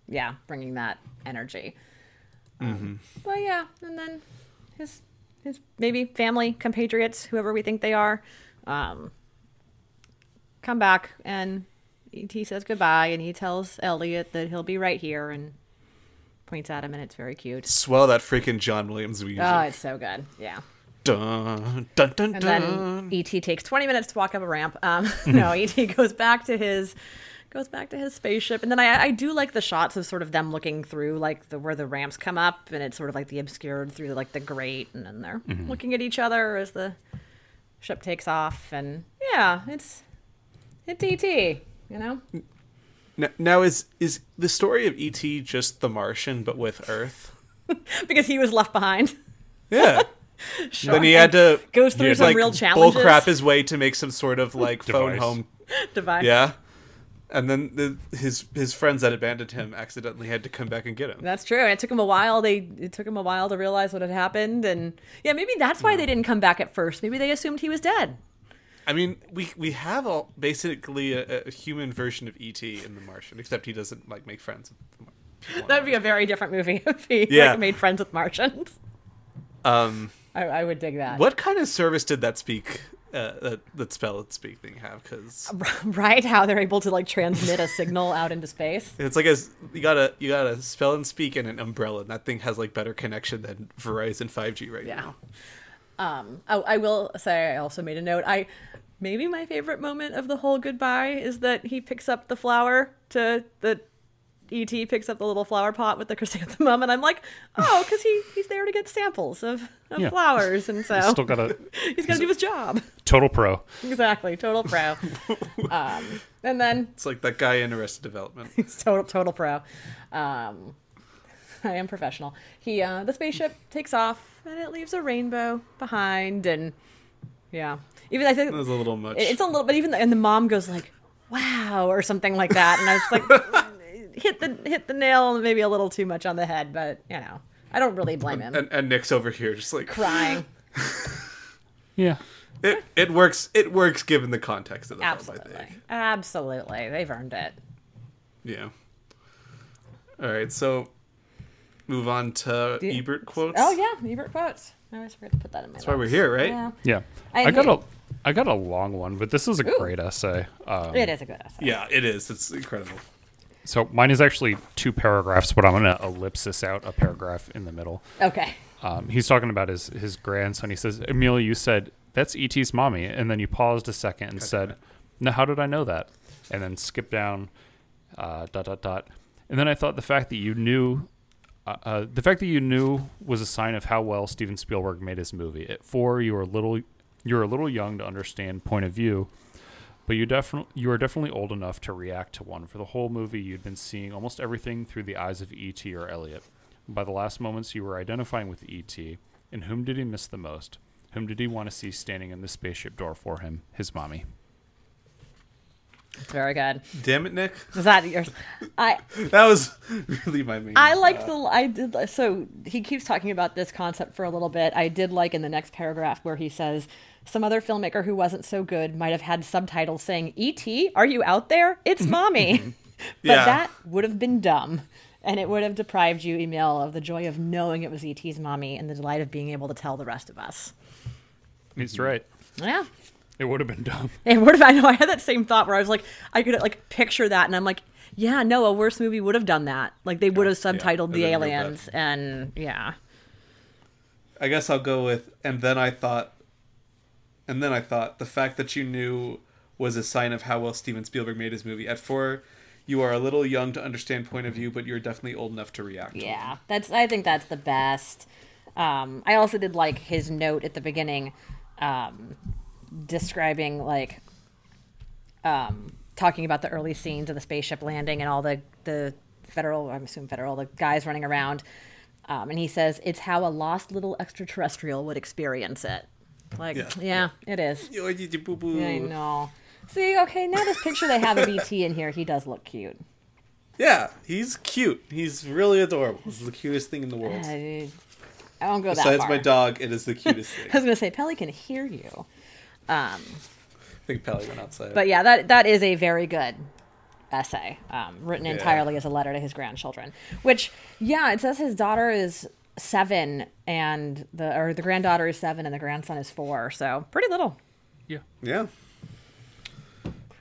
yeah bringing that energy um, but yeah and then his his maybe family compatriots whoever we think they are um come back and he says goodbye and he tells elliot that he'll be right here and points at him and it's very cute Swell that freaking John Williams music. oh it's so good yeah Dun, dun, dun, and dun. then ET takes 20 minutes to walk up a ramp. Um, no, ET goes back to his goes back to his spaceship, and then I, I do like the shots of sort of them looking through like the where the ramps come up, and it's sort of like the obscured through like the grate, and then they're looking at each other as the ship takes off, and yeah, it's it's ET, you know. N- now is is the story of ET just The Martian but with Earth? because he was left behind. Yeah. Then he had to Goes through Yeah, some like real bull challenges. crap his way to make some sort of like phone home. device. Yeah. And then the, his his friends that abandoned him accidentally had to come back and get him. That's true. It took him a while. They it took him a while to realize what had happened, and yeah, maybe that's why they didn't come back at first. Maybe they assumed he was dead. I mean, we we have all basically a, a human version of ET in The Martian, except he doesn't like make friends. With That'd be a very different movie if he Yeah. like, made friends with Martians. Um, I, I would dig that. what kind of service did that speak uh, that that spell and speak thing have? Because Right? How they're able to like transmit a signal out into space. it's like as you gotta you gotta spell and speak and an umbrella, and that thing has like better connection than Verizon 5G right Yeah. now. Um, oh, I will say I also made a note. I maybe my favorite moment of the whole goodbye is that he picks up the flower to the ET picks up the little flower pot with the chrysanthemum, and I'm like, oh, because he he's there to get samples of, of Yeah. flowers, and so he's Still got a he's gonna do his job. total pro. exactly, total pro. um, and then It's like that guy in Arrested Development. He's total total pro. Um, I am professional. He uh, the spaceship takes off and it leaves a rainbow behind, and yeah, even I think That was a little much. it's a little. But even the, and the mom goes like, "Wow" or something like that, and I was like, hit the hit the nail maybe a little too much on the head, but you know, I don't really blame him. and, and Nick's over here just like Crying, Yeah. it. It works. It works given the context of the film. I absolutely, think. absolutely, they've earned it. Yeah. All right, so move on to Do- Ebert quotes. Oh yeah, Ebert quotes. I always forget to put that in my. That's why we're here, right? Yeah, Yeah. I I, got a I got a long one, but this is a Ooh. great essay. Um, it is a good essay. Yeah, it is. It's incredible. so mine is actually two paragraphs, but I'm gonna ellipsis out a paragraph in the middle. Okay. Um, he's talking about his his grandson. He says, "Emil, you said that's ET's mommy," and then you paused a second and said, "Now, how did I know that?" And then skip down, uh, dot dot dot. And then I thought the fact that you knew, uh, uh, the fact that you knew was a sign of how well Steven Spielberg made his movie. At four, you were a little you were a little young to understand point of view, but you definitely you are definitely old enough to react to one. For the whole movie, you'd been seeing almost everything through the eyes of E.T. or Elliot. By the last moments, you were identifying with E.T. And whom did he miss the most? Whom did he want to see standing in the spaceship door for him? His mommy. It's very good. Damn it, Nick. Was that yours? I That was really my main. I liked the I did so he keeps talking about this concept for a little bit. I did like in the next paragraph where he says some other filmmaker who wasn't so good might have had subtitles saying "E.T. Are you out there? It's mommy." Mm-hmm. but Yeah. that would have been dumb. And it would have deprived you, Emil, of the joy of knowing it was E.T.'s mommy and the delight of being able to tell the rest of us. He's right. Yeah. It would have been dumb. And what if I know I had that same thought where I was like, I could like picture that, and I'm like, yeah, no, a worse movie would have done that. Like they would have subtitled and the then real bad. aliens, and yeah, I guess I'll go with. And then I thought. And then I thought the fact that you knew was a sign of how well Steven Spielberg made his movie. At four, you are a little young to understand point of view, but you're definitely old enough to react. to yeah. That's I think that's the best. Um, I also did like his note at the beginning, um, describing like, um, talking about the early scenes of the spaceship landing and all the the federal, I'm assuming federal, the guys running around. Um, and he says it's how a lost little extraterrestrial would experience it. Like, yeah, Yeah. it is. Yo, you did boo-boo. I know. See, okay, now this picture they have of ET in here, he does look cute. Yeah, he's cute. He's really adorable. He's the cutest thing in the world. I, I won't go that Besides my dog, it is the cutest thing. I was gonna say Pelly can hear you, I think Pelly went outside. but yeah, that that is a very good essay, um, written Yeah. entirely as a letter to his grandchildren. Which, yeah, it says his daughter is seven and the or the granddaughter is seven and the grandson is four, so pretty little. Yeah. yeah.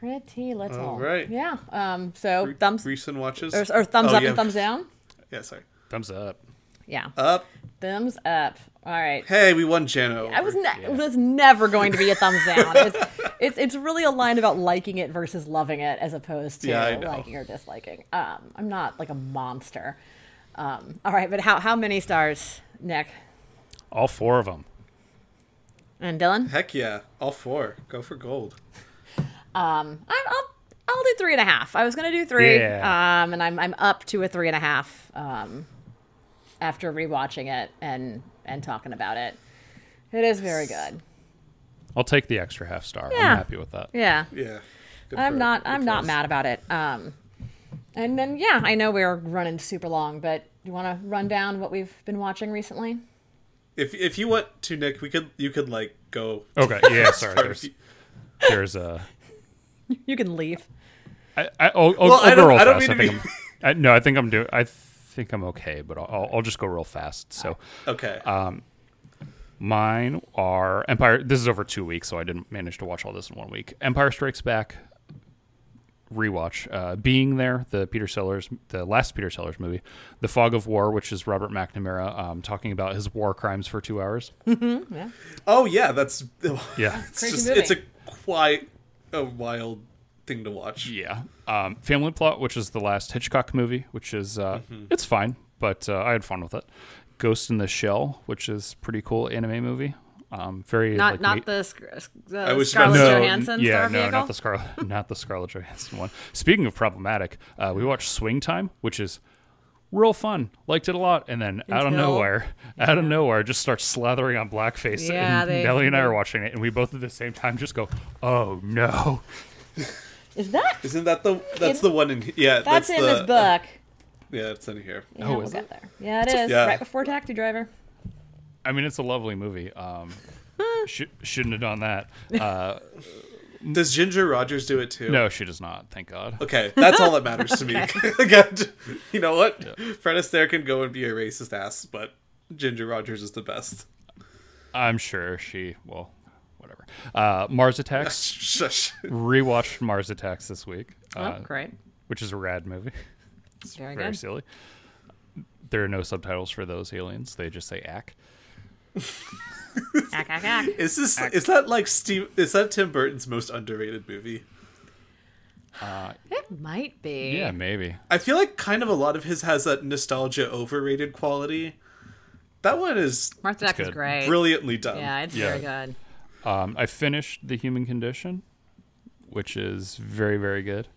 Pretty little. All right. Yeah. Um. So Re- thumbs recent watches or, or thumbs Oh, up yeah. and thumbs down. Yeah, sorry. Thumbs up. Yeah. Up. Thumbs up. All right. Hey, we won Jano. I was ne- it was never going to be a thumbs down. It's, it's it's really a line about liking it versus loving it, as opposed to Yeah, liking or disliking. Um, I'm not like a monster. Um, all right, but how how many stars, Nick All four of them. and Dylan? Heck yeah, all four. Go for gold. Um, I, I'll I'll do three and a half. I was gonna do three. Yeah. Um, and I'm I'm up to a three and a half. Um, after rewatching it and and talking about it. It is very good. I'll take the extra half star. Yeah. I'm happy with that. Yeah. Yeah. Good I'm not I'm not us. mad about it. Um and then yeah, I know we're running super long, but do you want to run down what we've been watching recently? If if you want to, Nick, we could you could like go. Okay. Yeah. Sorry. There's there's a. You can leave. I, I, I'll, I'll, Well, I'll I don't- real I don't fast. mean I to think I'm, I, no, I think I'm doing. I think I'm okay, but I'll, I'll, I'll just go real fast. So Okay. Uh, mine are Empire. This is over two weeks, so I didn't manage to watch all this in one week. Empire Strikes Back. Rewatch. Uh, Being there, the Peter Sellers, the last Peter Sellers movie, The Fog of War, which is Robert McNamara um, talking about his war crimes for two hours. Yeah. oh yeah, that's Yeah. It's Crazy just movie. it's a quite a wild thing to watch. Yeah. Um, Family Plot, which is the last Hitchcock movie, which is uh, it's fine, but uh, I had fun with it. Ghost in the Shell, which is pretty cool anime movie. Um, very Not like, not ma- the, sc- the I was Scarlett no, Johansson yeah, star no, vehicle. not the Scarlet, not the Scarlett Johansson one. Speaking of problematic, uh, we watched Swing Time, which is real fun. Liked it a lot, and then out of Until- nowhere, out of nowhere, just starts slathering on blackface. Yeah, and they- Nellie and I are watching it, and we both at the same time just go, "Oh no!" Is that Isn't that the that's In- the one in yeah that's, that's, in the, this book? Yeah, it's in here. Yeah, Oh, we'll is get it? there. Yeah, it is. Yeah. Right before Taxi Driver. I mean, it's a lovely movie. Um, sh- shouldn't have done that. Uh, Does Ginger Rogers do it too? no, she does not. Thank God. Okay, that's all that matters to me. Again, you know what? Fred Astaire can go and be a racist ass, but Ginger Rogers is the best. I'm sure she. Well, whatever. Uh, Mars Attacks. Shush. Rewatched Mars Attacks this week, uh, oh, great. which is a rad movie. It's Very very good. silly. There are no subtitles for those aliens. They just say "ack." Ack, ack, ack. Is this is that like Steve? Is that Tim Burton's most underrated movie? It might be. Yeah, maybe. I feel like kind of a lot of his has that nostalgia overrated quality. That one is Martha Duck is great. brilliantly done. Yeah, it's Yeah. very good. Um, I finished The Human Condition, which is very, very good.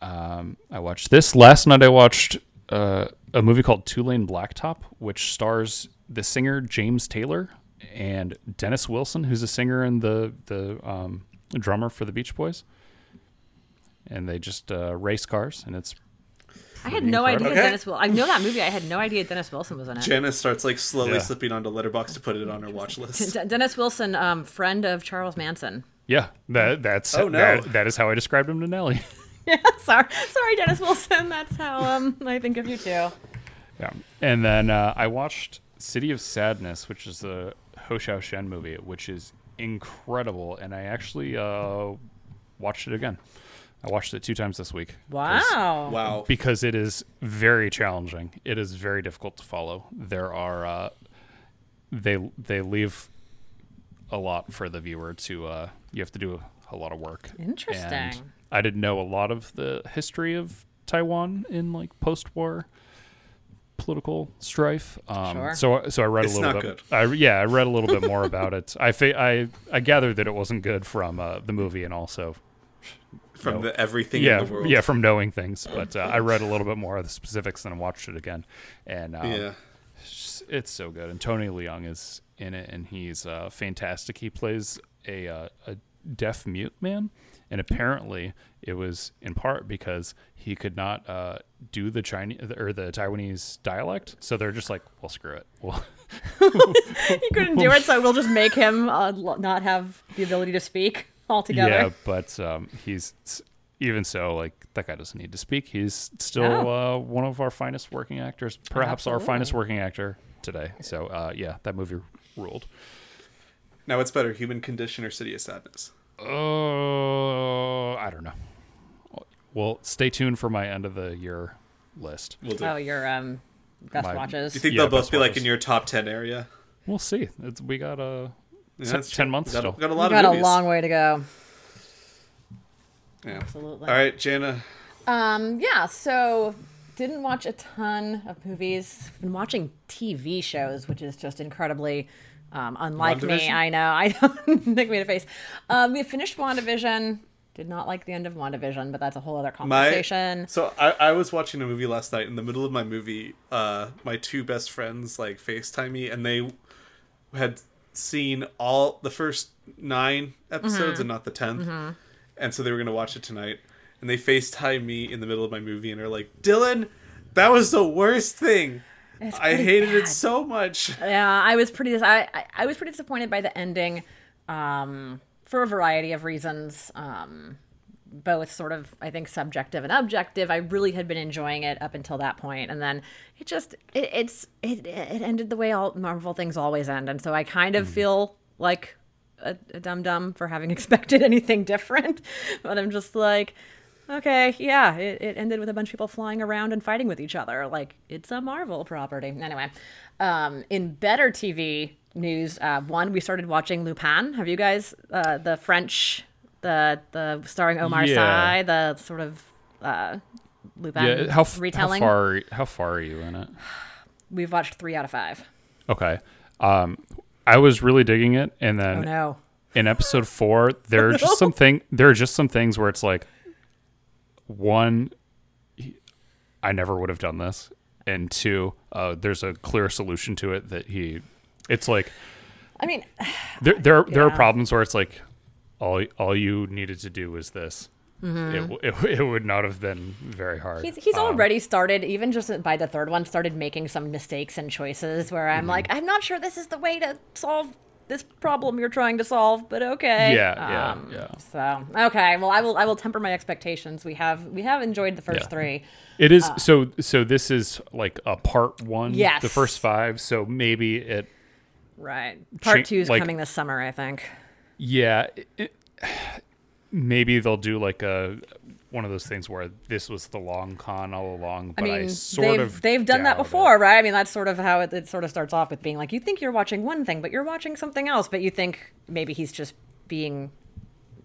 Um, I watched this last night. I watched uh, a movie called Two Lane Blacktop, which stars the singer James Taylor and Dennis Wilson, who's a singer and the the um, drummer for the Beach Boys. And they just uh, race cars, and it's I had no idea Okay. Dennis Wilson. I know that movie. I had no idea Dennis Wilson was in it. Janice starts like slowly Yeah. slipping onto Letterboxd to put it on her watch list. D- Dennis Wilson, um, friend of Charles Manson. yeah, that that's Oh, no. that, that is how I described him to Nellie. Yeah, sorry, sorry, Dennis Wilson. That's how um I think of you too. Yeah. And then uh, I watched City of Sadness, which is the Hou Hsiao-hsien movie, which is incredible. And I actually uh, watched it again. I watched it two times this week. Wow. Wow. Because it is very challenging. It is very difficult to follow. There are uh, they they leave a lot for the viewer to uh, you have to do a, lot of work. And Interesting. I didn't know a lot of the history of Taiwan in like post-war political strife. Um, Sure. So so I read It's a little not bit. good. I, yeah, I read a little bit more about it. I fa- I I gathered that it wasn't good from uh, the movie and also From No. the everything yeah in the world. yeah from knowing things. But uh, I read a little bit more of the specifics and watched it again. And um, Yeah. it's, it's so good. And Tony Leung is in it, and he's uh, fantastic. He plays a uh, a deaf mute man, and apparently it was in part because he could not uh, do the Chinese or the Taiwanese dialect. So they're just like, well, screw it. Well, He couldn't do it, so we'll just make him uh, not have the ability to speak altogether. yeah, but um, he's even so like that guy doesn't need to speak. He's still Oh. uh, one of our finest working actors, perhaps our finest working actor today. So uh, yeah, that movie ruled. Now what's better, Human Condition or City of Sadness? Oh, I don't know. Well, stay tuned for my end of the year list. We'll do. Oh, your um best My- watches. do you think Yeah, they'll both best be like in your top ten area? We'll see. It's, we got uh, Yeah, Ten- that's 10 months Got, still. got a We lot got of a long way to go. Yeah. Absolutely. All right, Jana. Um, yeah, so didn't watch a ton of movies. Been watching TV shows, which is just incredibly um, unlike me. I know. I don't Nick made a face. Um, we finished WandaVision. Did not like the end of WandaVision, but that's a whole other My conversation. so I, I was watching a movie last night. In the middle of my movie, uh, my two best friends like Facetime me, and they had seen all the first nine episodes Mm-hmm. and not the 10th. And so they were going to watch it tonight. And they FaceTime me in the middle of my movie and are like, Dylan, that was the worst thing. I hated it so much. Yeah, I was pretty. I, I I was pretty disappointed by the ending, um, for a variety of reasons. Um, both sort of, I think, subjective and objective. I really had been enjoying it up until that point, and then it just it, it's it it ended the way all Marvel things always end, and so I kind of feel like a, a dum dum for having expected anything different. But I'm just like. Okay, yeah, it, it ended with a bunch of people flying around and fighting with each other. Like, it's a Marvel property. Anyway, um, in better TV news, uh, one, we started watching Lupin. Have you guys, uh, the French, the the starring Omar Yeah. Sy, the sort of uh, Lupin yeah. How, f- how far? How far are you in it? We've watched three out of five. Okay. Um, I was really digging it, and then Oh no. in episode four, there are just some thing. There are just some things where it's like, one, he- I never would have done this, and two, uh, there's a clear solution to it that he. It's like I mean, there there are, there are problems where it's like, all all you needed to do was this. It, w- it it would not have been very hard. Mm-hmm. He's, he's Um, already started, even just by the third one, started making some mistakes and choices where Mm-hmm. I'm like, I'm not sure this is the way to solve this problem you're trying to solve, but okay. Yeah, yeah, Um, yeah. So okay, well, I will I will temper my expectations. We have we have enjoyed the first Yeah. three. It is so so. This is like a part one. Uh, Yes. The first five. So maybe it. Right. Part Cha- two is like- coming this summer, I think. Yeah. It, maybe they'll do like a one of those things where this was the long con all along. But I, mean, sort they've of they've done that doubt it. before, right? I mean, that's sort of how it, it sort of starts off with being like, you think you're watching one thing, but you're watching something else, but you think maybe he's just being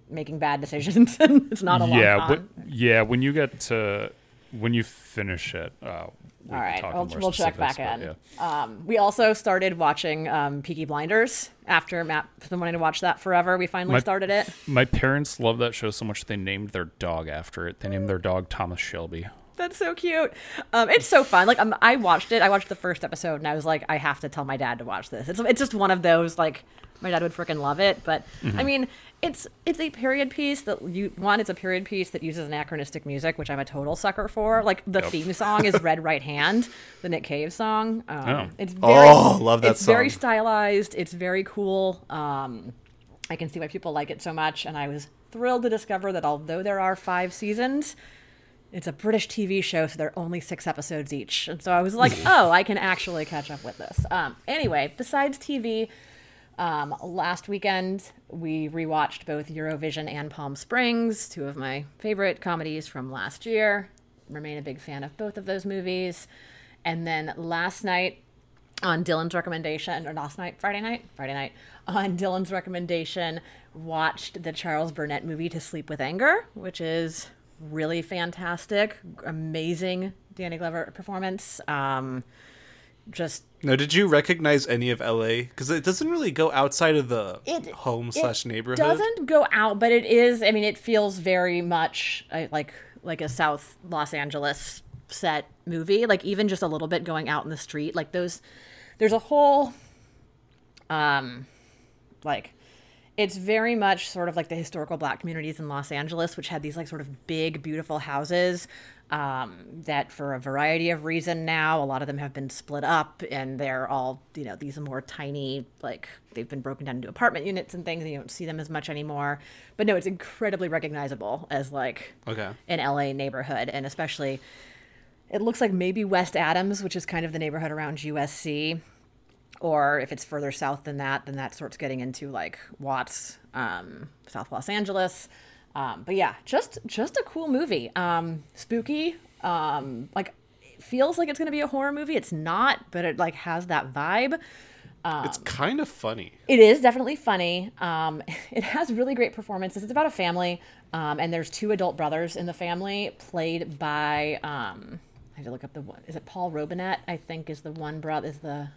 making bad decisions, and it's not a long Yeah. con. But, yeah. When you get to when you finish it. Uh, All we'll, we'll check back specifics, in. yeah. Um, we also started watching um, Peaky Blinders after Matt been wanting to watch that forever. We finally My- started it. My parents love that show so much they named their dog after it. They named their dog Thomas Shelby. That's so cute. Um, it's so fun. Like um, I watched it. I watched the first episode, and I was like, I have to tell my dad to watch this. It's it's just one of those like my dad would freaking love it. But Mm-hmm. I mean, it's it's a period piece that you one. It's a period piece that uses anachronistic music, which I'm a total sucker for. Like the Yep. theme song is "Red Right Hand," the Nick Cave song. Um, Oh. It's very, Oh, love that It's very stylized. It's very cool. Um, I can see why people like it so much, and I was thrilled to discover that although there are five seasons, it's a British TV show, so there are only six episodes each. And so I was like, oh, I can actually catch up with this. Um, anyway, besides TV, um, last weekend we rewatched both Eurovision and Palm Springs, two of my favorite comedies from last year. Remain a big fan of both of those movies. And then last night, on Dylan's recommendation, or last night, Friday night, Friday night, on Dylan's recommendation, watched the Charles Burnett movie To Sleep with Anger, which is really fantastic, amazing Danny Glover performance. Um, just Now, did you recognize any of LA? Because it doesn't really go outside of the it home it slash neighborhood. It doesn't go out, but it is. I mean, it feels very much like like a South Los Angeles set movie. Like even just a little bit going out in the street, like those. There's a whole, um, like. It's very much sort of like the historical black communities in Los Angeles, which had these like sort of big, beautiful houses um, that, for a variety of reason now, a lot of them have been split up, and they're all you know these are more tiny, like they've been broken down into apartment units and things, and you don't see them as much anymore. But no, it's incredibly recognizable as like Okay. an LA neighborhood, and especially it looks like maybe West Adams, which is kind of the neighborhood around USC, or if it's further south than that, then that starts getting into like Watts, um, South Los Angeles. Um, but yeah, just just a cool movie. Um, spooky. Um, like it feels like it's gonna be a horror movie. It's not, but it like has that vibe. it's kind of funny. It is definitely funny. Um, it has really great performances. It's about a family, um, and there's two adult brothers in the family, played by. Um, I had to look up the one. Is it Paul Robinette? I think is the one brother. Is the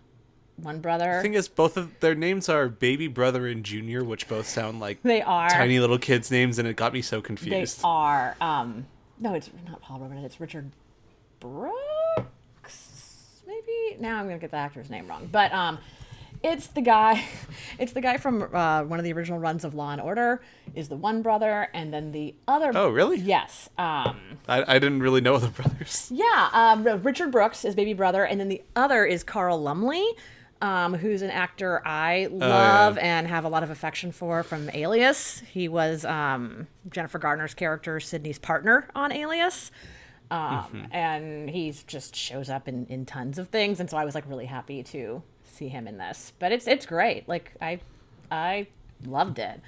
one brother? The thing is, both of their names are Baby Brother and Junior, which both sound like they are tiny little kids' names, and it got me so confused. They are. Um, no, it's not Paul Robinette. It's Richard Brooks. Maybe now I'm gonna get the actor's name wrong, but um, It's the guy. It's the guy from uh, one of the original runs of Law and Order. Is the one brother, and then the other. Oh, really? Yes. Um, I, I didn't really know the brothers. yeah. Um, Richard Brooks is baby brother, and then the other is Carl Lumley, um, who's an actor I love and have a lot of affection for from Alias. He was um, Jennifer Garner's character, Sydney's partner on Alias. Um, and he just shows up in, in tons of things, and so I was like really happy to see him in this. But it's it's great. Like I I loved it.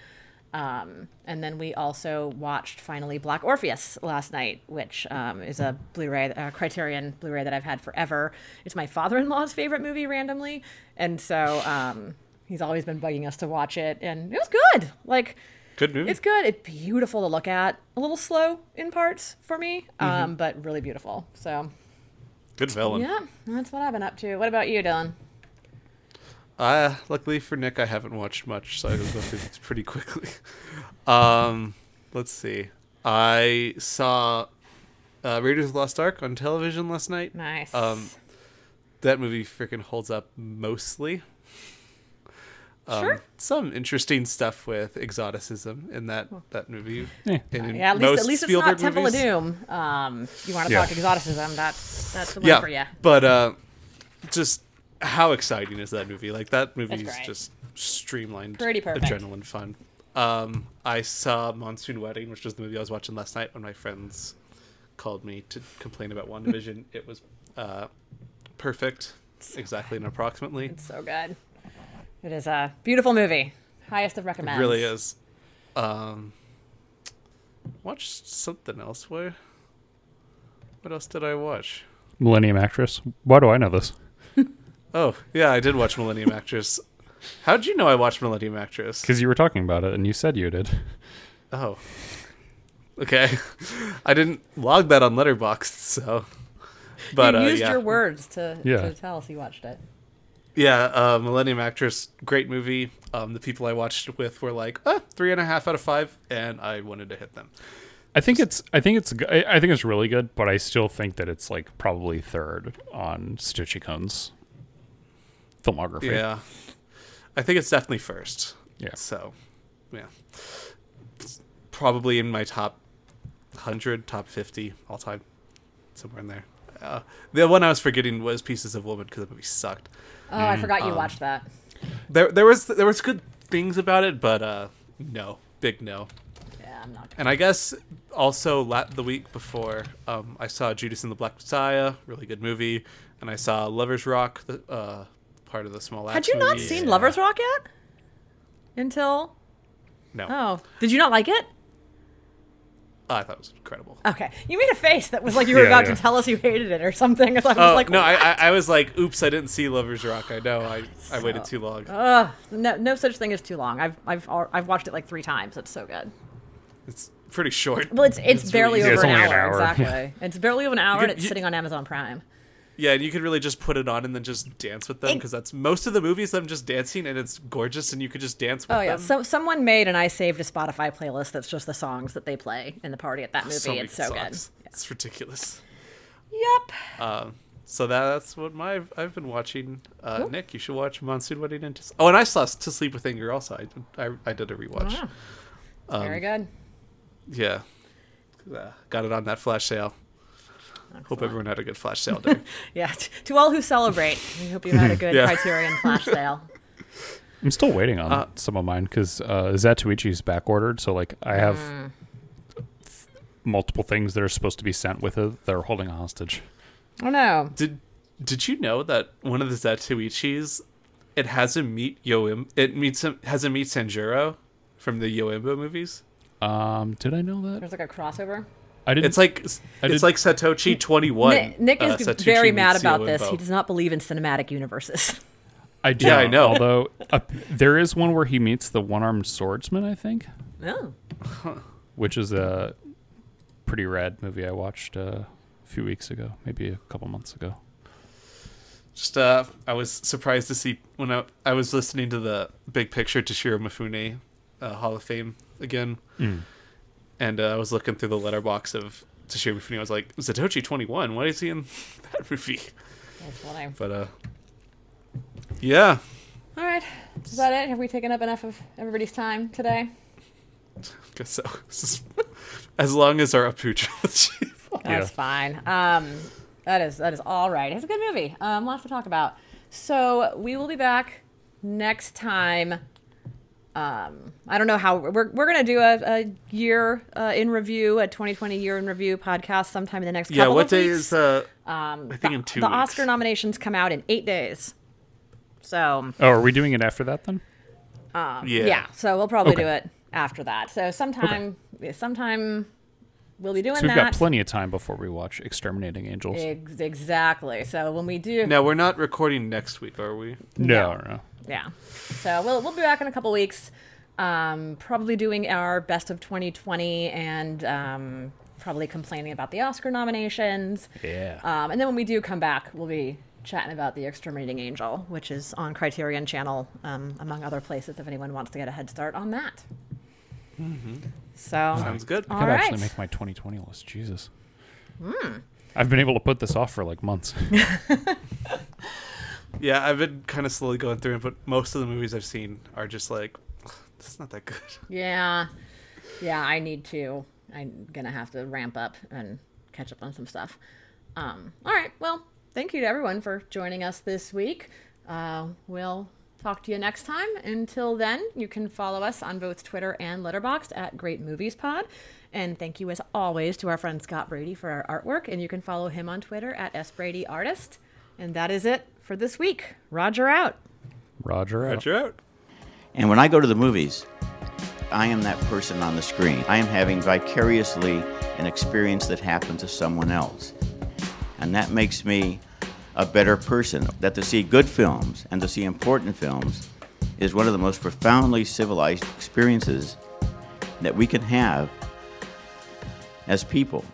Um, and then we also watched finally Black Orpheus last night, which um, is a Blu-ray uh, Criterion Blu-ray that I've had forever. It's my father-in-law's favorite movie, randomly, and so um, he's always been bugging us to watch it, and it was good. Like Good movie. it's good. It's beautiful to look at. A little slow in parts for me, um, but really beautiful. So Good villain. yeah, that's what I've been up to. What about you, Dylan? Uh, luckily for Nick, I haven't watched much, so I will go through this pretty quickly. Um, let's see. I saw uh, Raiders of the Lost Ark on television last night. Nice. Um, that movie freaking holds up mostly. Um, Sure. Some interesting stuff with exoticism in that that movie. Yeah. And in yeah, at least, most at least it's Spielberg not Temple movies. of Doom. Um, you want to Yeah. talk exoticism? That's that's the one Yeah, for you. but uh, just how exciting is that movie? Like that movie is just streamlined, Pretty perfect. adrenaline fun. Um, I saw Monsoon Wedding, which was the movie I was watching last night when my friends called me to complain about WandaVision. it was uh, perfect, exactly and approximately. It's so good. It is a beautiful movie. Highest of It recommends. really is. Um, watched something else. Where? What else did I watch? Millennium Actress. Why do I know this? Oh, yeah, I did watch Millennium Actress. How'd you know I watched Millennium Actress? Because you were talking about it and you said you did. Oh. Okay. I didn't log that on Letterboxd, so. But you uh, used yeah. your words to, Yeah. to tell us you watched it. Yeah, uh, Millennium Actress, great movie. Um, the people I watched with were like, ah, three and a half out of five, and I wanted to hit them. I think it's. I think it's. I think it's really good, but I still think that it's like probably third on Satoshi Kon's filmography. Yeah. I think it's definitely first. Yeah. So, yeah. It's probably in my top 100, top 50 all time. Somewhere in there. Uh, the one I was forgetting was Pieces of Woman because the movie sucked. Oh, I forgot Um, you watched that. There, there was there was good things about it, but uh, no, big no. Yeah, I'm not. And I guess also la- the week before, um, I saw Judas and the Black Messiah, really good movie, and I saw Lovers Rock, the uh, part of the Small Had Axe you not movie. seen Lovers Rock yet? Until No, oh, did you not like it? Oh, I thought it was incredible. Okay, you made a face that was like you were Yeah, about yeah. to tell us you hated it or something. I was Oh like, no, I, what? I I was like, oops, I didn't see Lovers Rock. I know, I I waited too long. Ugh, no, no such thing as too long. I've I've I've watched it like three times. It's so good. It's pretty short. Well, it's it's, barely really over Yeah, an, it's only hour, an hour. Exactly. It's barely over an hour, could- and it's you- sitting on Amazon Prime. Yeah, and you could really just put it on and then just dance with them because that's most of the movies. I'm just dancing and it's gorgeous, and you could just dance with Oh yeah, them. so someone made and I saved a Spotify playlist that's just the songs that they play in the party at that movie. So it's so songs. It's ridiculous. Yep. Um, so that's what my I've been watching. Uh, Nick, you should watch Monsoon Wedding and oh, and I saw To Sleep with Anger also. I, I, I did a rewatch. Wow. Um, Very good. Yeah, uh, got it on that flash sale. Hope everyone had a good flash sale day. Yeah. t- To all who celebrate, we hope you had a good Yeah. Criterion flash sale. I'm still waiting on Uh, some of mine because uh, Zatoichi's back ordered. So like I have Mm. multiple things that are supposed to be sent with it. They're holding a hostage. Oh no. did Did you know that one of the Zatoichis, it has a meet Yoim, it meets him has a meet Sanjuro from the Yojimbo movies. Um, did I know that? There's like a crossover. I didn't. It's like it's did- like Zatoichi Twenty One. Nick, Nick is very mad about this. He does not believe in cinematic universes. I do. Yeah, I know. Although uh, there is one where he meets the one-armed swordsman, I think, Oh. which is a pretty rad movie I watched uh, a few weeks ago, maybe a couple months ago. Just uh, I was surprised to see when I, I was listening to the Big Picture Toshiro Mifune uh, Hall of Fame again, Mm. And uh, I was looking through the Letterboxd of Toshiro Mifune. I was like, Zatoichi Twenty One. Why is he in that movie? That's funny. But uh, yeah, All right, Is that it? Have we taken up enough of everybody's time today? Guess so. Is- as long as our Apu trilogy. That's Yeah. fine. Um, that is that is all right. It's a good movie. Um, lots to talk about. So we will be back next time. Um, I don't know how we're we're gonna do a, a year uh, in review, a 2020 year in review podcast sometime in the next yeah. couple What of day weeks. is? Uh, um, I think the, in two the weeks. Oscar nominations come out in eight days. So Oh, are we doing it after that then? yeah. yeah, so we'll probably Okay. do it after that. So sometime, yeah, sometime we'll be doing So we've that. got plenty of time before we watch Exterminating Angels. Ex- exactly. So when we do, Now we're not recording next week, are we? no, no. Yeah. So we'll we'll be back in a couple weeks. Um, probably doing our best of 2020 and um, probably complaining about the Oscar nominations. Yeah. Um, and then when we do come back, we'll be chatting about the Exterminating Angel, which is on Criterion Channel, um, among other places. If anyone wants to get a head start on that. So Sounds good. I all could right. actually make my 2020 list. Jesus. Hmm. I've been able to put this off for like months. Yeah, I've been kind of slowly going through it, but most of the movies I've seen are just like, this is not that good. Yeah. Yeah, I need to. I'm going to have to ramp up and catch up on some stuff. Um, all right. Well, thank you to everyone for joining us this week. Uh, we'll talk to you next time. Until then, you can follow us on both Twitter and Letterboxd at Great Movies Pod. And thank you, as always, to our friend Scott Brady for our artwork. And you can follow him on Twitter at sbradyartist. And that is it for this week. Roger out. Roger out. Roger out. And when I go to the movies, I am that person on the screen. I am having vicariously an experience that happened to someone else. And that makes me a better person. That to see good films and to see important films is one of the most profoundly civilized experiences that we can have as people.